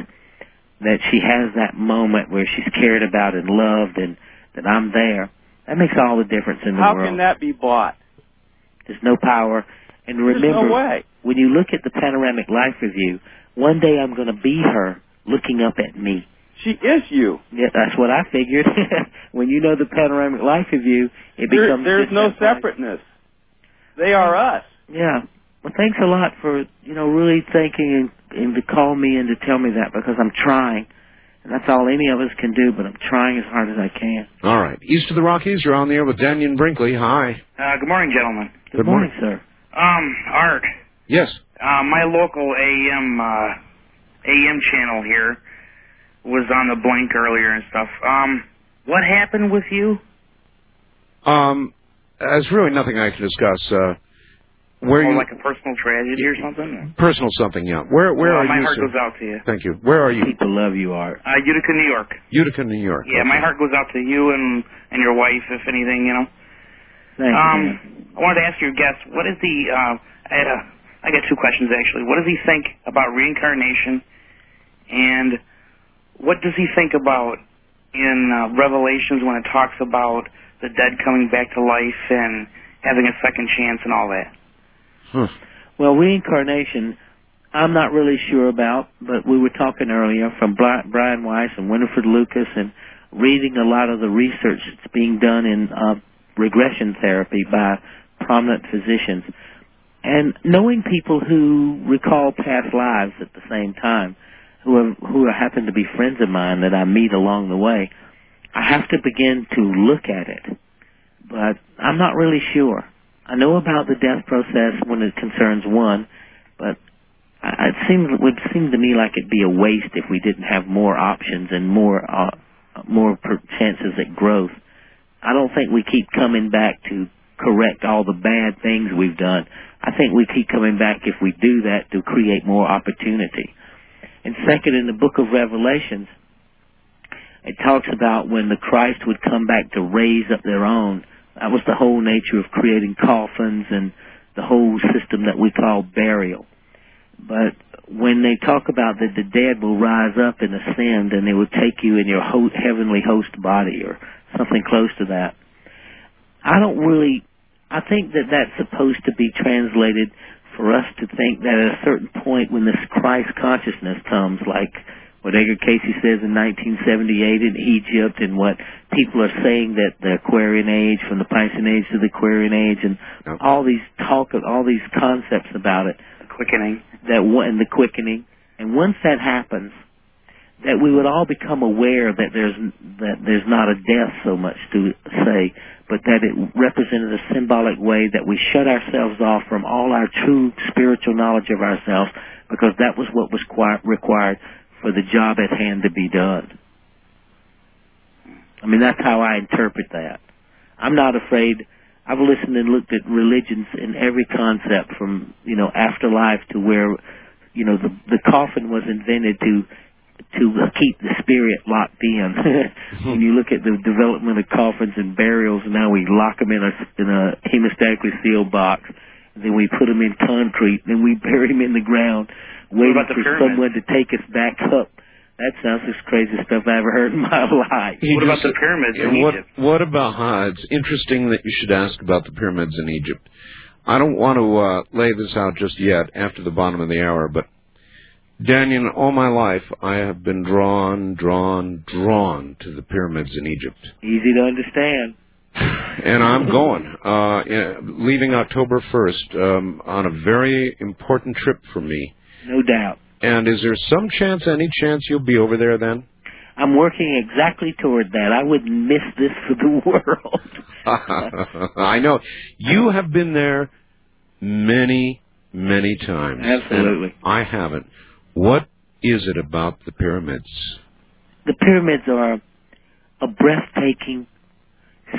D: that she has that moment where she's cared about and loved and that I'm there, that makes all the difference in the
J: How
D: world.
J: How can that be bought?
D: There's no power. And remember,
J: no way.
D: when you look at the panoramic life review, one day I'm going to be her looking up at me.
J: She is you.
D: Yeah, that's what I figured. when you know the panoramic life review, it
J: There,
D: becomes
J: there's no
D: that life.
J: Separateness. They are us.
D: Yeah. Well, thanks a lot for you know really thinking and, and to call me and to tell me that because I'm trying, and that's all any of us can do. But I'm trying as hard as I can.
B: All right. East of the Rockies. You're on the air with Dannion Brinkley. Hi.
K: Uh, good morning, gentlemen.
D: Good,
B: Good
D: morning,
B: morning.
D: sir.
K: Um, Art,
B: Yes.
K: uh, my local AM uh, AM channel here was on the blink earlier and stuff. Um, what happened with you?
B: Um, there's really nothing I can discuss. Uh, where
K: or
B: you?
K: like a personal tragedy or something?
B: personal something. Yeah. Where Where
K: Well,
B: are
K: my
B: you?
K: My heart
B: sir?
K: goes out to you.
B: Thank you. Where are you?
D: People love you, Art.
K: Uh, Utica, New York.
B: Utica, New York.
K: Yeah, my heart goes out to you and and your wife, if anything, you know.
D: Thank
K: um,
D: you.
K: I wanted to ask your guest, what is the, uh, I, had a, I got two questions actually. What does he think about reincarnation? And what does he think about in uh, Revelations when it talks about the dead coming back to life and having a second chance and all that?
B: Huh.
D: Well, reincarnation, I'm not really sure about, but we were talking earlier from Bri- Brian Weiss and Winafred Lucas and reading a lot of the research that's being done in uh, regression therapy by prominent physicians. And knowing people who recall past lives at the same time, who have, who happen to be friends of mine that I meet along the way, I have to begin to look at it. But I'm not really sure. I know about the death process when it concerns one, but it seems it would seem to me like it'd be a waste if we didn't have more options and more uh, more chances at growth. I don't think we keep coming back to correct all the bad things we've done. I think we keep coming back if we do that to create more opportunity. And second, in the book of Revelations, it talks about when the Christ would come back to raise up their own. That was the whole nature of creating coffins and the whole system that we call burial. But when they talk about that the dead will rise up and ascend and they will take you in your ho- heavenly host body or something close to that, I don't really, I think that that's supposed to be translated for us to think that at a certain point when this Christ consciousness comes, like what Edgar Cayce says in 1978 in Egypt and what people are saying that the Aquarian age, from the Piscean age to the Aquarian age and all these talk of all these concepts about it.
K: The Quickening.
D: That one, and the quickening. And once that happens, that we would all become aware that there's that there's not a death so much to say, but that it represented a symbolic way that we shut ourselves off from all our true spiritual knowledge of ourselves because that was what was qui- required for the job at hand to be done. I mean, that's how I interpret that. I'm not afraid. I've listened and looked at religions in every concept from, you know, afterlife to where, you know, the, the coffin was invented to to keep the spirit locked in. when you look at the development of coffins and burials, now we lock them in a in a hemostatically sealed box, then we put them in concrete, then we bury them in the ground, waiting
K: about the
D: for
K: pyramids?
D: someone to take us back up. That sounds the craziest stuff I ever heard in my life.
B: You
K: What about the pyramids in
B: what,
K: Egypt?
B: What about uh, It's interesting that you should ask about the pyramids in Egypt. I don't want to uh, lay this out just yet after the bottom of the hour, but Dannion, all my life I have been drawn, drawn, drawn to the pyramids in Egypt,
D: Easy to understand.
B: And I'm going, uh, leaving October 1st um, on a very important trip for me.
D: No doubt.
B: And is there some chance, any chance, you'll be over there then?
D: I'm working exactly toward that. I wouldn't miss this for the world.
B: I know. You have been there many, many times.
D: Absolutely.
B: I haven't. What is it about the pyramids?
D: the pyramids are a breathtaking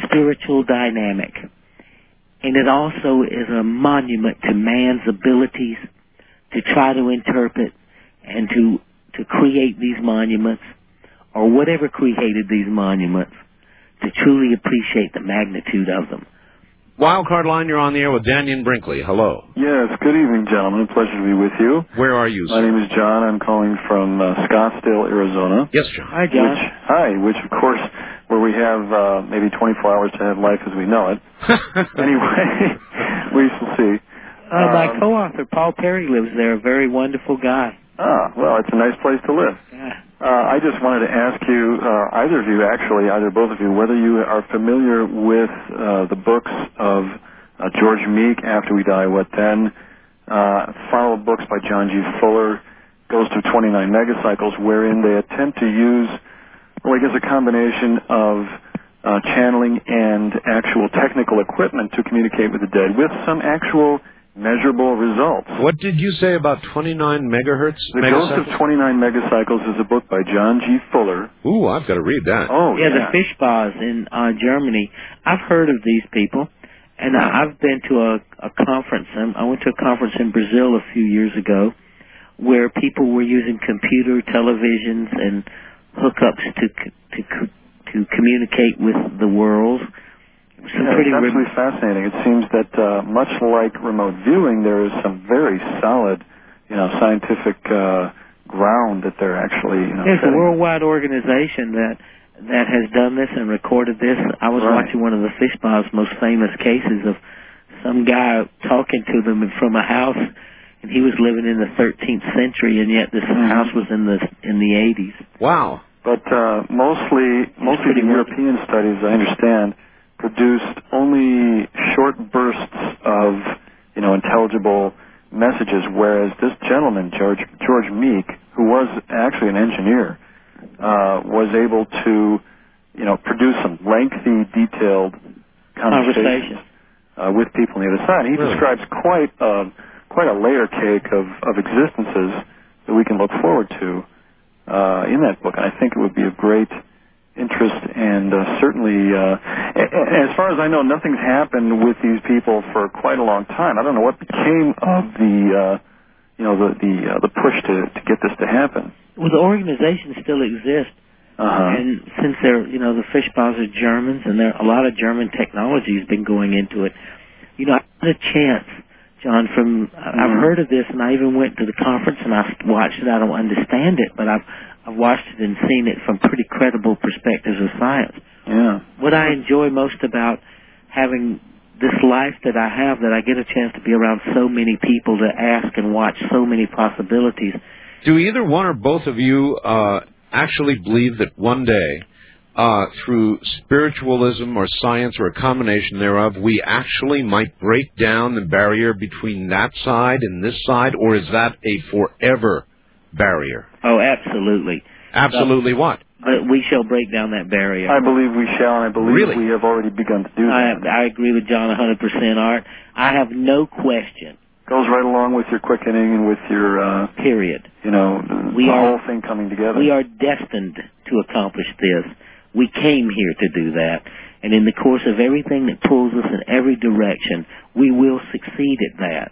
D: spiritual dynamic. And it also is a monument to man's abilities to try to interpret and to, to create these monuments or whatever created these monuments to truly appreciate the magnitude of them.
B: Wildcard line, you're on the air with Dannion Brinkley. Hello.
L: Yes, good evening, gentlemen. Pleasure to be with you.
B: Where are you?
L: My name is John. I'm calling from uh, Scottsdale, Arizona.
B: Yes, John.
D: Hi, John.
L: Which, hi, which of course, where we have uh, maybe 24 hours to have life as we know it. anyway, we shall see.
D: Uh, my
L: Um,
D: co-author, Paul Perry, lives there, a very wonderful guy.
L: Ah, well, it's a nice place to live.
D: Yeah.
L: Uh, I just wanted to ask you, uh, either of you, actually, either both of you, whether you are familiar with uh, the books of uh, George Meek, After We Die, What Then? Uh, follow books by John G. Fuller, goes through 29 megacycles, wherein they attempt to use, well, I guess a combination of uh, channeling and actual technical equipment to communicate with the dead with some actual measurable results.
B: What did you say about 29 megahertz?
L: The Ghost of 29 Megacycles is a book by John G. Fuller.
B: Ooh, I've got to read that.
L: Oh,
D: yeah,
L: yeah.
D: the Fischbachs in uh, Germany. I've heard of these people, and I, I've been to a, a conference. Um, I went to a conference in Brazil a few years ago, where people were using computer televisions and hookups to to to communicate with the world. Some
L: Yeah,
D: pretty
L: it's
D: rem-
L: absolutely fascinating. It seems that uh, much like remote viewing, there is some very solid, you know, scientific uh, ground that they're actually. You know,
D: There's a worldwide organization that that has done this and recorded this. I was
L: Right.
D: watching one of the Fischbach's most famous cases of some guy talking to them from a house, and he was living in the 13th century, and yet this
L: Mhm.
D: house was in the in the 80s.
B: Wow.
L: But uh, mostly, mostly the. European studies, I understand, produced only short bursts of, you know, intelligible messages. Whereas this gentleman, George George Meek, who was actually an engineer, uh, was able to, you know, produce some lengthy, detailed conversations
D: Conversation.
L: uh, with people on the other side. He
B: Really?
L: describes quite a, quite a layer cake of, of existences that we can look forward to uh, in that book. And I think it would be of great interest and uh, certainly, uh, as far as I know, nothing's happened with these people for quite a long time. I don't know what became of the, uh, you know, the the, uh, the push to, to get this to happen.
D: Well, the organization still exists,
L: Uh-huh.
D: and since they're you know the Fischbachs are Germans, and there a lot of German technology has been going into it. You know, I had a chance John, from I-
L: Mm-hmm.
D: I've heard of this, and I even went to the conference and I watched it. I don't understand it, but I've I've watched it and seen it from pretty credible perspectives of science.
L: Yeah.
D: What I enjoy most about having this life that I have, that I get a chance to be around so many people to ask and watch so many possibilities.
B: Do either one or both of you uh, actually believe that one day, uh, through spiritualism or science or a combination thereof, we actually might break down the barrier between that side and this side, or is that a forever barrier?
D: Oh, absolutely.
B: Absolutely what?
D: But we shall break down that barrier.
L: I believe we shall, and I believe
B: Really?
L: we have already begun to do
D: I,
L: that.
D: I agree with John 100%, Art. I have no question.
L: Goes right along with your quickening and with your, uh,
D: Period.
L: you know,
D: We
L: the
D: are-
L: whole thing coming together.
D: We are destined to accomplish this. We came here to do that. And in the course of everything that pulls us in every direction, we will succeed at that.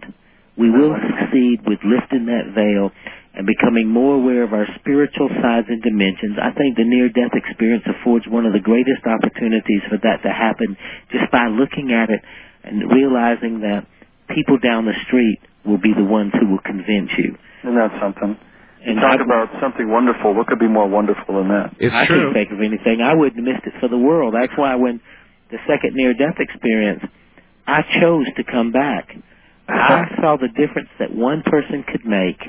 D: We will succeed with lifting that veil and becoming more aware of our spiritual sides and dimensions. I think the near death experience affords one of the greatest opportunities for that to happen just by looking at it and realizing that people down the street will be the ones who will convince you.
L: Isn't that something?
D: And
L: talk
D: I-
L: about something wonderful. What could be more wonderful than that?
D: I couldn't think of anything. I wouldn't have missed it for the world. That's why when the second near death experience, I chose to come back. I saw the difference that one person could make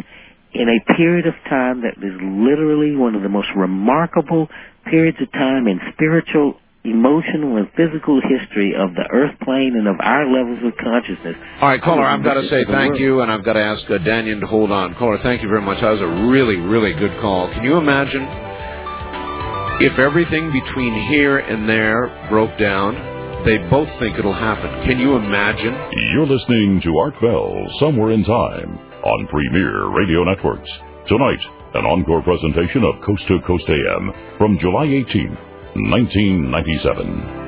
D: in a period of time that is literally one of the most remarkable periods of time in spiritual, emotional, and physical history of the earth plane and of our levels of consciousness.
B: All right, caller, I've got to say
D: it for the
B: thank
D: world.
B: you, and I've got to ask uh, Dannion to hold on. Caller, thank you very much. That was a really, really good call. Can you imagine if everything between here and there broke down? They both think it'll happen. Can you imagine?
A: You're listening to Art Bell, Somewhere in Time, on Premier Radio Networks. Tonight, an encore presentation of Coast to Coast AM from July 18th, 1997.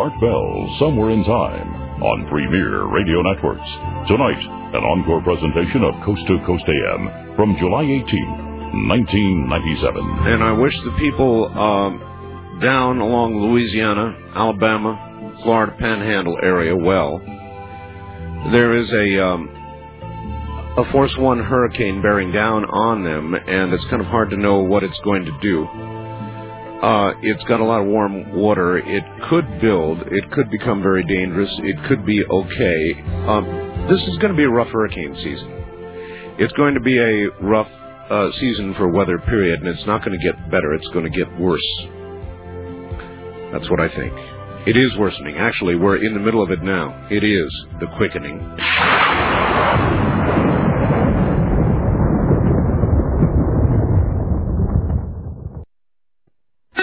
A: Art Bell, Somewhere in Time, on Premier Radio Networks. Tonight, an encore presentation of Coast to Coast AM from July 18th, 1997.
B: And I wish the people um, down along Louisiana, Alabama, Florida Panhandle area well. There is a um, a Force One hurricane bearing down on them, and it's kind of hard to know what it's going to do. Uh, it's got a lot of warm water. It could build. It could become very dangerous. It could be okay. Um, this is going to be a rough hurricane season. It's going to be a rough uh, season for weather, period, and it's not going to get better. It's going to get worse. That's what I think. It is worsening. Actually, we're in the middle of it now. It is the quickening.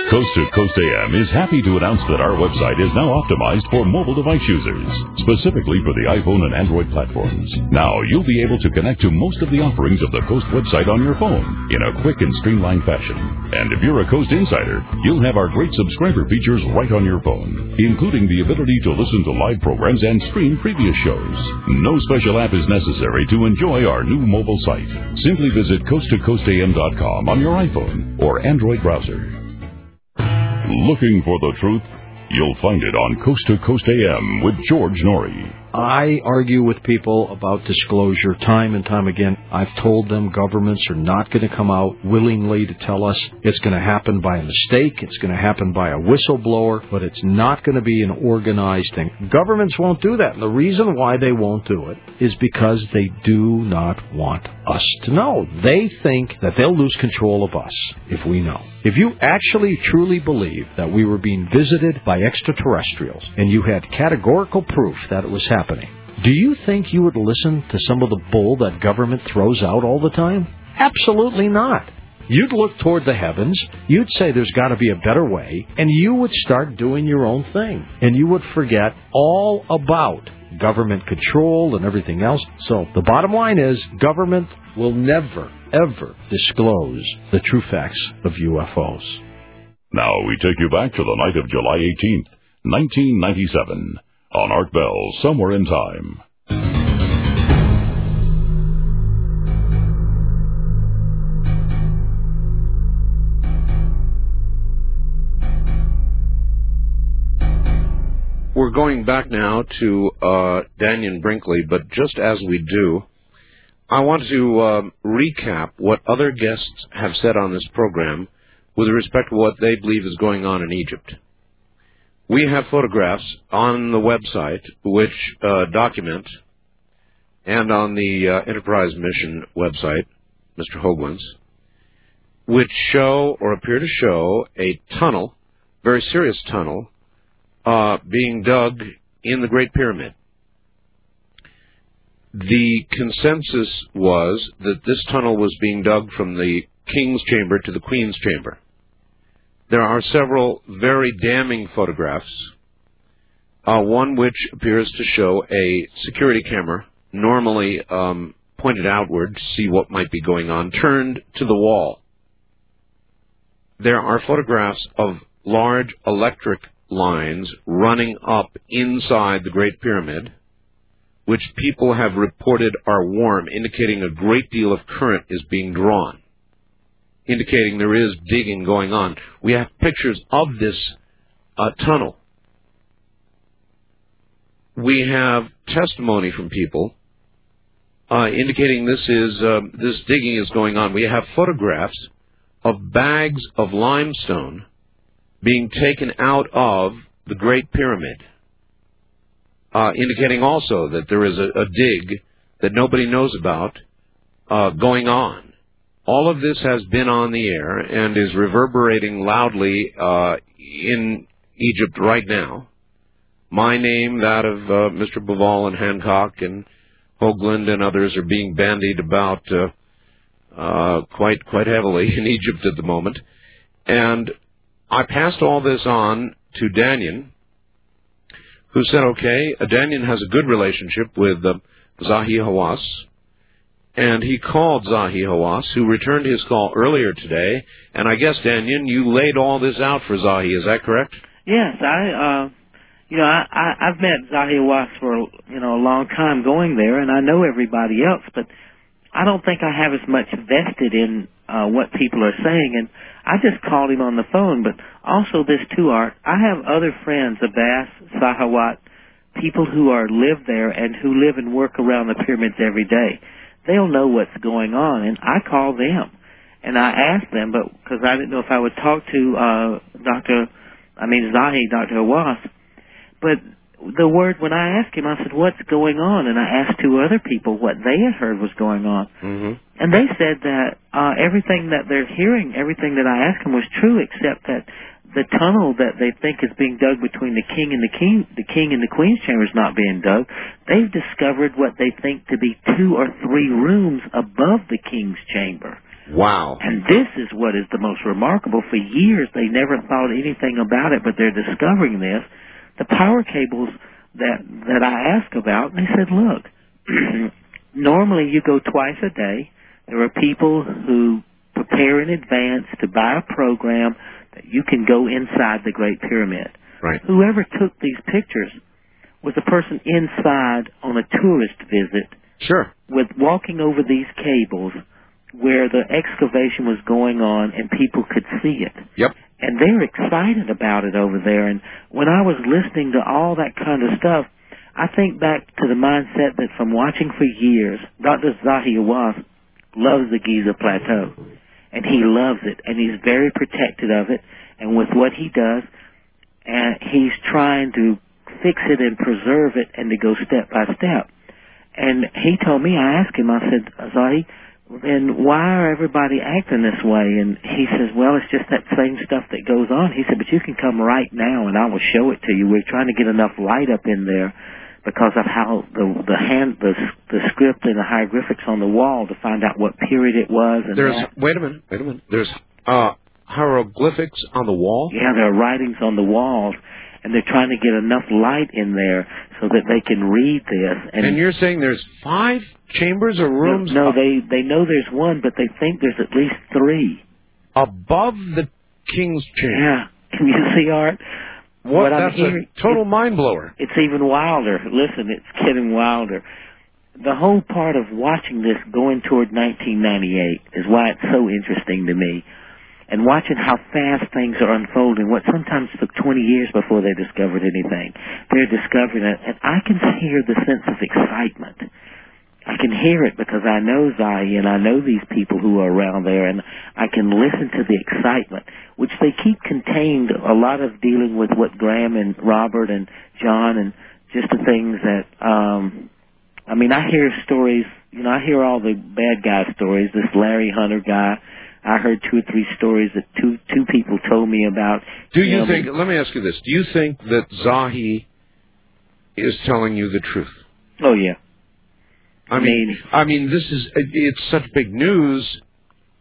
A: Coast to Coast AM is happy to announce that our website is now optimized for mobile device users, specifically for the iPhone and Android platforms. Now you'll be able to connect to most of the offerings of the Coast website on your phone in a quick and streamlined fashion. And if you're a Coast insider, you'll have our great subscriber features right on your phone, including the ability to listen to live programs and stream previous shows. No special app is necessary to enjoy our new mobile site. Simply visit coasttocoastam.com on your iPhone or Android browser. Looking for the truth? You'll find it on Coast to Coast AM with George Noory.
G: I argue with people about disclosure time and time again. I've told them governments are not going to come out willingly to tell us it's going to happen by a mistake, it's going to happen by a whistleblower, but it's not going to be an organized thing. Governments won't do that. And the reason why they won't do it is because they do not want us to know. They think that they'll lose control of us if we know. If you actually truly believe that we were being visited by extraterrestrials and you had categorical proof that it was happening, do you think you would listen to some of the bull that government throws out all the time? Absolutely not. You'd look toward the heavens, you'd say there's got to be a better way, and you would start doing your own thing. And you would forget all about government control and everything else. So the bottom line is government will never, ever disclose the true facts of UFOs.
A: Now we take you back to the night of July 18th, 1997, on Art Bell, Somewhere in Time.
B: We're going back now to uh, Dannion Brinkley, but just as we do, I want to um, recap what other guests have said on this program with respect to what they believe is going on in Egypt. We have photographs on the website which uh, document, and on the uh, Enterprise Mission website, Mr. Hoagland's, which show or appear to show a tunnel, very serious tunnel, uh, being dug in the Great Pyramid. The consensus was that this tunnel was being dug from the King's Chamber to the Queen's Chamber. There are several very damning photographs. Uh, one which appears to show a security camera, normally um, pointed outward to see what might be going on, turned to the wall. There are photographs of large electric lines running up inside the Great Pyramid, which people have reported are warm, indicating a great deal of current is being drawn, indicating there is digging going on. We have pictures of this uh, tunnel. We have testimony from people uh, indicating this is um, this digging is going on. We have photographs of bags of limestone being taken out of the Great Pyramid, uh, indicating also that there is a, a dig that nobody knows about uh, going on. All of this has been on the air and is reverberating loudly uh, in Egypt right now. My name, that of uh, Mr. Bauval and Hancock and Hoagland and others are being bandied about uh, uh, quite quite heavily in Egypt at the moment, and I passed all this on to Dannion, who said, okay, Dannion has a good relationship with uh, Zahi Hawass, and he called Zahi Hawass, who returned his call earlier today, and I guess, Dannion, you laid all this out for Zahi, is that correct?
D: Yes, I, uh, you know, I, I, I've met Zahi Hawass for, you know, a long time going there, and I know everybody else, but I don't think I have as much vested in uh, what people are saying, and I just called him on the phone. But also this too, Art. I have other friends, Abbas, Sahawat, people who are live there and who live and work around the pyramids every day. They'll know what's going on, and I call them and I asked them, but because I didn't know if I would talk to uh, Doctor, I mean Zahi, Doctor Hawass, but the word when I asked him, I said, "What's going on?" And I asked two other people what they had heard was going on,
B: Mm-hmm.
D: and they said that uh, everything that they're hearing, everything that I asked them was true, except that the tunnel that they think is being dug between the king and the king, the king and the queen's chamber is not being dug. They've discovered what they think to be two or three rooms above the king's chamber.
B: Wow.
D: And this is what is the most remarkable. For years, they never thought anything about it, but they're discovering this. The power cables that that I asked about, and they said, look, normally you go twice a day. There are people who prepare in advance to buy a program that you can go inside the Great Pyramid.
B: Right.
D: Whoever took these pictures was a person inside on a tourist visit
B: Sure.
D: with walking over these cables where the excavation was going on and people could see it.
B: Yep.
D: And they're excited about it over there. And when I was listening to all that kind of stuff, I think back to the mindset that from watching for years, Dr. Zahi Hawass loves the Giza Plateau. And he loves it. And he's very protected of it. And with what he does, and he's trying to fix it and preserve it and to go step by step. And he told me, I asked him, I said, Zahi, then why are everybody acting this way? And he says, well, it's just that same stuff that goes on. He said, but you can come right now and I will show it to you. We're trying to get enough light up in there because of how the the hand the the script and the hieroglyphics on the wall to find out what period it was. And
B: There's
D: that.
B: wait a minute, wait a minute. There's uh hieroglyphics on the wall.
D: Yeah, there are writings on the walls, and they're trying to get enough light in there so that they can read this. And,
B: And you're saying there's five chambers or rooms
D: No, uh, they they know there's one, but they think there's at least three.
B: above the king's chamber.
D: Yeah, can you see Art?
B: What?
D: I'm
B: That's
D: hearing,
B: a total mind blower.
D: It's even wilder. Listen, it's getting wilder. The whole part of watching this going toward 1998 is why it's so interesting to me. And watching how fast things are unfolding, what sometimes took 20 years before they discovered anything, they're discovering it. And I can hear the sense of excitement. I can hear it because I know Zahi and I know these people who are around there and I can listen to the excitement, which they keep contained a lot of dealing with what Graham and Robert and John and just the things that, um, I mean, I hear stories, you know, I hear all the bad guy stories, this Larry Hunter guy. I heard two or three stories that two, two people told me about.
B: Do you
D: him.
B: think? Let me ask you this: Do you think that Zahi is telling you the truth?
D: Oh yeah.
B: I mean, I mean, this is it's such big news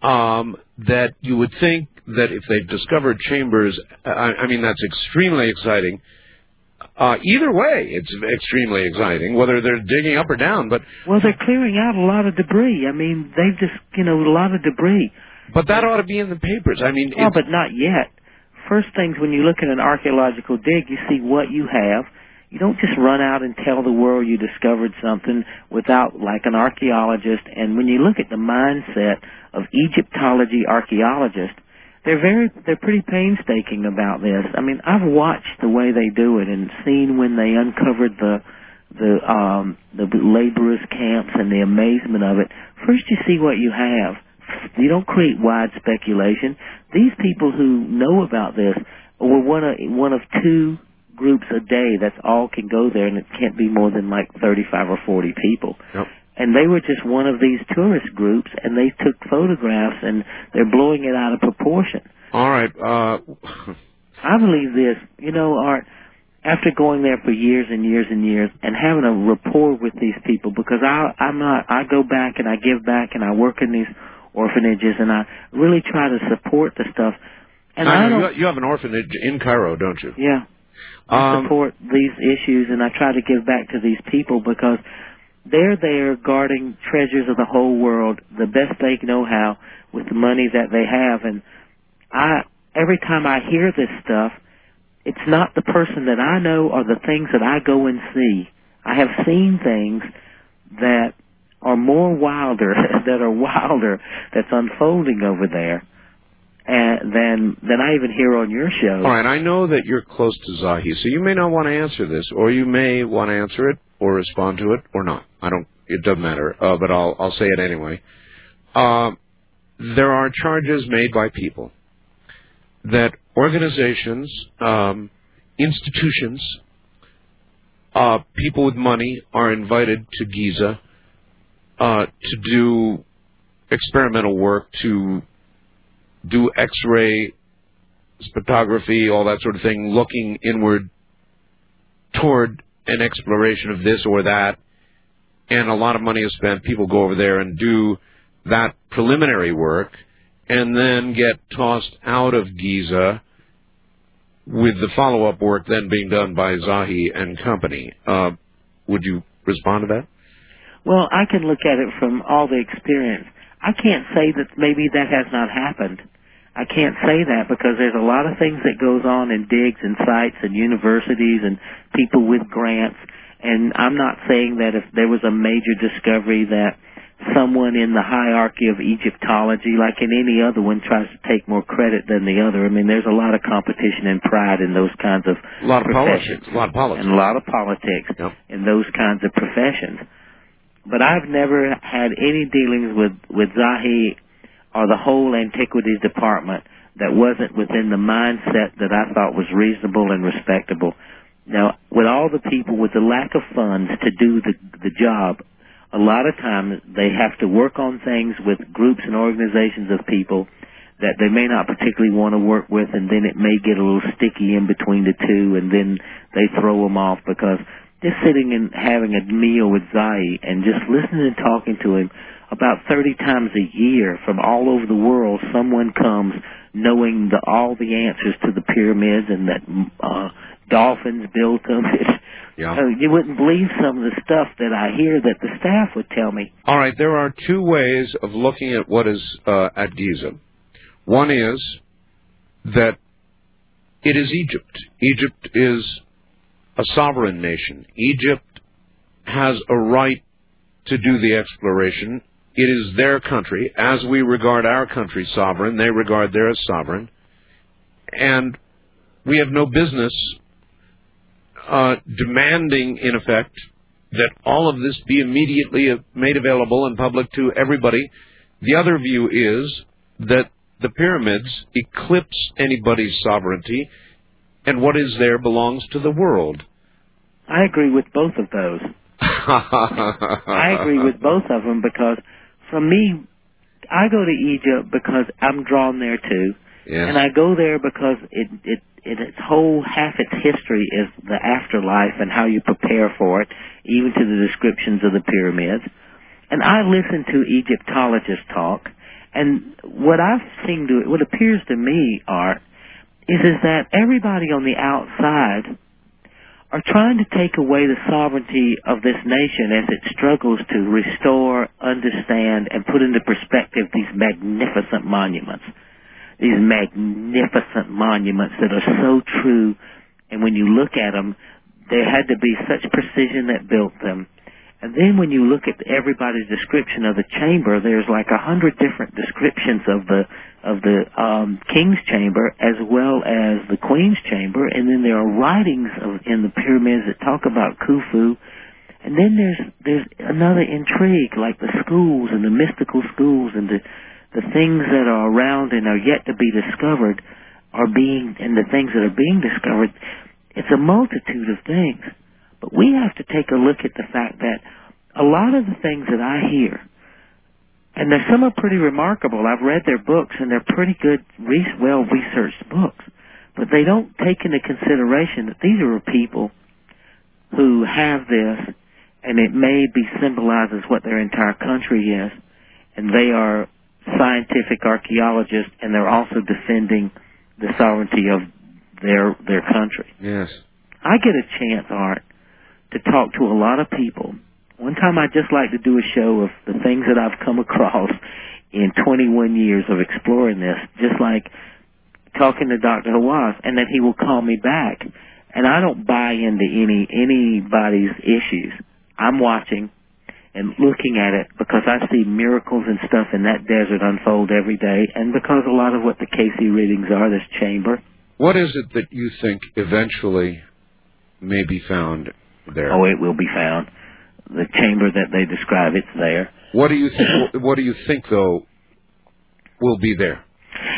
B: um, that you would think that if they've discovered chambers, I, I mean, that's extremely exciting. Uh, either way, it's extremely exciting, whether they're digging up or down. But
D: Well, they're clearing out a lot of debris. I mean, they've just, you know, a lot of debris.
B: but that ought to be in the papers. I mean,
D: Oh, but not yet. First things when you look at an archaeological dig, you see what you have. You don't just run out and tell the world you discovered something without, like an archaeologist. And when you look at the mindset of Egyptology archaeologists, they're very, they're pretty painstaking about this. I mean, I've watched the way they do it and seen when they uncovered the, the, um, the laborers camps and the amazement of it. First you see what you have. You don't create wide speculation. These people who know about this were one of one of two groups a day that's all can go there, and it can't be more than like 35 or 40 people.
B: Yep.
D: And they were just one of these tourist groups, and they took photographs, and they're blowing it out of proportion.
B: all right. Uh,
D: I believe this, you know, Art, after going there for years and years and years and having a rapport with these people because I I'm not I go back and I give back and I work in these orphanages and I really try to support the stuff. And I,
B: I know, you, you have an orphanage in Cairo, don't you?
D: yeah. I
B: Um,
D: support these issues and I try to give back to these people because they're there guarding treasures of the whole world the best they know how with the money that they have and I every time I hear this stuff it's not the person that I know or the things that I go and see. I have seen things that are more wilder that are wilder that's unfolding over there and than than I even hear on your show.
B: All right, I know that you're close to Zahi, so you may not want to answer this, or you may want to answer it, or respond to it, or not. I don't. It doesn't matter. Uh, but I'll I'll say it anyway. Um, there are charges made by people that organizations, um, institutions, uh, people with money are invited to Giza uh, to do experimental work to do X-ray spectrography, all that sort of thing, looking inward toward an exploration of this or that, and a lot of money is spent. People go over there and do that preliminary work, and then get tossed out of Giza with the follow-up work then being done by Zahi and company. Uh, would you respond to that?
D: Well, I can look at it from all the experience. I can't say that maybe that has not happened. I can't say that because there's a lot of things that goes on in digs and sites and universities and people with grants. And I'm not saying that if there was a major discovery that someone in the hierarchy of Egyptology, like in any other one, tries to take more credit than the other. I mean, there's a lot of competition and pride in those kinds of
B: A lot of
D: professions.
B: politics. A lot of politics.
D: And a lot of politics in those kinds of professions. But I've never had any dealings with, with Zahi or the whole antiquities department that wasn't within the mindset that I thought was reasonable and respectable. Now, with all the people, with the lack of funds to do the, the job, a lot of times they have to work on things with groups and organizations of people that they may not particularly want to work with, and then it may get a little sticky in between the two, and then they throw them off because just sitting and having a meal with Zahi and just listening and talking to him about 30 times a year from all over the world, someone comes knowing the, all the answers to the pyramids and that uh, dolphins built them.
B: Yeah.
D: You wouldn't believe some of the stuff that I hear that the staff would tell me.
B: All right, there are two ways of looking at what is uh, at Giza. One is that it is Egypt. Egypt is a sovereign nation. Egypt has a right to do the exploration. It is their country. As we regard our country sovereign, they regard theirs sovereign. And we have no business uh, demanding, in effect, that all of this be immediately made available and public to everybody. The other view is that the pyramids eclipse anybody's sovereignty, and what is there belongs to the world.
D: I agree with both of those. I agree with both of them because, for me, I go to Egypt because I'm drawn there too, and I go there because it it it its whole half its history is the afterlife and how you prepare for it, even to the descriptions of the pyramids. And I listen to Egyptologists talk, and what I've seen to what appears to me, Art, is is that everybody on the outside are trying to take away the sovereignty of this nation as it struggles to restore, understand, and put into perspective these magnificent monuments. These magnificent monuments that are so true, and when you look at them, there had to be such precision that built them. And then when you look at everybody's description of the chamber, there's like a hundred different descriptions of the of the um, king's chamber as well as the queen's chamber, and then there are writings of, in the pyramids that talk about Khufu. And then there's there's another intrigue like the schools and the mystical schools and the the things that are around and are yet to be discovered are being and the things that are being discovered. It's a multitude of things. But we have to take a look at the fact that a lot of the things that I hear, and some are pretty remarkable. I've read their books, and they're pretty good, well researched books. But they don't take into consideration that these are people who have this, and it may be symbolized as what their entire country is, and they are scientific archaeologists, and they're also defending the sovereignty of their their country.
B: Yes.
D: I get a chance, Art, to talk to a lot of people. One time I'd just like to do a show of the things that I've come across in 21 years of exploring this, just like talking to Dr. Hawass, and then he will call me back. And I don't buy into any anybody's issues. I'm watching and looking at it because I see miracles and stuff in that desert unfold every day, and because a lot of what the Cayce readings are, this chamber.
B: What is it that you think eventually may be found there?
D: Oh, it will be found. The chamber that they describe, it's there.
B: What do you think? what do you think though will be there?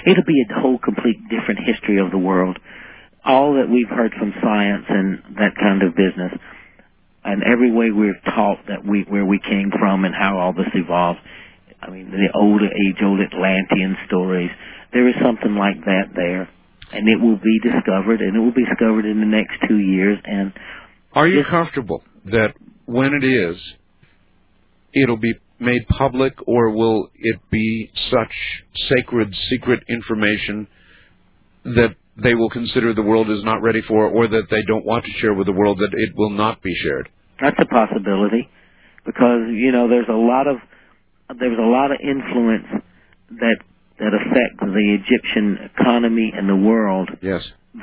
D: It'll be a whole complete different history of the world. All that we've heard from science and that kind of business, and every way we're taught that we where we came from and how all this evolved. I mean, the old age-old Atlantean stories. There is something like that there, and it will be discovered, and it will be discovered in the next two years. And
B: Are you comfortable that when it is, it'll be made public, or will it be such sacred, secret information that they will consider the world is not ready for, or that they don't want to share with the world that it will not be shared?
D: That's a possibility because you know there's a lot of there's a lot of influence that that affects the Egyptian economy and the world
B: Yes.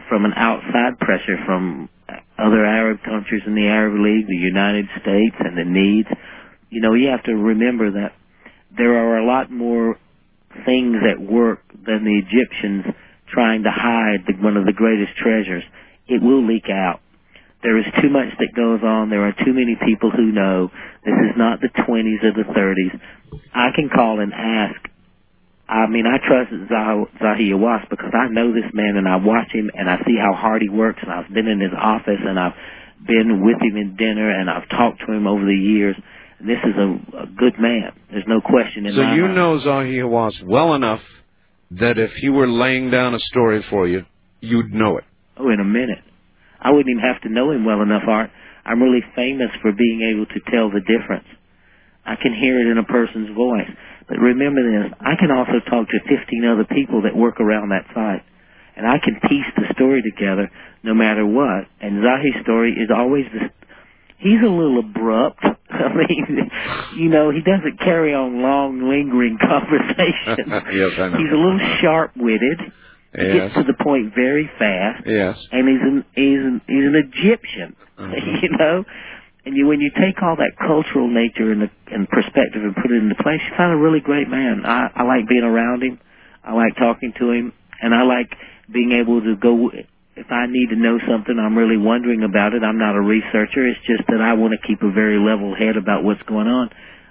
D: from an outside pressure from other Arab countries in the Arab League, the United States, and the needs. You know, you have to remember that there are a lot more things at work than the Egyptians trying to hide the, one of the greatest treasures. It will leak out. There is too much that goes on. There are too many people who know this is not the 20s or the 30s. I can call and ask. I mean, I trust Zah- Zahi Hawass because I know this man and I watch him and I see how hard he works and I've been in his office and I've been with him in dinner and I've talked to him over the years. And this is a, a good man. There's no question in my.
B: So you
D: mind.
B: know Zahi Hawass well enough that if he were laying down a story for you, you'd know it.
D: Oh, in a minute. I wouldn't even have to know him well enough, Art. I'm really famous for being able to tell the difference. I can hear it in a person's voice. But remember this, I can also talk to 15 other people that work around that site. And I can piece the story together no matter what. And Zahi's story is always the, he's a little abrupt. I mean, you know, he doesn't carry on long, lingering conversations.
B: yes, I know.
D: He's a little sharp-witted. He
B: Yes.
D: gets to the point very fast
B: Yes.
D: and he's an he's an he's an Egyptian, mm-hmm. you know. And you when you take all that cultural nature and the and perspective and put it into place, you find a really great man. I I like being around him. I like talking to him, and I like being able to go. If I need to know something, I'm really wondering about it. I'm not a researcher. It's just that I want to keep a very level head about what's going on.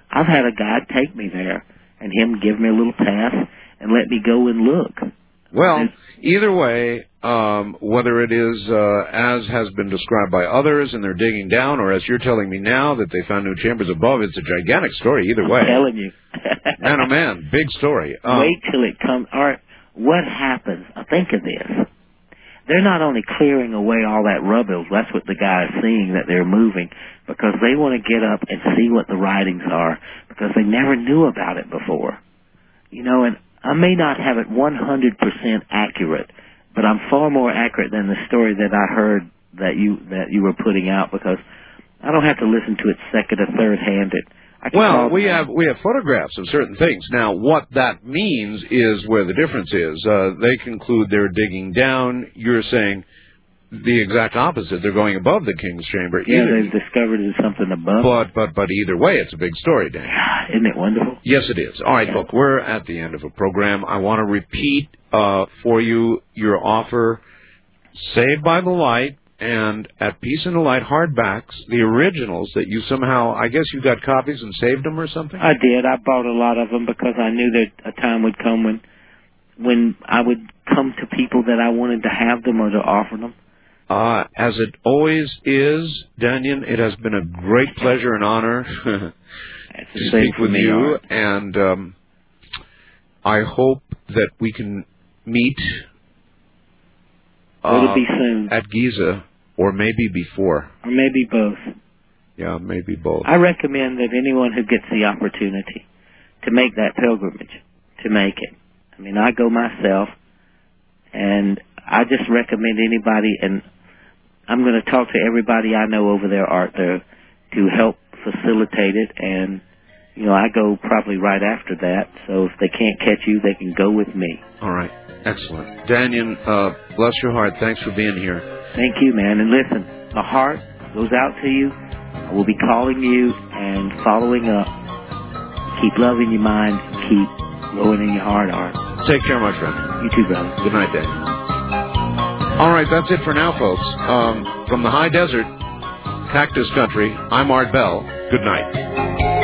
D: I've had a guy take me there, and him give me a little pass and let me go and look.
B: Well, either way, um, whether it is uh, as has been described by others and they're digging down, or as you're telling me now that they found new chambers above, it's a gigantic story either way.
D: I'm telling you.
B: man, oh man, big story. Um,
D: Wait till it comes. Or what happens? Think of this. They're not only clearing away all that rubble. That's what the guy is seeing that they're moving because they want to get up and see what the writings are because they never knew about it before. You know, and I may not have it 100% accurate, but I'm far more accurate than the story that I heard that you that you were putting out because I don't have to listen to it second or third handed.
B: Well, we have we have photographs of certain things. Now, what that means is where the difference is. Uh, they conclude they're digging down. You're saying the exact opposite. They're going above the king's chamber.
D: Yeah,
B: Either-
D: they've discovered something above.
B: but but but either way, it's a big story, Dan.
D: Isn't it wonderful?
B: Yes, it is. All right, look, we're at the end of a program. I want to repeat uh, for you your offer: Saved by the Light and At Peace in the Light hardbacks, the originals that you somehow, I guess you got copies and saved them or something.
D: I did. I bought a lot of them because I knew that a time would come when when I would come to people that I wanted to have them or to offer them.
B: Uh, as it always is, Dannion, it has been a great pleasure and honor to speak with you,
D: Art.
B: and um, I hope that we can meet
D: It'll
B: uh,
D: be soon,
B: at Giza, or maybe before.
D: or maybe both.
B: Yeah, maybe both.
D: I recommend that anyone who gets the opportunity to make that pilgrimage, to make it. I mean, I go myself, and I just recommend anybody, and I'm going to talk to everybody I know over there, Art, there, to help facilitate it. And you know, I go probably right after that. So if they can't catch you, they can go with me.
B: All right, excellent, Dannion. Uh, bless your heart. Thanks for being here.
D: Thank you, man. And listen, my heart goes out to you. I will be calling you and following up. Keep loving your mind. Keep growing in your heart, Art.
B: Take care, my friend.
D: You too, brother.
B: Good night, Dannion. All right, that's it for now, folks. Um, from the high desert, cactus country, I'm Art Bell. Good night.